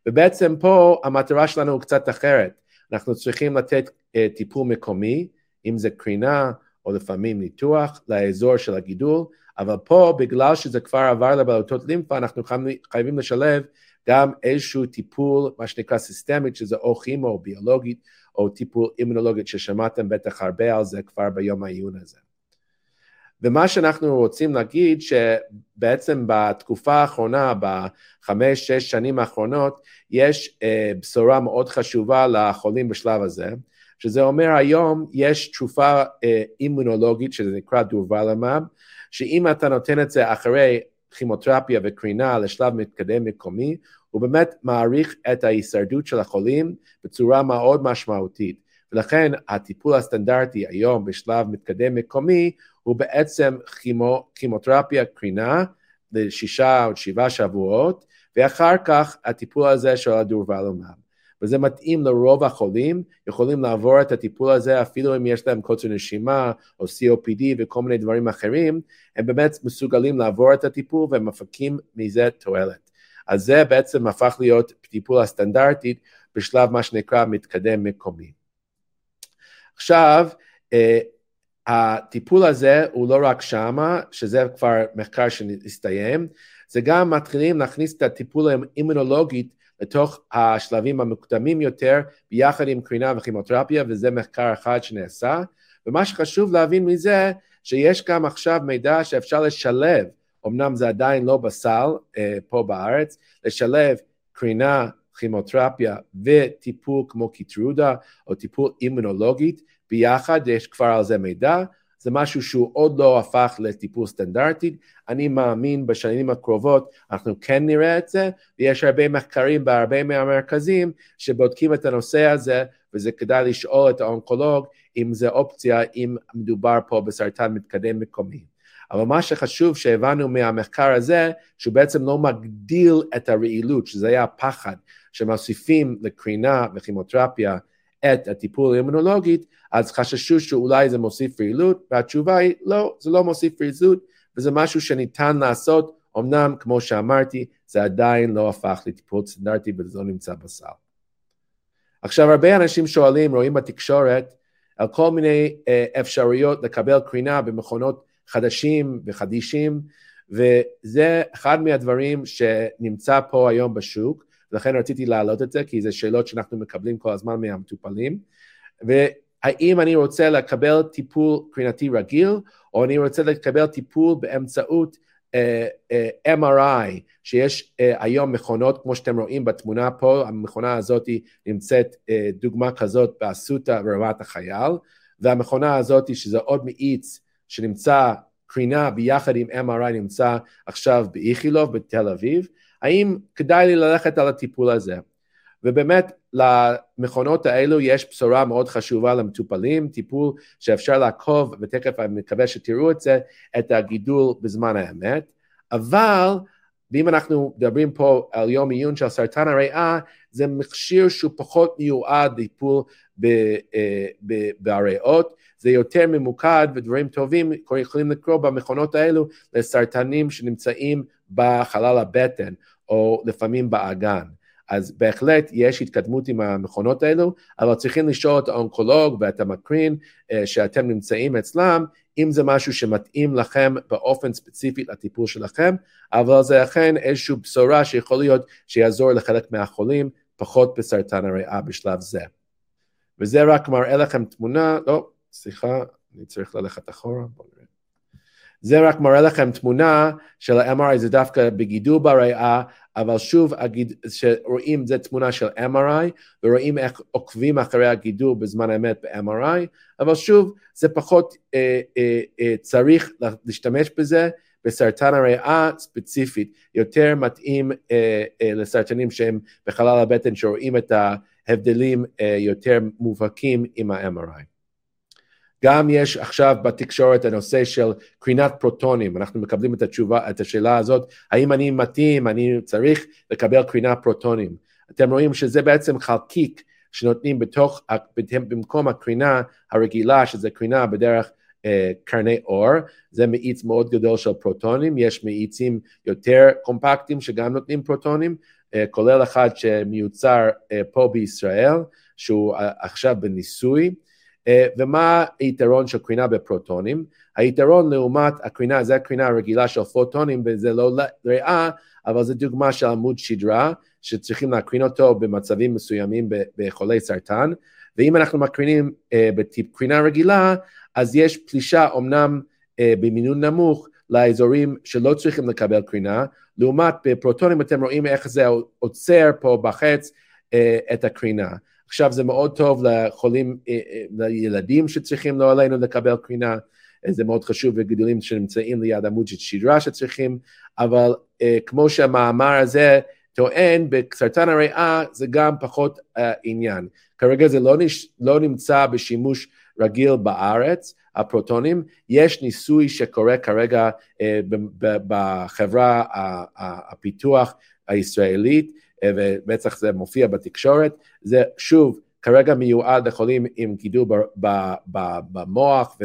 ובעצם פה המטרה שלנו הוא קצת אחרת. אנחנו צריכים לתת uh, טיפול מקומי, אם זה קרינה או לפעמים ניתוח לאזור של הגידול, אבל פה בגלל שזה כבר עבר לבלוטות לימפה, אנחנו חייבים לשלב גם איזשהו טיפול, מה שנקרא סיסטמית, שזה או כימו או ביולוגית, או טיפול אימונולוגית, ששמעתם בטח הרבה על זה כבר ביום העיון הזה. ומה שאנחנו רוצים להגיד שבעצם בתקופה האחרונה, בחמש, שש שנים האחרונות, יש אה, בשורה מאוד חשובה לחולים בשלב הזה, שזה אומר היום יש תרופה אה, אימונולוגית שזה נקרא דורבלמב, שאם אתה נותן את זה אחרי כימותרפיה וקרינה לשלב מתקדם מקומי, הוא באמת מעריך את ההישרדות של החולים בצורה מאוד משמעותית. ולכן הטיפול הסטנדרטי היום בשלב מתקדם מקומי הוא בעצם כימו, כימותרפיה קרינה לשישה או שבעה שבועות, ואחר כך הטיפול הזה של הדורבלומב. וזה מתאים לרוב החולים, יכולים לעבור את הטיפול הזה אפילו אם יש להם קוצר נשימה או COPD וכל מיני דברים אחרים, הם באמת מסוגלים לעבור את הטיפול והם מפקים מזה תועלת. אז זה בעצם הפך להיות טיפול הסטנדרטית בשלב מה שנקרא מתקדם מקומי. עכשיו, אה, הטיפול הזה הוא לא רק שמה, שזה כבר מחקר שהסתיים, זה גם מתחילים להכניס את הטיפול האימונולוגית לתוך השלבים המוקדמים יותר, ביחד עם קרינה וכימותרפיה, וזה מחקר אחד שנעשה. ומה שחשוב להבין מזה, שיש גם עכשיו מידע שאפשר לשלב, אמנם זה עדיין לא בסל אה, פה בארץ, לשלב קרינה, כימותרפיה וטיפול כמו קיטרודה או טיפול אימונולוגית ביחד, יש כבר על זה מידע, זה משהו שהוא עוד לא הפך לטיפול סטנדרטי, אני מאמין בשנים הקרובות אנחנו כן נראה את זה, ויש הרבה מחקרים בהרבה מהמרכזים שבודקים את הנושא הזה, וזה כדאי לשאול את האונקולוג אם זה אופציה, אם מדובר פה בסרטן מתקדם מקומי. אבל מה שחשוב שהבנו מהמחקר הזה, שהוא בעצם לא מגדיל את הרעילות, שזה היה הפחד, שמוסיפים לקרינה וכימותרפיה את הטיפול האימונולוגית, אז חששו שאולי זה מוסיף פעילות, והתשובה היא לא, זה לא מוסיף פעילות, וזה משהו שניתן לעשות, אמנם, כמו שאמרתי, זה עדיין לא הפך לטיפול סטנדרטי וזה לא נמצא בסל. עכשיו, הרבה אנשים שואלים, רואים בתקשורת, על כל מיני אה, אפשרויות לקבל קרינה במכונות חדשים וחדישים, וזה אחד מהדברים שנמצא פה היום בשוק, לכן רציתי להעלות את זה, כי זה שאלות שאנחנו מקבלים כל הזמן מהמטופלים. והאם אני רוצה לקבל טיפול קרינתי רגיל, או אני רוצה לקבל טיפול באמצעות uh, uh, MRI, שיש uh, היום מכונות, כמו שאתם רואים בתמונה פה, המכונה הזאת נמצאת דוגמה כזאת באסותא ברמת החייל, והמכונה הזאת, שזה עוד מאיץ שנמצא קרינה ביחד עם MRI נמצא עכשיו באיכילוב בתל אביב, האם כדאי לי ללכת על הטיפול הזה? ובאמת למכונות האלו יש בשורה מאוד חשובה למטופלים, טיפול שאפשר לעקוב, ותכף אני מקווה שתראו את זה, את הגידול בזמן האמת, אבל ואם אנחנו מדברים פה על יום עיון של סרטן הריאה, זה מכשיר שהוא פחות מיועד לטיפול אה, בריאות, זה יותר ממוקד ודברים טובים יכולים לקרות במכונות האלו לסרטנים שנמצאים בחלל הבטן או לפעמים באגן. אז בהחלט יש התקדמות עם המכונות האלו, אבל צריכים לשאול את האונקולוג ואת המקרין אה, שאתם נמצאים אצלם, אם זה משהו שמתאים לכם באופן ספציפי לטיפול שלכם, אבל זה אכן איזושהי בשורה שיכול להיות שיעזור לחלק מהחולים, פחות בסרטן הריאה בשלב זה. וזה רק מראה לכם תמונה, לא, סליחה, אני צריך ללכת אחורה, בואו. זה רק מראה לכם תמונה של ה-MRI, זה דווקא בגידול בריאה, אבל שוב, הגיד, שרואים זה תמונה של MRI, ורואים איך עוקבים אחרי הגידול בזמן האמת ב-MRI, אבל שוב, זה פחות אה, אה, אה, צריך להשתמש בזה בסרטן הריאה ספציפית, יותר מתאים אה, אה, לסרטנים שהם בחלל הבטן, שרואים את ההבדלים אה, יותר מובהקים עם ה-MRI. גם יש עכשיו בתקשורת הנושא של קרינת פרוטונים, אנחנו מקבלים את התשובה, את השאלה הזאת, האם אני מתאים, אני צריך לקבל קרינת פרוטונים. אתם רואים שזה בעצם חלקיק שנותנים בתוך, במקום הקרינה הרגילה, שזה קרינה בדרך אה, קרני אור, זה מאיץ מאוד גדול של פרוטונים, יש מאיצים יותר קומפקטיים שגם נותנים פרוטונים, אה, כולל אחד שמיוצר אה, פה בישראל, שהוא אה, עכשיו בניסוי, ומה היתרון של קרינה בפרוטונים? היתרון לעומת הקרינה, זה הקרינה הרגילה של פוטונים וזה לא ריאה, אבל זה דוגמה של עמוד שדרה, שצריכים להקרין אותו במצבים מסוימים בחולי סרטן, ואם אנחנו מקרינים אה, בטיפ קרינה רגילה, אז יש פלישה אמנם אה, במינון נמוך לאזורים שלא צריכים לקבל קרינה, לעומת בפרוטונים אתם רואים איך זה עוצר פה בחץ את הקרינה. עכשיו זה מאוד טוב לחולים, אה, אה, לילדים שצריכים לא עלינו לקבל קרינה, זה מאוד חשוב לגידולים שנמצאים ליד עמוד של שדרה שצריכים, אבל אה, כמו שהמאמר הזה טוען, בסרטן הריאה זה גם פחות עניין. כרגע זה לא, נש, לא נמצא בשימוש רגיל בארץ, הפרוטונים, יש ניסוי שקורה כרגע בחברה הפיתוח הישראלית, ובטח זה מופיע בתקשורת, זה שוב כרגע מיועד לחולים עם גידול במוח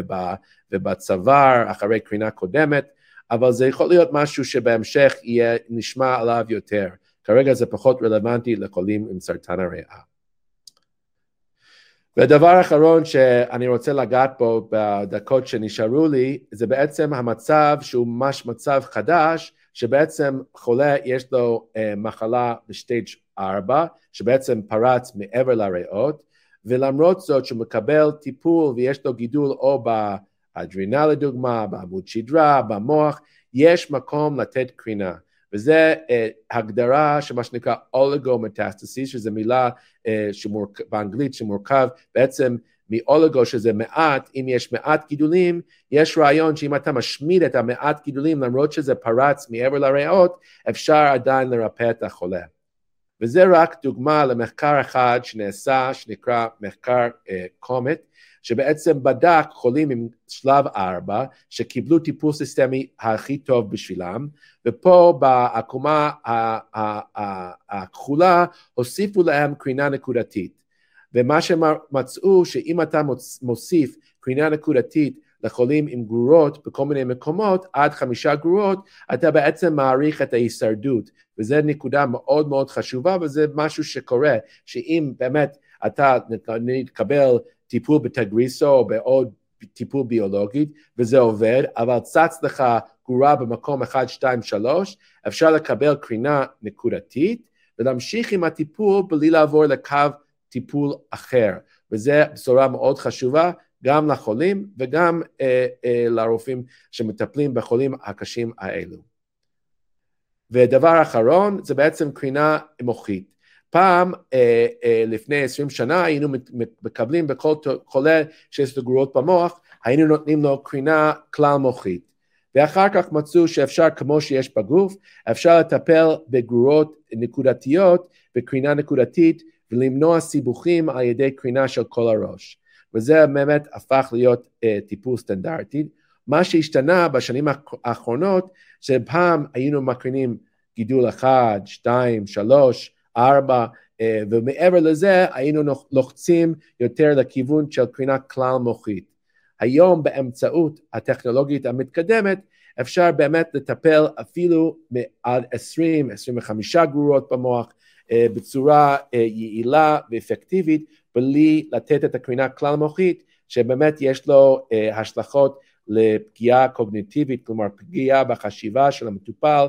ובצוואר אחרי קרינה קודמת, אבל זה יכול להיות משהו שבהמשך יהיה נשמע עליו יותר. כרגע זה פחות רלוונטי לחולים עם סרטן הריאה. והדבר האחרון שאני רוצה לגעת בו בדקות שנשארו לי, זה בעצם המצב שהוא ממש מצב חדש, שבעצם חולה יש לו אה, מחלה ב stage 4, שבעצם פרץ מעבר לריאות, ולמרות זאת שהוא מקבל טיפול ויש לו גידול או ב adrenal לדוגמה, בעמוד שדרה, במוח, יש מקום לתת קרינה. וזה אה, הגדרה של מה שנקרא oligometastasis, שזו מילה אה, שמורכ... באנגלית שמורכב בעצם מאולגו שזה מעט, אם יש מעט גידולים, יש רעיון שאם אתה משמיד את המעט גידולים למרות שזה פרץ מעבר לריאות, אפשר עדיין לרפא את החולה. וזה רק דוגמה למחקר אחד שנעשה, שנקרא מחקר אה, קומט, שבעצם בדק חולים עם שלב 4 שקיבלו טיפול סיסטמי הכי טוב בשבילם, ופה בעקומה הכחולה הוסיפו להם קרינה נקודתית. ומה שמצאו שאם אתה מוסיף קרינה נקודתית לחולים עם גרורות בכל מיני מקומות, עד חמישה גרורות, אתה בעצם מעריך את ההישרדות, וזו נקודה מאוד מאוד חשובה, וזה משהו שקורה, שאם באמת אתה תקבל טיפול בתגריסו או בעוד טיפול ביולוגי, וזה עובד, אבל צץ לך גרורה במקום 1, 2, 3, אפשר לקבל קרינה נקודתית, ולהמשיך עם הטיפול בלי לעבור לקו טיפול אחר. וזו בשורה מאוד חשובה גם לחולים וגם אה, אה, לרופאים שמטפלים בחולים הקשים האלו. ודבר אחרון זה בעצם קרינה מוחית. פעם, אה, אה, לפני 20 שנה, היינו מקבלים בכל חולה שיש לו גרורות במוח, היינו נותנים לו קרינה כלל מוחית. ואחר כך מצאו שאפשר, כמו שיש בגוף, אפשר לטפל בגרורות נקודתיות, בקרינה נקודתית, ולמנוע סיבוכים על ידי קרינה של כל הראש. וזה באמת הפך להיות uh, טיפול סטנדרטי. מה שהשתנה בשנים האחרונות, שפעם היינו מקרינים גידול אחד, שתיים, שלוש, ארבע, uh, ומעבר לזה היינו לוחצים יותר לכיוון של קרינה כלל מוחית. היום באמצעות הטכנולוגית המתקדמת אפשר באמת לטפל אפילו עד 20-25 גרורות במוח אה, בצורה אה, יעילה ואפקטיבית בלי לתת את הקרינה כלל מוחית שבאמת יש לו אה, השלכות לפגיעה קוגניטיבית, כלומר פגיעה בחשיבה של המטופל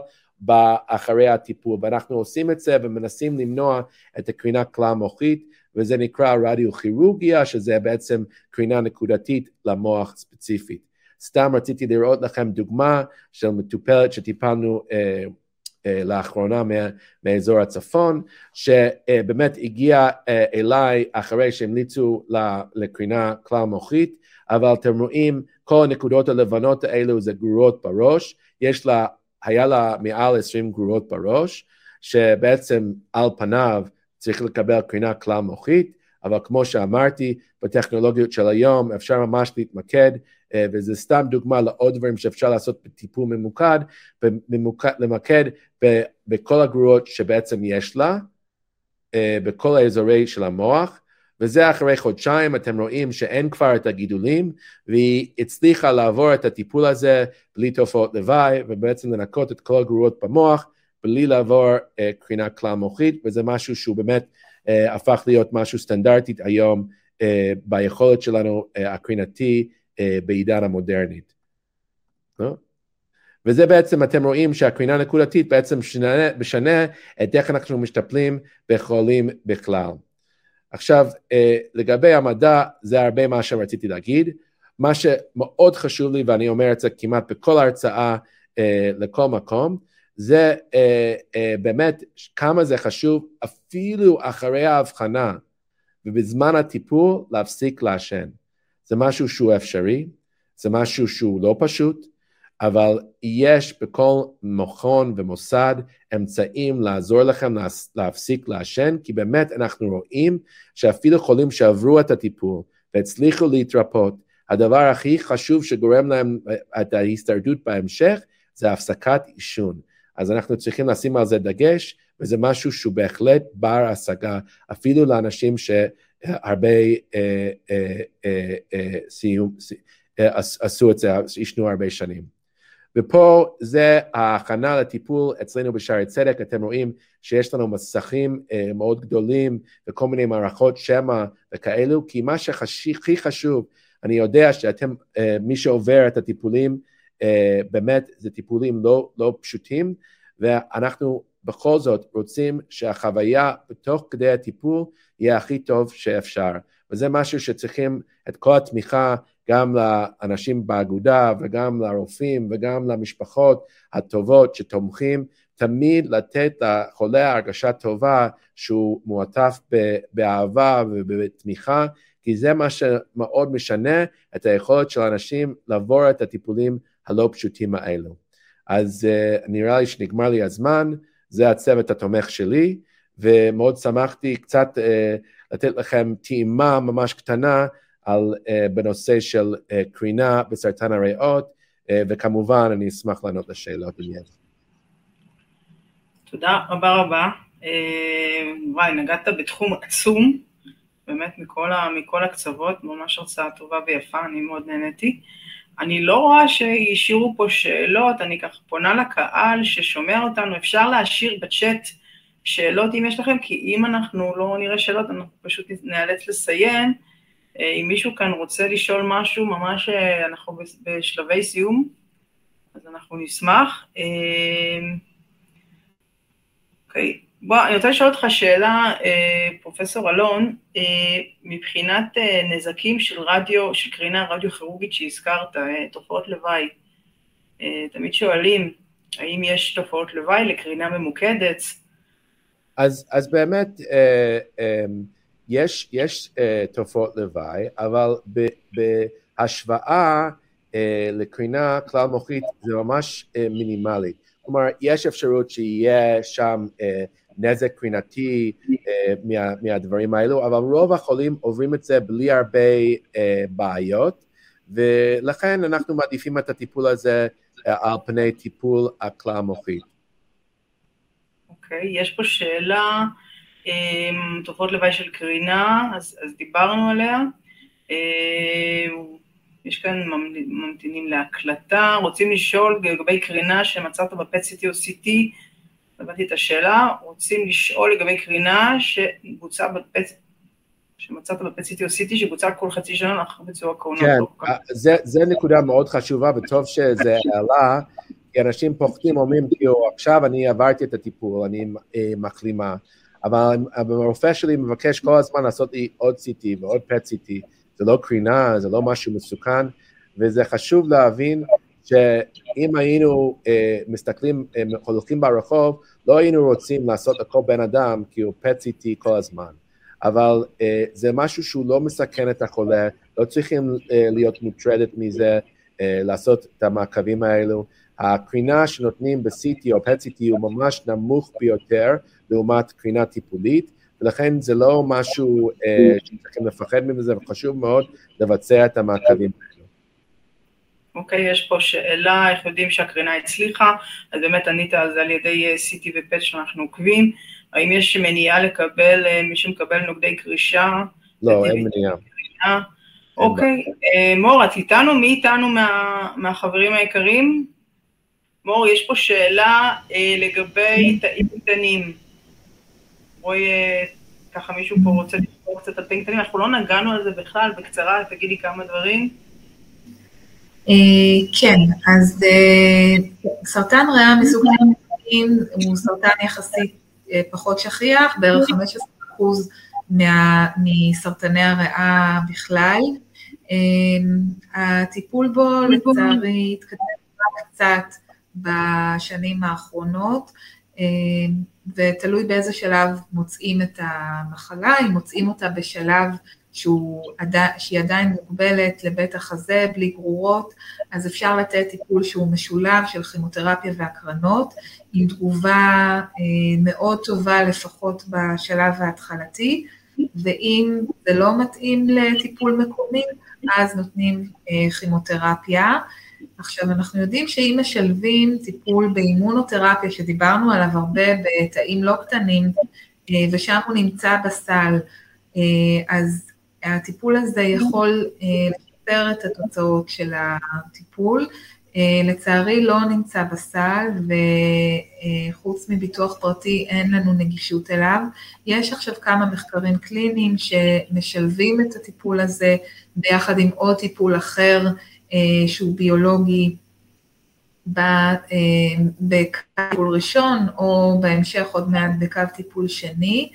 אחרי הטיפול, ואנחנו עושים את זה ומנסים למנוע את הקרינה כלל מוחית, וזה נקרא רדיו-כירורגיה, שזה בעצם קרינה נקודתית למוח ספציפית. סתם רציתי לראות לכם דוגמה של מטופלת שטיפלנו אה, אה, לאחרונה מאזור הצפון, שבאמת הגיעה אה, אליי אחרי שהמליצו לקרינה כלל מוחית, אבל אתם רואים כל הנקודות הלבנות האלו זה גרורות בראש, יש לה, היה לה מעל 20 גרורות בראש, שבעצם על פניו צריך לקבל קרינה כלל מוחית, אבל כמו שאמרתי, בטכנולוגיות של היום אפשר ממש להתמקד, אה, וזה סתם דוגמה לעוד דברים שאפשר לעשות בטיפול ממוקד, במוקד למקד בכל הגרורות שבעצם יש לה, אה, בכל האזורי של המוח, וזה אחרי חודשיים, אתם רואים שאין כבר את הגידולים, והיא הצליחה לעבור את הטיפול הזה בלי תופעות לוואי, ובעצם לנקות את כל הגרורות במוח, בלי לעבור uh, קרינה כלל מוחית, וזה משהו שהוא באמת הפך להיות משהו סטנדרטית היום uh, ביכולת שלנו uh, הקרינתי uh, בעידן המודרנית. וזה בעצם, אתם רואים שהקרינה הנקודתית בעצם משנה, משנה את איך אנחנו משתפלים בחולים בכלל. עכשיו, לגבי המדע, זה הרבה מה שרציתי להגיד. מה שמאוד חשוב לי, ואני אומר את זה כמעט בכל הרצאה, לכל מקום, זה אה, אה, באמת כמה זה חשוב אפילו אחרי ההבחנה ובזמן הטיפול להפסיק לעשן. זה משהו שהוא אפשרי, זה משהו שהוא לא פשוט, אבל יש בכל מכון ומוסד אמצעים לעזור לכם להפסיק לעשן, כי באמת אנחנו רואים שאפילו חולים שעברו את הטיפול והצליחו להתרפות, הדבר הכי חשוב שגורם להם את ההסתרדות בהמשך זה הפסקת עישון. אז אנחנו צריכים לשים על זה דגש, וזה משהו שהוא בהחלט בר השגה, אפילו לאנשים שהרבה אה, אה, אה, עשו את זה, עישנו הרבה שנים. ופה זה ההכנה לטיפול אצלנו בשערי צדק, אתם רואים שיש לנו מסכים מאוד גדולים וכל מיני מערכות שמע וכאלו, כי מה שהכי חשוב, אני יודע שאתם, מי שעובר את הטיפולים, באמת זה טיפולים לא, לא פשוטים, ואנחנו בכל זאת רוצים שהחוויה בתוך כדי הטיפול יהיה הכי טוב שאפשר. וזה משהו שצריכים את כל התמיכה גם לאנשים באגודה וגם לרופאים וגם למשפחות הטובות שתומכים, תמיד לתת לחולה הרגשה טובה שהוא מועטף באהבה ובתמיכה, כי זה מה שמאוד משנה את היכולת של אנשים לעבור את הטיפולים הלא פשוטים האלו. אז uh, נראה לי שנגמר לי הזמן, זה הצוות התומך שלי, ומאוד שמחתי קצת uh, לתת לכם טעימה ממש קטנה על, uh, בנושא של קרינה בסרטן הריאות, וכמובן אני אשמח לענות לשאלות אם יש. תודה רבה רבה. וואי, נגעת בתחום עצום, באמת מכל, ה, מכל הקצוות, ממש הרצאה טובה ויפה, אני מאוד נהניתי. אני לא רואה שהשאירו פה שאלות, אני ככה פונה לקהל ששומע אותנו, אפשר להשאיר בצ'אט שאלות אם יש לכם, כי אם אנחנו לא נראה שאלות, אנחנו פשוט נאלץ לסיים. אה, אם מישהו כאן רוצה לשאול משהו, ממש אה, אנחנו בשלבי סיום, אז אנחנו נשמח. אה, אוקיי, בוא, אני רוצה לשאול אותך שאלה, פרופסור אלון, מבחינת נזקים של רדיו, של קרינה רדיו-כירורגית שהזכרת, תופעות לוואי, תמיד שואלים, האם יש תופעות לוואי לקרינה ממוקדת? אז, אז באמת, אה, אה, יש, יש אה, תופעות לוואי, אבל בהשוואה אה, לקרינה כלל מוחית זה ממש אה, מינימלי. כלומר, יש אפשרות שיהיה שם אה, נזק קרינתי אה, מה, מהדברים האלו, אבל רוב החולים עוברים את זה בלי הרבה אה, בעיות, ולכן אנחנו מעדיפים את הטיפול הזה אה, על פני טיפול הכלל מוחית. אוקיי, okay, יש פה שאלה, תופעות לוואי של קרינה, אז, אז דיברנו עליה. יש כאן ממתינים להקלטה, רוצים לשאול לגבי קרינה שמצאת ב-PET-CT או CT, הבנתי את השאלה, רוצים לשאול לגבי קרינה שבוצעה ב-PET, שמצאת ב-PET-CT או CT שבוצעה כל חצי שנה לאחר ביצוע קורונה. כן, זה, זה נקודה מאוד חשובה וטוב שזה עלה, כי אנשים פוחדים, אומרים, כאילו, עכשיו אני עברתי את הטיפול, אני אה, מחלימה, אבל הרופא שלי מבקש כל הזמן לעשות לי עוד CT ועוד PET-CT, זה לא קרינה, זה לא משהו מסוכן, וזה חשוב להבין שאם היינו אה, מסתכלים, אה, הולכים ברחוב, לא היינו רוצים לעשות לכל בן אדם כאילו PET-CT כל הזמן. אבל אה, זה משהו שהוא לא מסכן את החולה, לא צריכים אה, להיות מוטרדת מזה, אה, לעשות את המעקבים האלו. הקרינה שנותנים ב-CT או PET-CT הוא ממש נמוך ביותר לעומת קרינה טיפולית, ולכן זה לא משהו אה, שצריכים לפחד מזה, וחשוב מאוד לבצע את המעקבים האלו. אוקיי, יש פה שאלה, איך יודעים שהקרינה הצליחה, אז באמת ענית על זה על ידי אה, CT ו-PET שאנחנו עוקבים. האם יש מניעה לקבל, אה, מי שמקבל נוגדי קרישה? לא, אין מניעה. אוקיי, אה, מור, את איתנו? מי איתנו מה, מהחברים היקרים? מור, יש פה שאלה אה, לגבי תאים קטנים. רואי, ככה מישהו פה רוצה לשמור קצת על תאים קטנים, אנחנו לא נגענו על זה בכלל, בקצרה, תגידי כמה דברים. כן, אז סרטן ריאה מסוג תאים הוא סרטן יחסית פחות שכיח, בערך 15% מה, מסרטני הריאה בכלל. הטיפול בו לצערי התקדם קצת בשנים האחרונות, ותלוי באיזה שלב מוצאים את המחלה, אם מוצאים אותה בשלב שהוא, שהיא עדיין מוגבלת לבית החזה בלי גרורות, אז אפשר לתת טיפול שהוא משולב של כימותרפיה והקרנות, עם תגובה אה, מאוד טובה לפחות בשלב ההתחלתי, ואם זה לא מתאים לטיפול מקומי, אז נותנים אה, כימותרפיה. עכשיו, אנחנו יודעים שאם משלבים טיפול באימונותרפיה, שדיברנו עליו הרבה בתאים לא קטנים, אה, ושם הוא נמצא בסל, אז הטיפול הזה יכול לשפר את התוצאות של הטיפול. לצערי לא נמצא בסל, וחוץ מביטוח פרטי אין לנו נגישות אליו. יש עכשיו כמה מחקרים קליניים שמשלבים את הטיפול הזה ביחד עם עוד טיפול אחר שהוא ביולוגי בקו טיפול ראשון, או בהמשך עוד מעט בקו טיפול שני.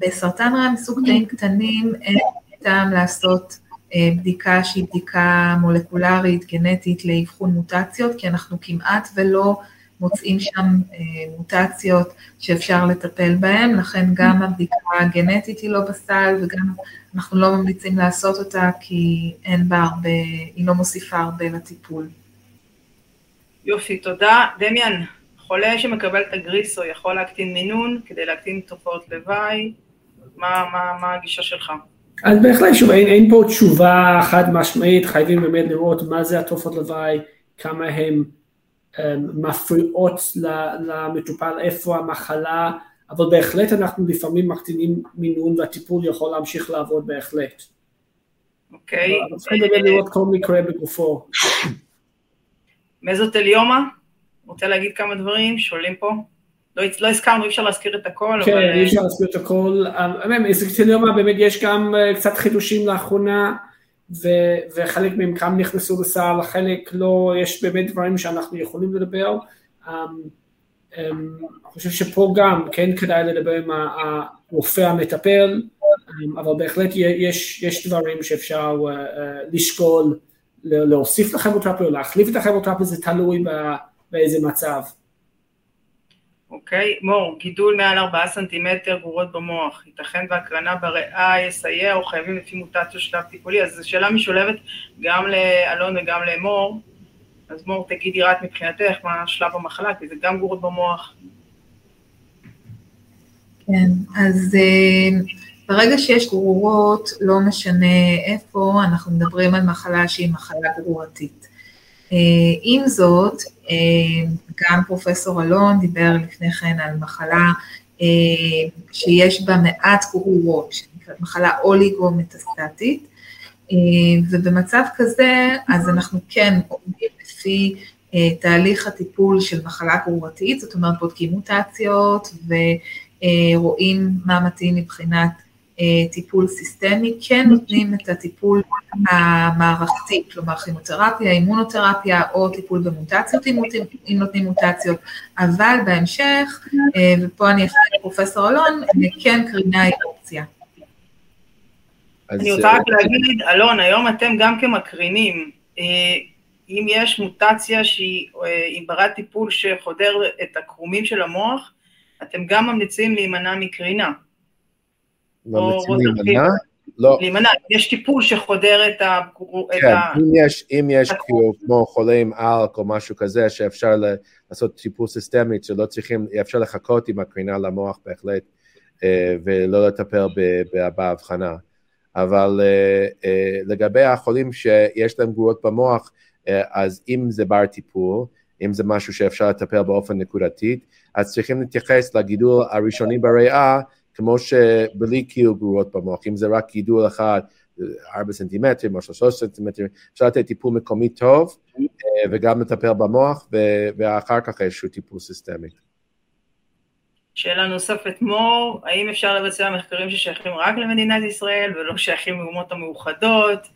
בסרטן ריאה מסוג תאים קטנים אין טעם לעשות אה, בדיקה שהיא בדיקה מולקולרית, גנטית לאבחון מוטציות, כי אנחנו כמעט ולא מוצאים שם אה, מוטציות שאפשר לטפל בהן, לכן גם הבדיקה הגנטית היא לא בסל וגם אנחנו לא ממליצים לעשות אותה כי אין בה הרבה, היא לא מוסיפה הרבה לטיפול. יופי, תודה. דמיאן, חולה שמקבל את הגריסו יכול להקטין מינון כדי להקטין תופעות לוואי, מה, מה, מה הגישה שלך? אז בהחלט, שוב, אין, אין פה תשובה חד משמעית, חייבים באמת לראות מה זה התופעות לוואי, כמה הן um, מפריעות למטופל, איפה המחלה, אבל בהחלט אנחנו לפעמים מקטינים מינון והטיפול יכול להמשיך לעבוד בהחלט. אוקיי. אבל צריכים באמת לראות כל מקרה בגופו. מזוטליומה? רוצה להגיד כמה דברים? שואלים פה. לא, לא הזכרנו, אי אפשר להזכיר את הכל, כן, אבל... אי אפשר להזכיר את הכל. איזקטליומה באמת יש גם קצת חידושים לאחרונה, ו- וחלק מהם גם נכנסו לסל, חלק לא, יש באמת דברים שאנחנו יכולים לדבר. אני חושב שפה גם כן כדאי לדבר עם הרופא המטפל, אבל בהחלט יש, יש דברים שאפשר לשקול להוסיף לכימותרפיה או להחליף את הכימותרפיה, זה תלוי באיזה מצב. אוקיי, מור, גידול מעל 4 סנטימטר גרורות במוח, ייתכן והקרנה בריאה יסייע או חייבים לפי מוטציות שלב טיפולי, אז זו שאלה משולבת גם לאלון וגם למור, אז מור תגידי רק מבחינתך מה שלב המחלה, כי זה גם גרורות במוח. כן, אז אה, ברגע שיש גרורות, לא משנה איפה, אנחנו מדברים על מחלה שהיא מחלה גרורתית. אה, עם זאת, אה, גם פרופסור אלון דיבר לפני כן על מחלה אה, שיש בה מעט גרורות, שנקראת מחלה אוליגו-מטסטטית, ובמצב כזה, אז אנחנו כן עומדים לפי תהליך הטיפול של מחלה גרורתית, זאת אומרת בודקים מוטציות ורואים מה מתאים מבחינת טיפול סיסטמי, כן נותנים את הטיפול המערכתי, כלומר כימותרפיה, אימונותרפיה או טיפול במוטציות אם נותנים מוטציות, אבל בהמשך, אה, ופה אני אפנה לפרופסור אלון, כן קרינה היא אופציה. אני רוצה רק להגיד, אלון, היום אתם גם כמקרינים, אה, אם יש מוטציה שהיא עם ברת טיפול שחודר את הקרומים של המוח, אתם גם ממליצים להימנע מקרינה. ממליצים להימנע? לא. להימנע, יש טיפול שחודר את ה... כן, ה... אם יש, אם יש כאילו כמו חולה עם אלק או משהו כזה שאפשר לעשות טיפול סיסטמי, שלא צריכים, אפשר לחכות עם הקרינה למוח בהחלט, אה, ולא לטפל בהבחנה. אבל אה, אה, לגבי החולים שיש להם גרועות במוח, אז אם זה בר טיפול, אם זה משהו שאפשר לטפל באופן נקודתית, אז צריכים להתייחס לגידול הראשוני בריאה כמו שבלי כאילו גרורות במוח, אם זה רק גידול אחד, 4 סנטימטרים או 3 סנטימטרים, אפשר לתת טיפול מקומי טוב אה, וגם לטפל במוח, ואחר כך איזשהו טיפול סיסטמי. שאלה נוספת, מור, האם אפשר לבצע מחקרים ששייכים רק למדינת ישראל ולא שייכים לאומות המאוחדות?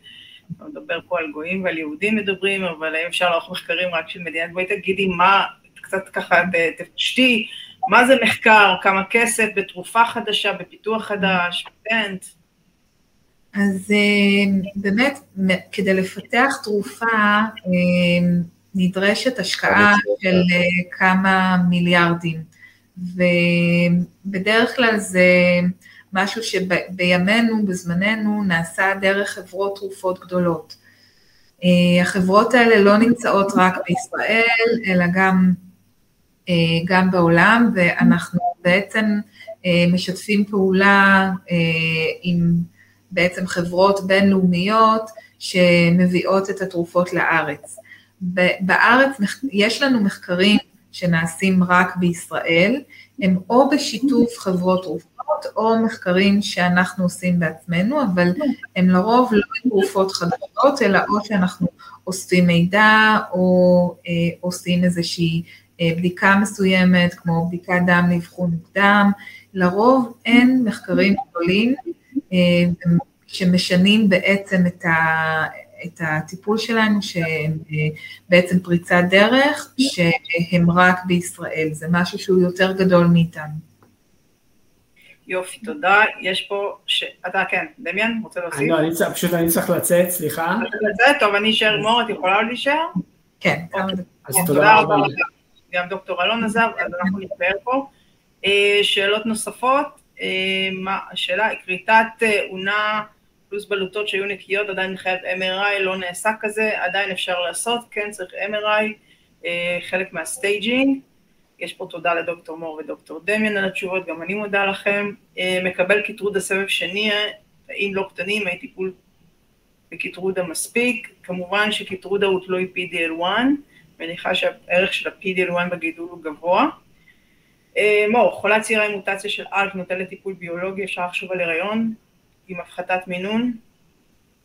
אני מדבר פה על גויים ועל יהודים מדברים, אבל האם אפשר לערוך מחקרים רק של מדינת, בואי תגידי מה, קצת ככה תפשטי, מה זה מחקר, כמה כסף? בתרופה חדשה, בפיתוח חדש, פטנט. אז אה, באמת, כדי לפתח תרופה אה, נדרשת השקעה של אה, כמה מיליארדים, ובדרך כלל זה משהו שבימינו, בזמננו, נעשה דרך חברות תרופות גדולות. החברות האלה לא נמצאות רק בישראל, אלא גם גם בעולם, ואנחנו בעצם אה, משתפים פעולה אה, עם בעצם חברות בינלאומיות שמביאות את התרופות לארץ. בארץ יש לנו מחקרים שנעשים רק בישראל, הם או בשיתוף חברות תרופות או מחקרים שאנחנו עושים בעצמנו, אבל הם לרוב לא תרופות חדשות, אלא או שאנחנו אוספים מידע או אה, עושים איזושהי אה, בדיקה מסוימת, כמו בדיקת דם לאבחון מוקדם, לרוב אין מחקרים גדולים אה, שמשנים בעצם את, ה, את הטיפול שלנו, שהם אה, בעצם פריצת דרך, שהם רק בישראל, זה משהו שהוא יותר גדול מאיתנו. יופי, תודה. יש פה, ש... אתה כן, דמיאן, רוצה להוסיף? לא, אני צריך, פשוט אני צריך לצאת, סליחה. לצאת, טוב, אני אשאר מור, את יכולה עוד להישאר? כן, דקות. אז תודה רבה. גם דוקטור אלון עזב, אז אנחנו נתפאר פה. אה, שאלות נוספות, אה, מה, השאלה, כריתת אה, אונה פלוס בלוטות שהיו נקיות, עדיין מחייב MRI, לא נעשה כזה, עדיין אפשר לעשות, כן צריך MRI, חלק מהסטייג'ינג. יש פה תודה לדוקטור מור ודוקטור דמיאן על התשובות, גם אני מודה לכם. מקבל קיטרודה סבב שני, אם לא קטנים, הייתי טיפול בקיטרודה מספיק. כמובן שקיטרודה הוא תלוי PDL1. מניחה שהערך של ה-PD-L1 בגידול הוא גבוה. אה, מור, חולת צעירה עם מוטציה של אלק נוטה לטיפול ביולוגי, אפשר לחשוב על הריון עם הפחתת מינון?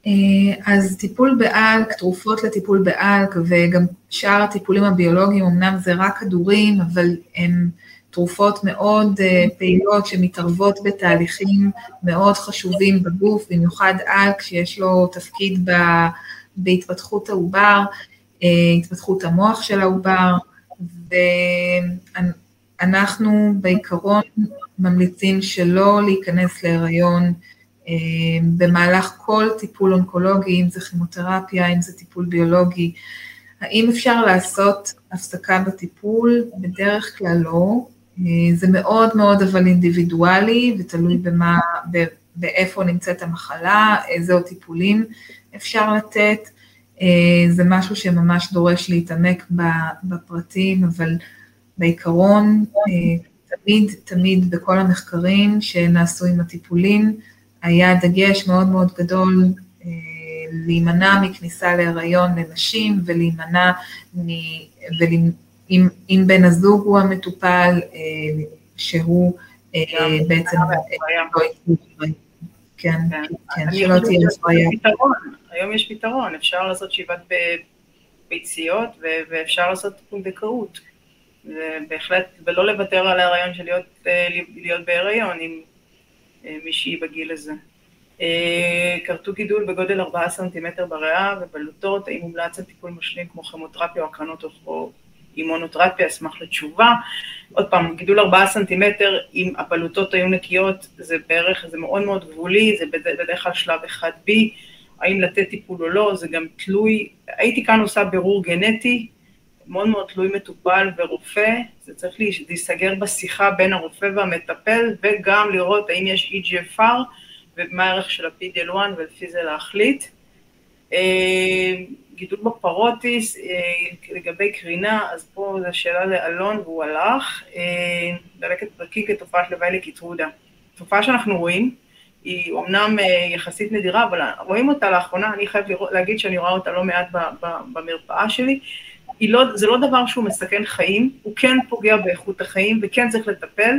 אה, אז טיפול באלק, תרופות לטיפול באלק וגם שאר הטיפולים הביולוגיים, אמנם זה רק כדורים, אבל הם תרופות מאוד אה, פעילות שמתערבות בתהליכים מאוד חשובים בגוף, במיוחד אלק שיש לו תפקיד בהתפתחות העובר. אה, התפתחות המוח של העובר, אנחנו בעיקרון ממליצים שלא להיכנס להיריון אה, במהלך כל טיפול אונקולוגי, אם זה כימותרפיה, אם זה טיפול ביולוגי. האם אפשר לעשות הפסקה בטיפול? בדרך כלל לא. זה מאוד מאוד אבל אינדיבידואלי ותלוי במה, באיפה נמצאת המחלה, איזה טיפולים אפשר לתת. זה משהו שממש דורש להתעמק בפרטים, אבל בעיקרון, תמיד, תמיד בכל המחקרים שנעשו עם הטיפולים, היה דגש מאוד מאוד גדול להימנע מכניסה להיריון לנשים ולהימנע, מ, אם, אם בן הזוג הוא המטופל, שהוא בעצם לא כן, כן, שלא תהיה הפריה. היום יש פתרון, אפשר לעשות שאיבת ביציות ואפשר לעשות טיפול בקהות. ובהחלט, ולא לוותר על ההיריון של להיות, להיות בהיריון עם מישהי בגיל הזה. כרתו גידול בגודל 4 סנטימטר בריאה ובלוטות, האם מומלץ על טיפול משלים כמו כימותרפיה או הקרנות או אימונותרפיה, אשמח לתשובה. עוד פעם, גידול 4 סנטימטר, אם הבלוטות היו נקיות, זה בערך, זה מאוד מאוד גבולי, זה בדרך כלל שלב 1B, האם לתת טיפול או לא, זה גם תלוי, הייתי כאן עושה בירור גנטי, מאוד מאוד תלוי מטופל ורופא, זה צריך להיסגר בשיחה בין הרופא והמטפל, וגם לראות האם יש EGFR ומה הערך של ה-PDL1 ולפי זה להחליט. גידול בפרוטיס, לגבי קרינה, אז פה זו שאלה לאלון והוא הלך, דלקת פרקי כתופעת לוואי לקיטרודה. תופעה שאנחנו רואים, היא אומנם יחסית נדירה, אבל רואים אותה לאחרונה, אני חייב להגיד שאני רואה אותה לא מעט במרפאה שלי, לא, זה לא דבר שהוא מסכן חיים, הוא כן פוגע באיכות החיים וכן צריך לטפל.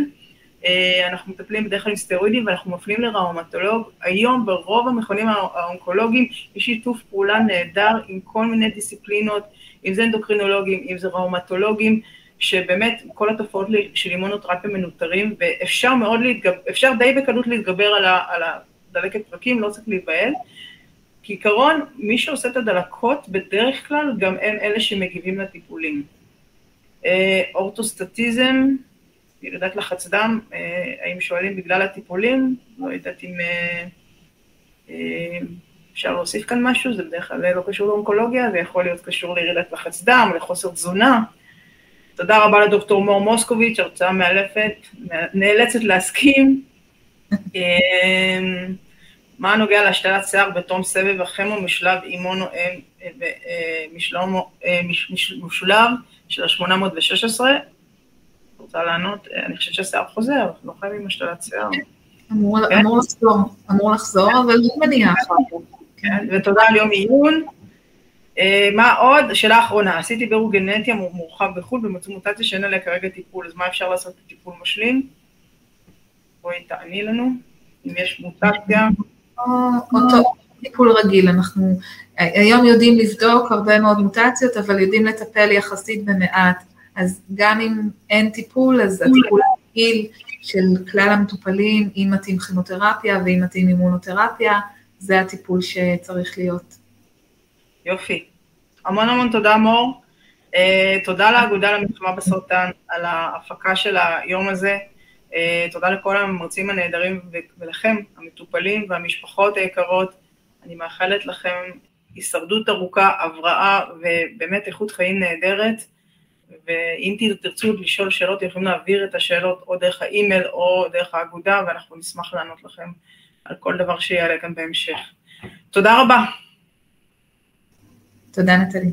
אנחנו מטפלים בדרך כלל עם סטרואידים ואנחנו מפנים לראומטולוג. היום ברוב המכונים האונקולוגיים יש שיתוף פעולה נהדר עם כל מיני דיסציפלינות, אם זה אנדוקרינולוגים, אם זה ראומטולוגים, שבאמת כל התופעות של אימונותרפיה מנוטרים, ואפשר מאוד להתגבר, אפשר די בקלות להתגבר על, ה, על הדלקת פרקים, לא צריך להיבהל. כעיקרון, מי שעושה את הדלקות, בדרך כלל גם הם אלה שמגיבים לטיפולים. אורטוסטטיזם, ירידת לחץ דם, האם שואלים בגלל הטיפולים, לא יודעת אם אפשר להוסיף כאן משהו, זה בדרך כלל לא קשור לאונקולוגיה, זה יכול להיות קשור לירידת לחץ דם, לחוסר תזונה. תודה רבה לדוקטור מור מוסקוביץ', הרצאה מאלפת, נאלצת להסכים. מה נוגע להשתלת שיער בתום סבב הכימו משלב אימונו משולב של ה-816? רוצה לענות, אני חושבת שהשיער חוזר, לא חייבים השתלת שיער. אמור לחזור, אמור לחזור, אבל לא מניעה כן, ותודה על יום עיון. מה עוד? שאלה אחרונה, עשיתי בירור גנטי מורחב בחו"ל ומצאו מוטציה שאין עליה כרגע טיפול, אז מה אפשר לעשות בטיפול משלים? בואי תעני לנו, אם יש מוטציה. אותו טיפול רגיל, אנחנו היום יודעים לבדוק הרבה מאוד מוטציות, אבל יודעים לטפל יחסית במעט, אז גם אם אין טיפול, אז הטיפול הרגיל של כלל המטופלים, אם מתאים כימותרפיה ואם מתאים אימונותרפיה, זה הטיפול שצריך להיות. יופי. המון המון תודה מור. Uh, תודה לאגודה למלחמה בסרטן על ההפקה של היום הזה. Uh, תודה לכל המרצים הנהדרים ולכם, המטופלים והמשפחות היקרות. אני מאחלת לכם הישרדות ארוכה, הבראה ובאמת איכות חיים נהדרת. ואם תרצו לשאול שאלות, יכולים להעביר את השאלות או דרך האימייל או דרך האגודה, ואנחנו נשמח לענות לכם על כל דבר שיעלה כאן בהמשך. תודה רבה. תודה נטלי.